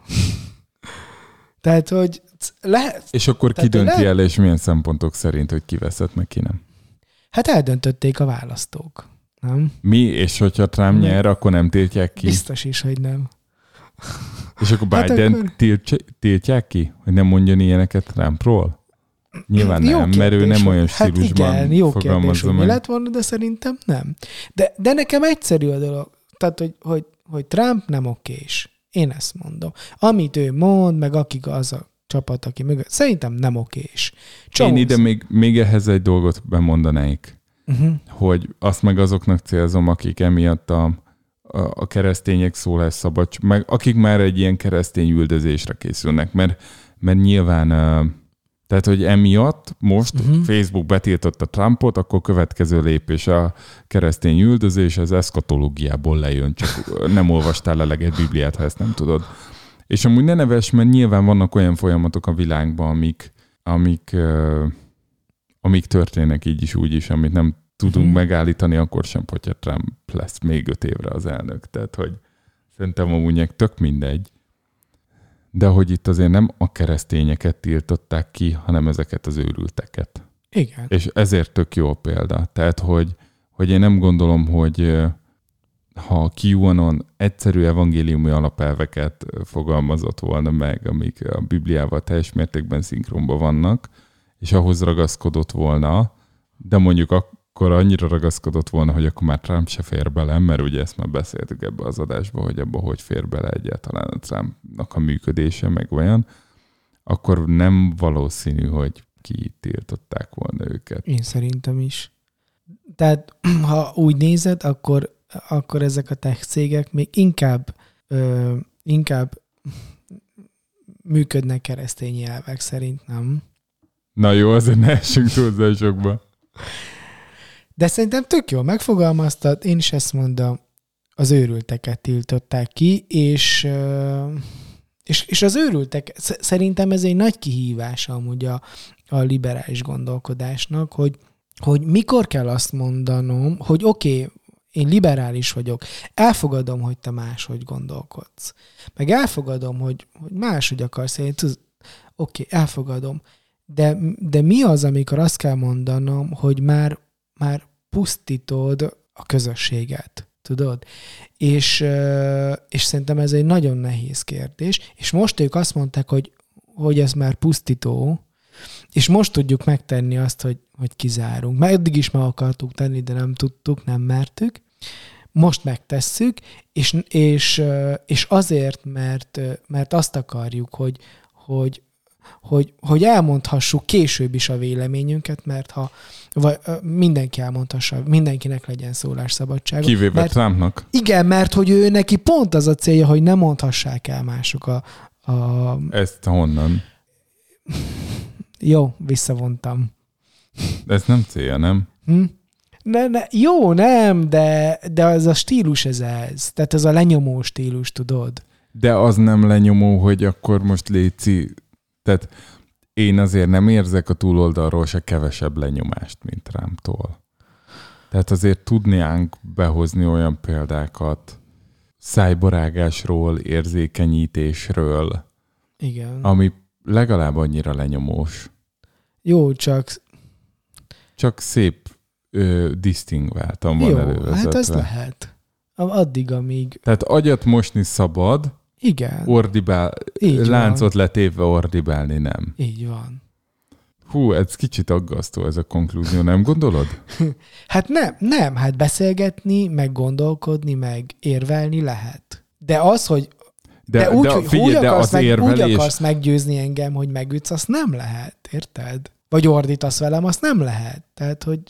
Tehát, hogy lehet, És akkor ki dönti nem- el, és milyen szempontok szerint, hogy ki veszett, meg ki nem? hát eldöntötték a választók. Nem? Mi, és hogyha Trump Nem. nyer, akkor nem tiltják ki? Biztos is, hogy nem. És akkor Hát Biden akkor- tiltja- tiltják ki, hogy nem mondjon ilyeneket Trumpról? Nyilván Jó nem, mert ő kérdés, nem olyan hogy- hát stílusban igen, jó kérdés, fogalmazza mi meg. lett volna, de szerintem nem. De, de nekem egyszerű a dolog. Tehát, hogy, hogy, hogy Trump nem okés. Én ezt mondom. Amit ő mond, meg akik az a csapat, aki mögött, szerintem nem okés. Én ide még, még ehhez egy dolgot bemondanék, Uh-huh. hogy azt meg azoknak célzom, akik emiatt a, a, keresztények szólásszabad, meg akik már egy ilyen keresztény üldözésre készülnek, mert, mert nyilván tehát, hogy emiatt most uh-huh. Facebook betiltotta Trumpot, akkor következő lépés a keresztény üldözés, az eszkatológiából lejön, csak nem olvastál eleget Bibliát, ha ezt nem tudod. És amúgy ne neves, mert nyilván vannak olyan folyamatok a világban, amik, amik, amik történnek így is, úgy is, amit nem tudunk Mhm. megállítani, akkor sem, hogyha Trump lesz még öt évre az elnök. Tehát, hogy szerintem amúgy tök mindegy. De hogy itt azért nem a keresztényeket tiltották ki, hanem ezeket az őrülteket. Igen. És ezért tök jó a példa. Tehát, hogy, hogy én nem gondolom, hogy ha QAnon egyszerű evangéliumi alapelveket fogalmazott volna meg, amik a Bibliával teljes mértékben szinkronban vannak, és ahhoz ragaszkodott volna, de mondjuk akkor annyira ragaszkodott volna, hogy akkor már Trump se fér bele, mert ugye ezt már beszéltük ebbe az adásba, hogy abba hogy fér bele egyáltalán a Trumpnak a működése, meg olyan, akkor nem valószínű, hogy kitiltották volna őket. Én szerintem is. Tehát, ha úgy nézed, akkor, akkor ezek a tech cégek még inkább, ö, inkább működnek keresztény elvek szerint, nem? Na jó, azért ne essünk túlzásokba. De szerintem tök jól megfogalmaztad, én is ezt mondom, az őrülteket tiltották ki, és, és, és az őrültek, sz- szerintem ez egy nagy kihívás amúgy a, a liberális gondolkodásnak, hogy, hogy mikor kell azt mondanom, hogy oké, okay, én liberális vagyok, elfogadom, hogy te máshogy gondolkodsz. Meg elfogadom, hogy, hogy máshogy akarsz élni. Oké, okay, elfogadom. De, de mi az, amikor azt kell mondanom, hogy már, már pusztítod a közösséget, tudod? És, és szerintem ez egy nagyon nehéz kérdés. És most ők azt mondták, hogy, hogy ez már pusztító, és most tudjuk megtenni azt, hogy, hogy kizárunk. Már eddig is meg akartuk tenni, de nem tudtuk, nem mertük. Most megtesszük, és, és, és azért, mert, mert azt akarjuk, hogy, hogy, hogy, hogy elmondhassuk később is a véleményünket, mert ha vagy, mindenki elmondhassa, mindenkinek legyen szólásszabadsága. Kivéve mert, Trumpnak. igen, mert hogy ő neki pont az a célja, hogy ne mondhassák el mások a, a... Ezt honnan? Jó, visszavontam. Ez nem célja, nem? Hm? Ne, ne, jó, nem, de, de az a stílus ez ez. Tehát ez a lenyomó stílus, tudod? De az nem lenyomó, hogy akkor most léci... Tehát én azért nem érzek a túloldalról se kevesebb lenyomást, mint Trumptól. Tehát azért tudnánk behozni olyan példákat szájborágásról, érzékenyítésről, Igen. ami legalább annyira lenyomós. Jó, csak Csak szép ö, disztingváltan van jó, elővezetve. hát ez lehet. Addig, amíg... Tehát agyat mosni szabad, Igen, ordibál, Így van. láncot letévve ordibálni nem. így van. Hú, ez kicsit aggasztó ez a konklúzió, nem gondolod? Hát nem, nem, hát beszélgetni, meg gondolkodni, meg érvelni lehet. De az, hogy de, de úgy, hogy figyelj, úgy, de az meg, úgy érvelés, akarsz meggyőzni engem, hogy megütsz, azt nem lehet, érted? Vagy ordítasz velem, azt nem lehet. Tehát, hogy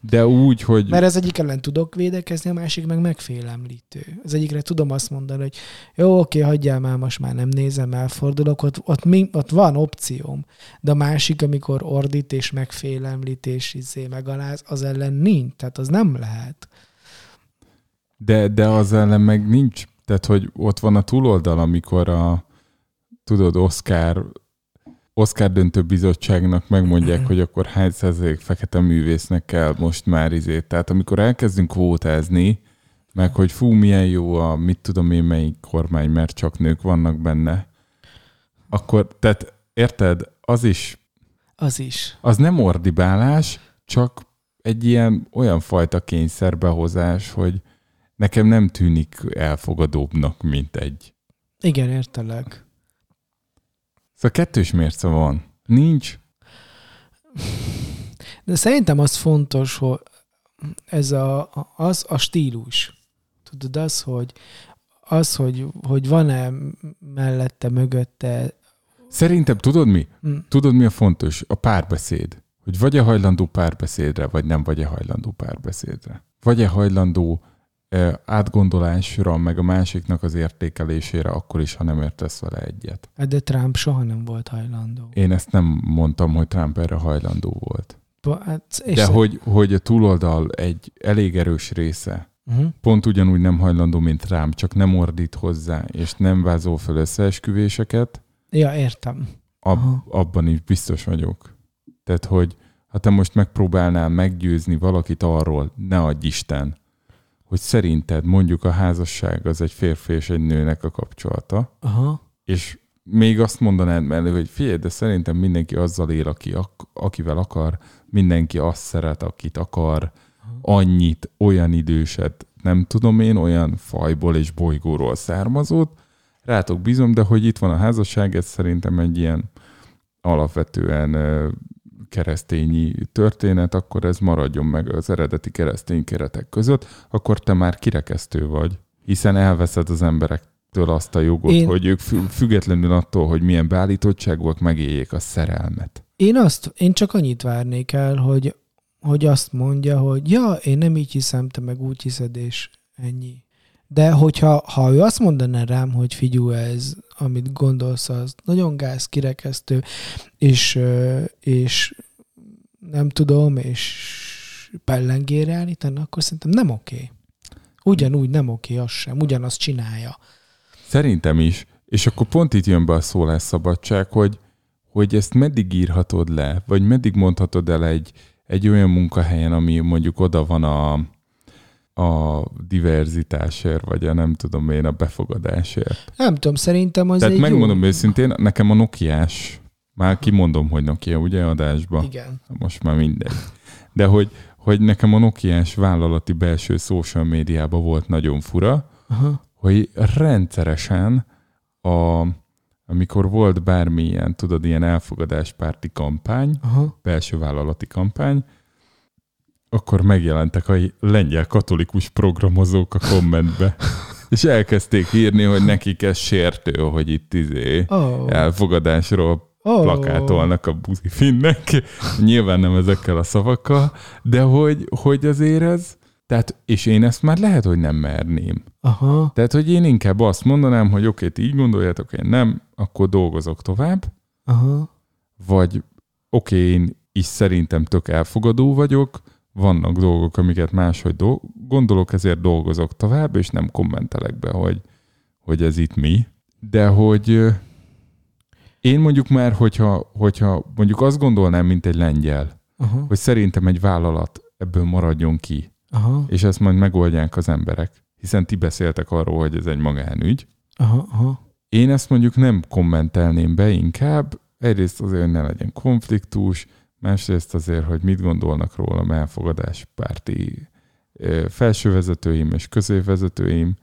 de úgy, hogy Mert az egyik ellen tudok védekezni, a másik meg megfélemlítő. Az egyikre tudom azt mondani, hogy jó, oké, hagyjál már, most már nem nézem, elfordulok, ott, ott, mi, ott van opcióm. De a másik, amikor ordít és megfélemlít és izé megaláz, az ellen nincs. Tehát az nem lehet. de, de az ellen meg nincs. Tehát, hogy ott van a túloldal, amikor a, tudod, Oscar, Oscar döntő bizottságnak megmondják, hogy akkor hány százalék fekete művésznek kell most már izét. Tehát amikor elkezdünk kvótázni, meg hogy fú, milyen jó a mit tudom én melyik kormány, mert csak nők vannak benne, akkor, tehát érted, az is, Az is. az nem ordibálás, csak egy ilyen olyan fajta kényszerbehozás, hogy nekem nem tűnik elfogadóbbnak, mint egy. Igen, értelek. Szóval kettős mérce van. Nincs. De szerintem az fontos, hogy ez a, az a stílus. Tudod, az, hogy az, hogy, hogy van-e mellette, mögötte. Szerintem tudod mi? Hm, Tudod mi a fontos? A párbeszéd. Hogy vagy-e hajlandó párbeszédre, vagy nem vagy-e hajlandó párbeszédre. Vagy-e hajlandó átgondolásra, meg a másiknak az értékelésére, akkor is, ha nem értesz vele egyet. Hát De Trump soha nem volt hajlandó. Én ezt nem mondtam, hogy Trump erre hajlandó volt. Pa- Hát, és De hogy, hogy a túloldal egy elég erős része Uh-huh. pont ugyanúgy nem hajlandó, mint rám, csak nem ordít hozzá, és nem vázol fel összeesküvéseket, Ja, értem. ab, Aha. abban is biztos vagyok. Tehát, hogy ha te most megpróbálnál meggyőzni valakit arról, ne adj Isten, hogy szerinted mondjuk a házasság az egy férfi és egy nőnek a kapcsolata, Aha. és még azt mondanád mellé, hogy figyelj, de szerintem mindenki azzal él, aki, ak- akivel akar, mindenki azt szeret, akit akar, annyit, olyan időset, nem tudom én, olyan fajból és bolygóról származott, rátok bízom, de hogy itt van a házasság, ez szerintem egy ilyen alapvetően keresztényi történet, akkor ez maradjon meg az eredeti keresztény keretek között, akkor te már kirekesztő vagy, hiszen elveszed az emberektől azt a jogot, Én- hogy ők fü- függetlenül attól, hogy milyen beállítottságúak, megéljék a szerelmet. Én azt, én csak annyit várnék el, hogy, hogy azt mondja, hogy ja, én nem így hiszem, te meg úgy hiszed, és ennyi. De hogyha ha ő azt mondaná rám, hogy figyú, ez, amit gondolsz, az nagyon gáz, kirekesztő, és, és nem tudom, és pellengére állítani, akkor szerintem nem oké. Ugyanúgy nem oké, az sem. Ugyanazt csinálja. Szerintem is. És akkor pont itt jön be a szólásszabadság, hogy, hogy ezt meddig írhatod le, vagy meddig mondhatod el egy, egy olyan munkahelyen, ami mondjuk oda van a, a diverzitásért, vagy a nem tudom én, a befogadásért. Nem tudom, szerintem az Tehát egy megmondom jó... őszintén, nekem a Nokiás, már kimondom, hogy Nokia, ugye adásba? Igen. most már mindegy. De hogy, hogy nekem a Nokiás vállalati belső social médiában volt nagyon fura, Aha. hogy rendszeresen a, amikor volt bármilyen, tudod, ilyen elfogadáspárti kampány, Aha. belső vállalati kampány, akkor megjelentek a lengyel katolikus programozók a kommentbe. És elkezdték írni, hogy nekik ez sértő, hogy itt izé Oh. elfogadásról Oh. plakátolnak a buzifinnek. Nyilván nem ezekkel a szavakkal, de hogy, hogy azért ez, tehát, és én ezt már lehet, hogy nem merném. Aha. Tehát, hogy én inkább azt mondanám, hogy oké, ti így gondoljátok, én nem, akkor dolgozok tovább, Aha. vagy oké, én is szerintem tök elfogadó vagyok, vannak dolgok, amiket máshogy do- gondolok, ezért dolgozok tovább, és nem kommentelek be, hogy, hogy ez itt mi. De hogy én mondjuk már, hogyha, hogyha mondjuk azt gondolnám, mint egy lengyel, Aha. hogy szerintem egy vállalat ebből maradjon ki, Aha. és ezt majd megoldják az emberek, hiszen ti beszéltek arról, hogy ez egy magánügy, Aha. Aha. én ezt mondjuk nem kommentelném be inkább, egyrészt azért, hogy ne legyen konfliktus, másrészt azért, hogy mit gondolnak rólam elfogadáspárti ö, felsővezetőim és középvezetőim.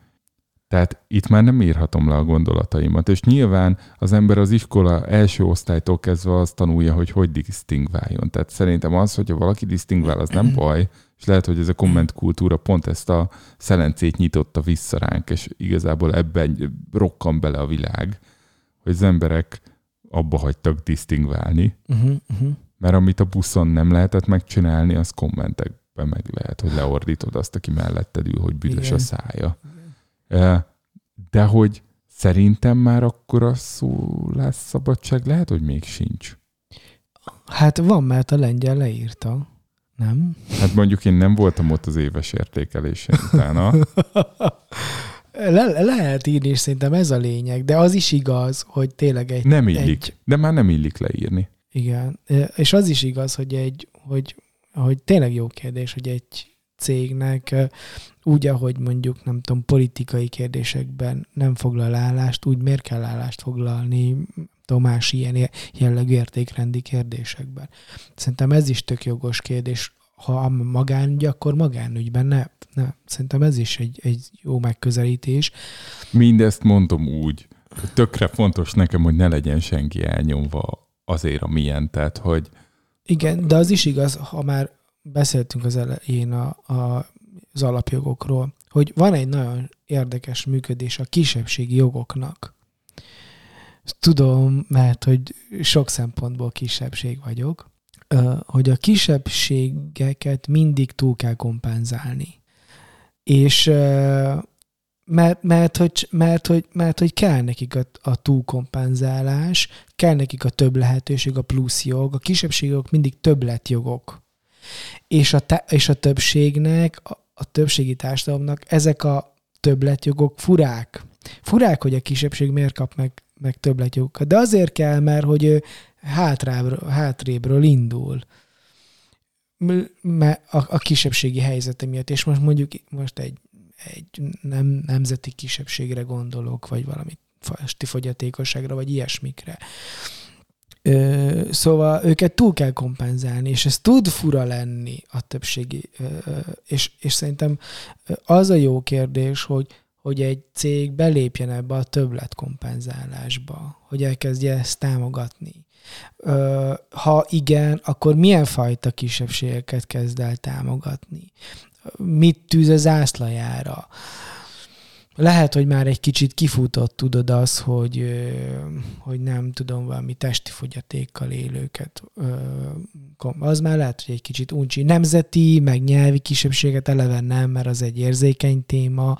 Tehát itt már nem írhatom le a gondolataimat. És nyilván az ember az iskola első osztálytól kezdve azt tanulja, hogy hogy disztingváljon. Tehát szerintem az, hogyha valaki disztingvál, az nem baj, és lehet, hogy ez a kommentkultúra pont ezt a szelencét nyitotta vissza ránk, és igazából ebben rokkan bele a világ, hogy az emberek abba hagytak disztingválni, Uh-huh. Uh-huh. Mert amit a buszon nem lehetett megcsinálni, az kommentekben meg lehet, hogy leordítod azt, aki melletted ül, hogy büdös Igen. a szája. Eh, De hogy szerintem már akkor a szólásszabadság lehet, hogy még sincs. Hát van, mert a lengyel leírta. Nem? Hát mondjuk én nem voltam ott az éves értékelésen utána. Le- lehet írni, és szerintem ez a lényeg, de az is igaz, hogy tényleg egy... Nem illik. Egy, De már nem illik leírni. Igen, és az is igaz, hogy egy, hogy, hogy tényleg jó kérdés, hogy egy cégnek úgy, ahogy mondjuk, nem tudom, politikai kérdésekben nem foglal állást, úgy miért kell állást foglalni nem tudom, más ilyen jellegű értékrendi kérdésekben. Szerintem ez is tök jogos kérdés. Ha magánügy, akkor magánügyben ne. ne. Szerintem ez is egy, egy jó megközelítés. Mindezt mondom úgy, tökre fontos nekem, hogy ne legyen senki elnyomva azért, amilyen. Tehát, hogy Igen, de az is igaz, ha már beszéltünk az elején a, a, az alapjogokról, hogy van egy nagyon érdekes működés a kisebbségi jogoknak. Tudom, mert hogy sok szempontból kisebbség vagyok, hogy a kisebbségeket mindig túl kell kompenzálni. És mert, mert, hogy, mert, hogy, mert hogy kell nekik a, a túlkompenzálás, kell nekik a több lehetőség, a plusz jog, a kisebbségek mindig többletjogok. És a, te, és a többségnek a- a többségi társadalomnak ezek a többletjogok furák. Furák, hogy a kisebbség miért kap meg, meg többletjogokat. De azért kell, mert hogy ő hátrábről, hátrébről indul mert a, a kisebbségi helyzete miatt, és most mondjuk most egy, egy nem, nemzeti kisebbségre gondolok, vagy valami fasti fogyatékosságra, vagy ilyesmikre. Ö, szóval őket túl kell kompenzálni, és ez tud fura lenni a többségi, ö, és, és szerintem az a jó kérdés, hogy, hogy egy cég belépjen ebbe a többletkompenzálásba, hogy elkezdje ezt támogatni. Ha igen, akkor milyen fajta kisebbségeket kezd el támogatni? Mit tűz a zászlajára? Lehet, hogy már egy kicsit kifutott, tudod az, hogy, hogy nem tudom, valami testi fogyatékkal élőket. Az már lehet, hogy egy kicsit uncsi. Nemzeti, meg nyelvi kisebbséget eleve nem, mert az egy érzékeny téma.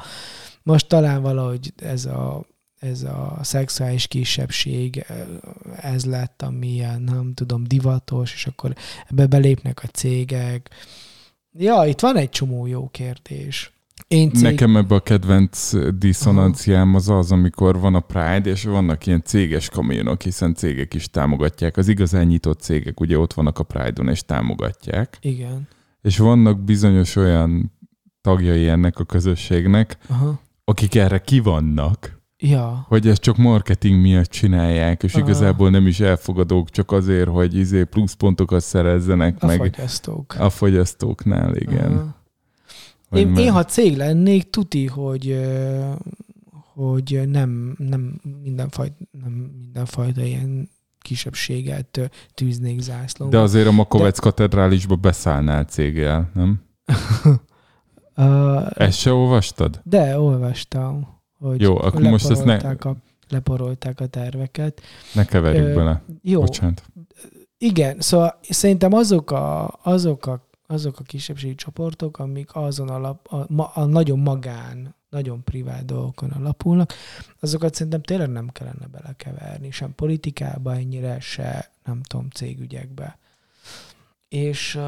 Most talán valahogy ez a, ez a szexuális kisebbség, ez lett, ami ilyen, nem tudom, divatos, és akkor ebbe belépnek a cégek. Ja, itt van egy csomó jó kérdés. Én cég... Nekem ebbe a kedvenc diszonanciám az az, amikor van a Pride, és vannak ilyen céges kamionok, hiszen cégek is támogatják. Az igazán nyitott cégek ugye ott vannak a Pride-on, és támogatják. Igen. És vannak bizonyos olyan tagjai ennek a közösségnek, Aha. akik erre kivannak, Ja. Hogy ezt csak marketing miatt csinálják, és Aha. igazából nem is elfogadók, csak azért, hogy izé pluszpontokat szerezzenek a meg. A fogyasztók. A fogyasztóknál, igen. Én, én, ha cég lennék, tuti, hogy hogy nem, nem, mindenfajta, nem mindenfajta ilyen kisebbséget tűznék zászlóba. De azért a Makovec De... katedrálisba beszállnál céggel, nem? uh, Ezt se olvastad? De, olvastam. Hogy jó, akkor most ezt ne... A, leporolták a terveket. Ne keverjük uh, bele. Jó. Bocsánat. Igen, szóval szerintem azok a, azok a azok a kisebbségi csoportok, amik azon alap, a, a, a nagyon magán, nagyon privát dolgokon alapulnak, azokat szerintem tényleg nem kellene belekeverni, sem politikába ennyire, se nem tudom, cégügyekbe. És,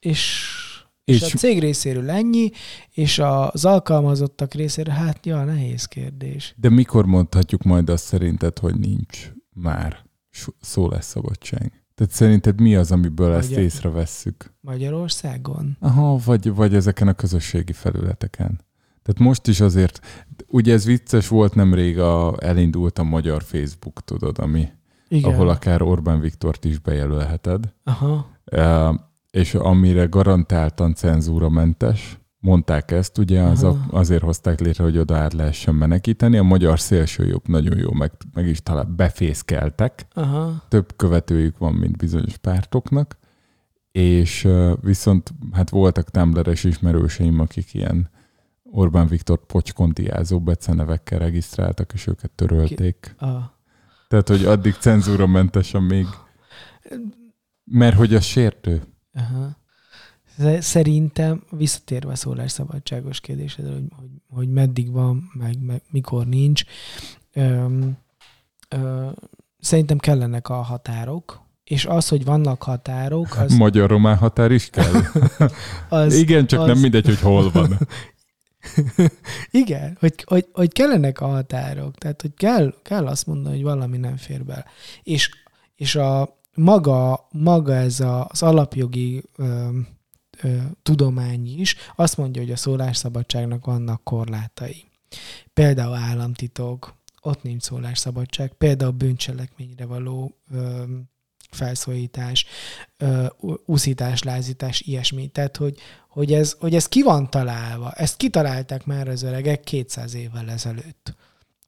és, és, és a cég részéről ennyi, és az alkalmazottak részéről, hát ja, nehéz kérdés. De mikor mondhatjuk majd azt szerinted, hogy nincs már szólásszabadság? Tehát szerinted mi az, amiből Magyar... ezt észrevesszük? Magyarországon? Aha, vagy, vagy ezeken a közösségi felületeken. Tehát most is azért, ugye ez vicces volt nemrég, a, elindult a magyar Facebook, tudod, ami, Igen. ahol akár Orbán Viktort is bejelölheted. Aha. Uh, és amire garantáltan cenzúramentes, mondták ezt, ugye az a, azért hozták létre, hogy oda át lehessen menekíteni. A magyar szélsőjobb nagyon jó, meg, meg is talán befészkeltek. Aha. Több követőjük van, mint bizonyos pártoknak. És viszont hát voltak Tumblr-es ismerőseim, akik ilyen Orbán Viktor pocskontiázó becenevekkel regisztráltak, és őket törölték. Ki? Ah. Tehát, hogy addig cenzúramentesen még. Mert hogy a sértő. Aha. Szerintem visszatérve a szólásszabadságos kérdésedre, hogy, hogy, hogy meddig van, meg, meg mikor nincs, öm, ö, szerintem kellenek a határok, és az, hogy vannak határok, az... Magyar-román határ is kell? az, Igen, csak az... nem mindegy, hogy hol van. Igen, hogy, hogy, hogy kellenek a határok, tehát hogy kell, kell azt mondani, hogy valami nem fér bele. És, és a maga, maga ez a, az alapjogi öm, ö, tudomány is azt mondja, hogy a szólásszabadságnak vannak korlátai. Például államtitok, ott nincs szólásszabadság, például bűncselekményre való ö, felszólítás, ö, uszítás, lázítás, ilyesmi. Tehát, hogy, hogy, ez, hogy ez ki van találva. Ezt kitalálták már az öregek 200 évvel ezelőtt.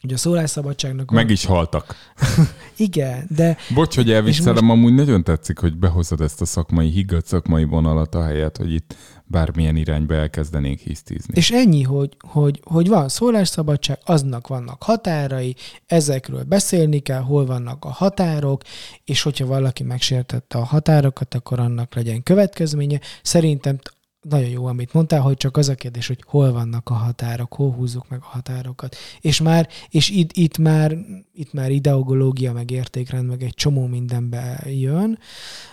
Ugye a szólásszabadságnak... Meg van... is haltak. Igen, de... Bocs, hogy elviszem, most... amúgy nagyon tetszik, hogy behozod ezt a szakmai, higgadt szakmai vonalat a helyet, hogy itt bármilyen irányba elkezdenénk hisztizni. És ennyi, hogy, hogy, hogy van szólásszabadság, aznak vannak határai, ezekről beszélni kell, hol vannak a határok, és hogyha valaki megsértette a határokat, akkor annak legyen következménye. Szerintem nagyon jó, amit mondtál, hogy csak az a kérdés, hogy hol vannak a határok, hol húzzuk meg a határokat. És már, és itt, itt már, itt már ideológia, meg értékrend, meg egy csomó mindenbe jön,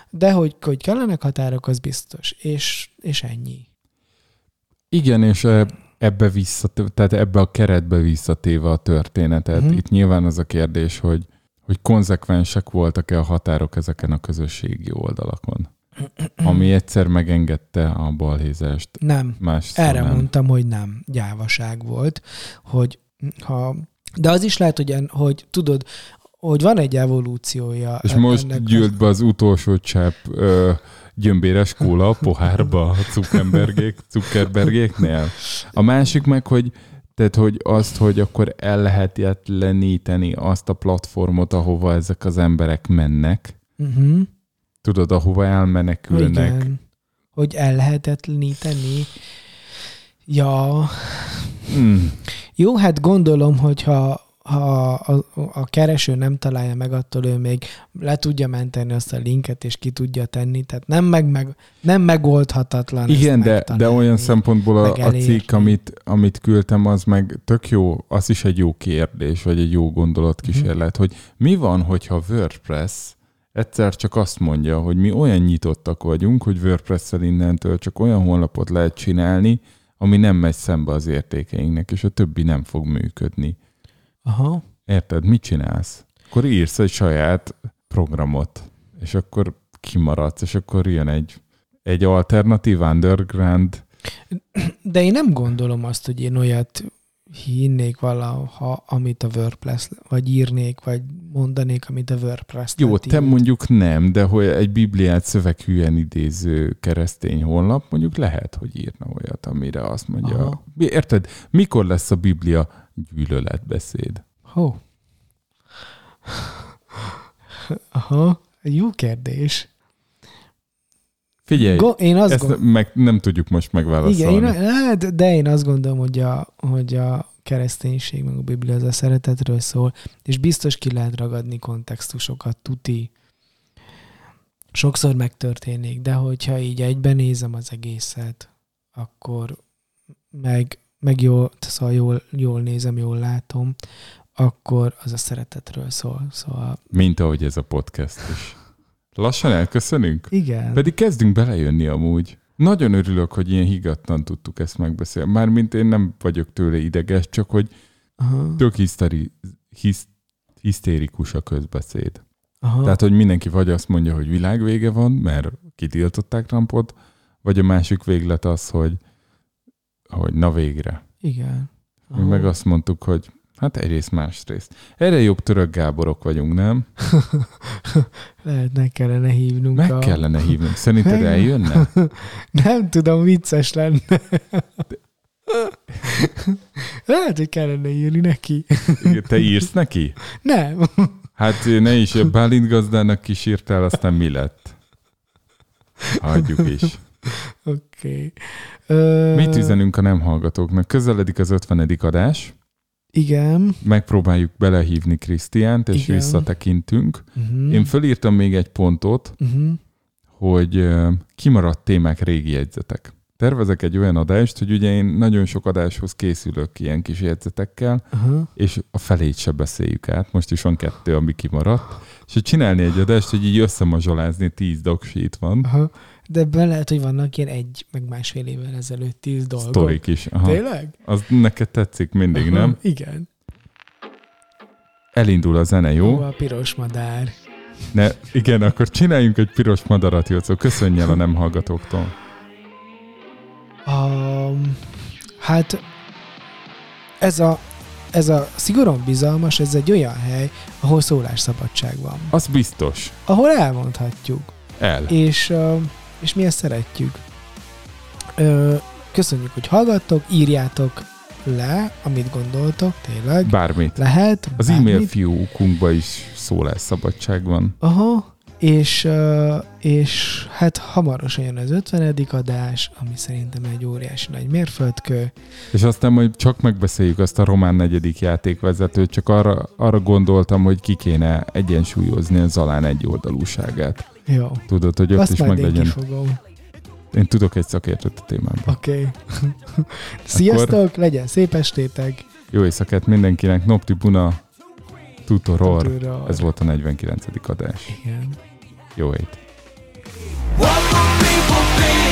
de hogy, hogy kellenek határok, az biztos. És, és ennyi. Igen, és e- ebbe vissza, tehát ebbe a keretbe visszatéve a történetet. Mhm. Itt nyilván az a kérdés, hogy, hogy konzekvensek voltak-e a határok ezeken a közösségi oldalakon. Ami egyszer megengedte a balhézást, Nem. más Erre nem. mondtam, hogy nem. Gyávaság volt, hogy ha... De az is lehet, hogy, hogy tudod, hogy van egy evolúciója. És most gyűlt be az utolsó csepp ö, gyömbéres kóla a pohárba a Zuckerbergék, Zuckerbergéknél. A másik meg, hogy tehát, hogy azt, hogy akkor el lehetetleníteni azt a platformot, ahova ezek az emberek mennek. Uh-huh. Tudod, ahova elmenekülnek. Igen. Hogy ellehetetleníteni. Ja, Mm. Jó, hát gondolom, hogy ha, a, a kereső nem találja meg, attól ő még le tudja menteni azt a linket, és ki tudja tenni. Tehát nem, meg, meg, nem megoldhatatlan. Igen, de, de olyan szempontból a, a cikk, amit, amit küldtem, az meg tök jó, az is egy jó kérdés, vagy egy jó gondolatkísérlet, hogy mi van, hogyha WordPress egyszer csak azt mondja, hogy mi olyan nyitottak vagyunk, hogy WordPress-szel innentől csak olyan honlapot lehet csinálni, ami nem megy szembe az értékeinknek, és a többi nem fog működni. Aha. Érted? Mit csinálsz? Akkor írsz egy saját programot, és akkor kimaradsz, és akkor jön egy, egy alternatív underground De én nem gondolom azt, hogy én olyat hinnék valaha, amit a WordPress, vagy írnék, vagy mondanék, amit a WordPress Jó, te mondjuk nem, de hogy egy Bibliát szöveghűen idéző keresztény honlap mondjuk lehet, hogy írna olyat, amire azt mondja. Aha. Érted? Mikor lesz a Biblia gyűlöletbeszéd? Ho. Aha, jó kérdés. Figyelj, Go- én azt ezt gondolom, meg, nem tudjuk most megválaszolni. Igen, én, hát, de én azt gondolom, hogy a, hogy a kereszténység meg a Biblia az a szeretetről szól, és biztos ki lehet ragadni kontextusokat, tuti. Sokszor megtörténik, de hogyha így egyben nézem az egészet, akkor meg, meg jól, szóval jól, jól nézem, jól látom, akkor az a szeretetről szól. Szóval Mint ahogy ez a podcast is. Lassan elköszönünk? igen. Pedig kezdünk belejönni amúgy. Nagyon örülök, hogy ilyen higattan tudtuk ezt megbeszélni. Mármint én nem vagyok tőle ideges, csak hogy Aha, tök hiszteri, hisz, hisztérikus a közbeszéd. aha. Tehát, hogy mindenki vagy azt mondja, hogy világvége van, mert kitiltották Trumpot, vagy a másik véglet az, hogy, hogy na végre. igen. Mi meg azt mondtuk, hogy hát egyrészt másrészt. Erre jobb török Gáborok vagyunk, nem? Lehet, meg kellene hívnunk Meg a... kellene hívnunk. Szerinted Meg- eljönne? Nem tudom, vicces lenne. Lehet, hogy kellene írni neki. Te írsz neki? Nem. Hát ne is, a Bálint gazdának kísírtál, aztán mi lett? Hagyjuk is. Oké. Okay. Mit üzenünk a nem hallgatóknak? Közeledik az 50. adás, Igen. megpróbáljuk belehívni Krisztiánt, és Igen. visszatekintünk. Uh-huh. Én fölírtam még egy pontot, Uh-huh. hogy kimaradt témák régi jegyzetek. Tervezek egy olyan adást, hogy ugye én nagyon sok adáshoz készülök ilyen kis jegyzetekkel, Uh-huh. és a felét se beszéljük át. Most is van kettő, ami kimaradt. És hogy csinálni egy adást, hogy így összemazsolázni, tíz dogsít van. Aha. De ebben lehet, hogy vannak ilyen egy, meg másfél évvel ezelőtt tíz dolgok. Sztorik is. Aha. Tényleg? Az neked tetszik mindig, Aha, nem? Igen. Elindul a zene, Ó, jó? a piros madár. Ne, igen, akkor csináljunk egy piros madarat, Jocó. Köszönj el a nem hallgatóktól. Um, hát ez a, ez a szigorúan bizalmas, ez egy olyan hely, ahol szólásszabadság van. Az biztos. Ahol elmondhatjuk. El. És, ö, és mi ezt szeretjük. Ö, Köszönjük, hogy hallgattok, írjátok le, amit gondoltok, tényleg. Bármit. Lehet. Az bármit. e-mail fiókunkba is szólásszabadság van. Aha, és, és hát hamarosan jön az 50. adás, ami szerintem egy óriási nagy mérföldkő. És aztán majd csak megbeszéljük azt a román negyedik játékvezetőt, csak arra, arra gondoltam, hogy ki kéne egyensúlyozni a Zalán egy oldalúságát. Jó, Tudod, hogy ott azt is meg én legyen. kifogom. Én tudok egy szakértőt a témában. Oké. Okay. Sziasztok, legyen szép estétek. Jó éjszakát mindenkinek, Nopti Buna, Tutoror. Tutoror. Ez volt a 49. adás. Igen. Jó hét! What will people think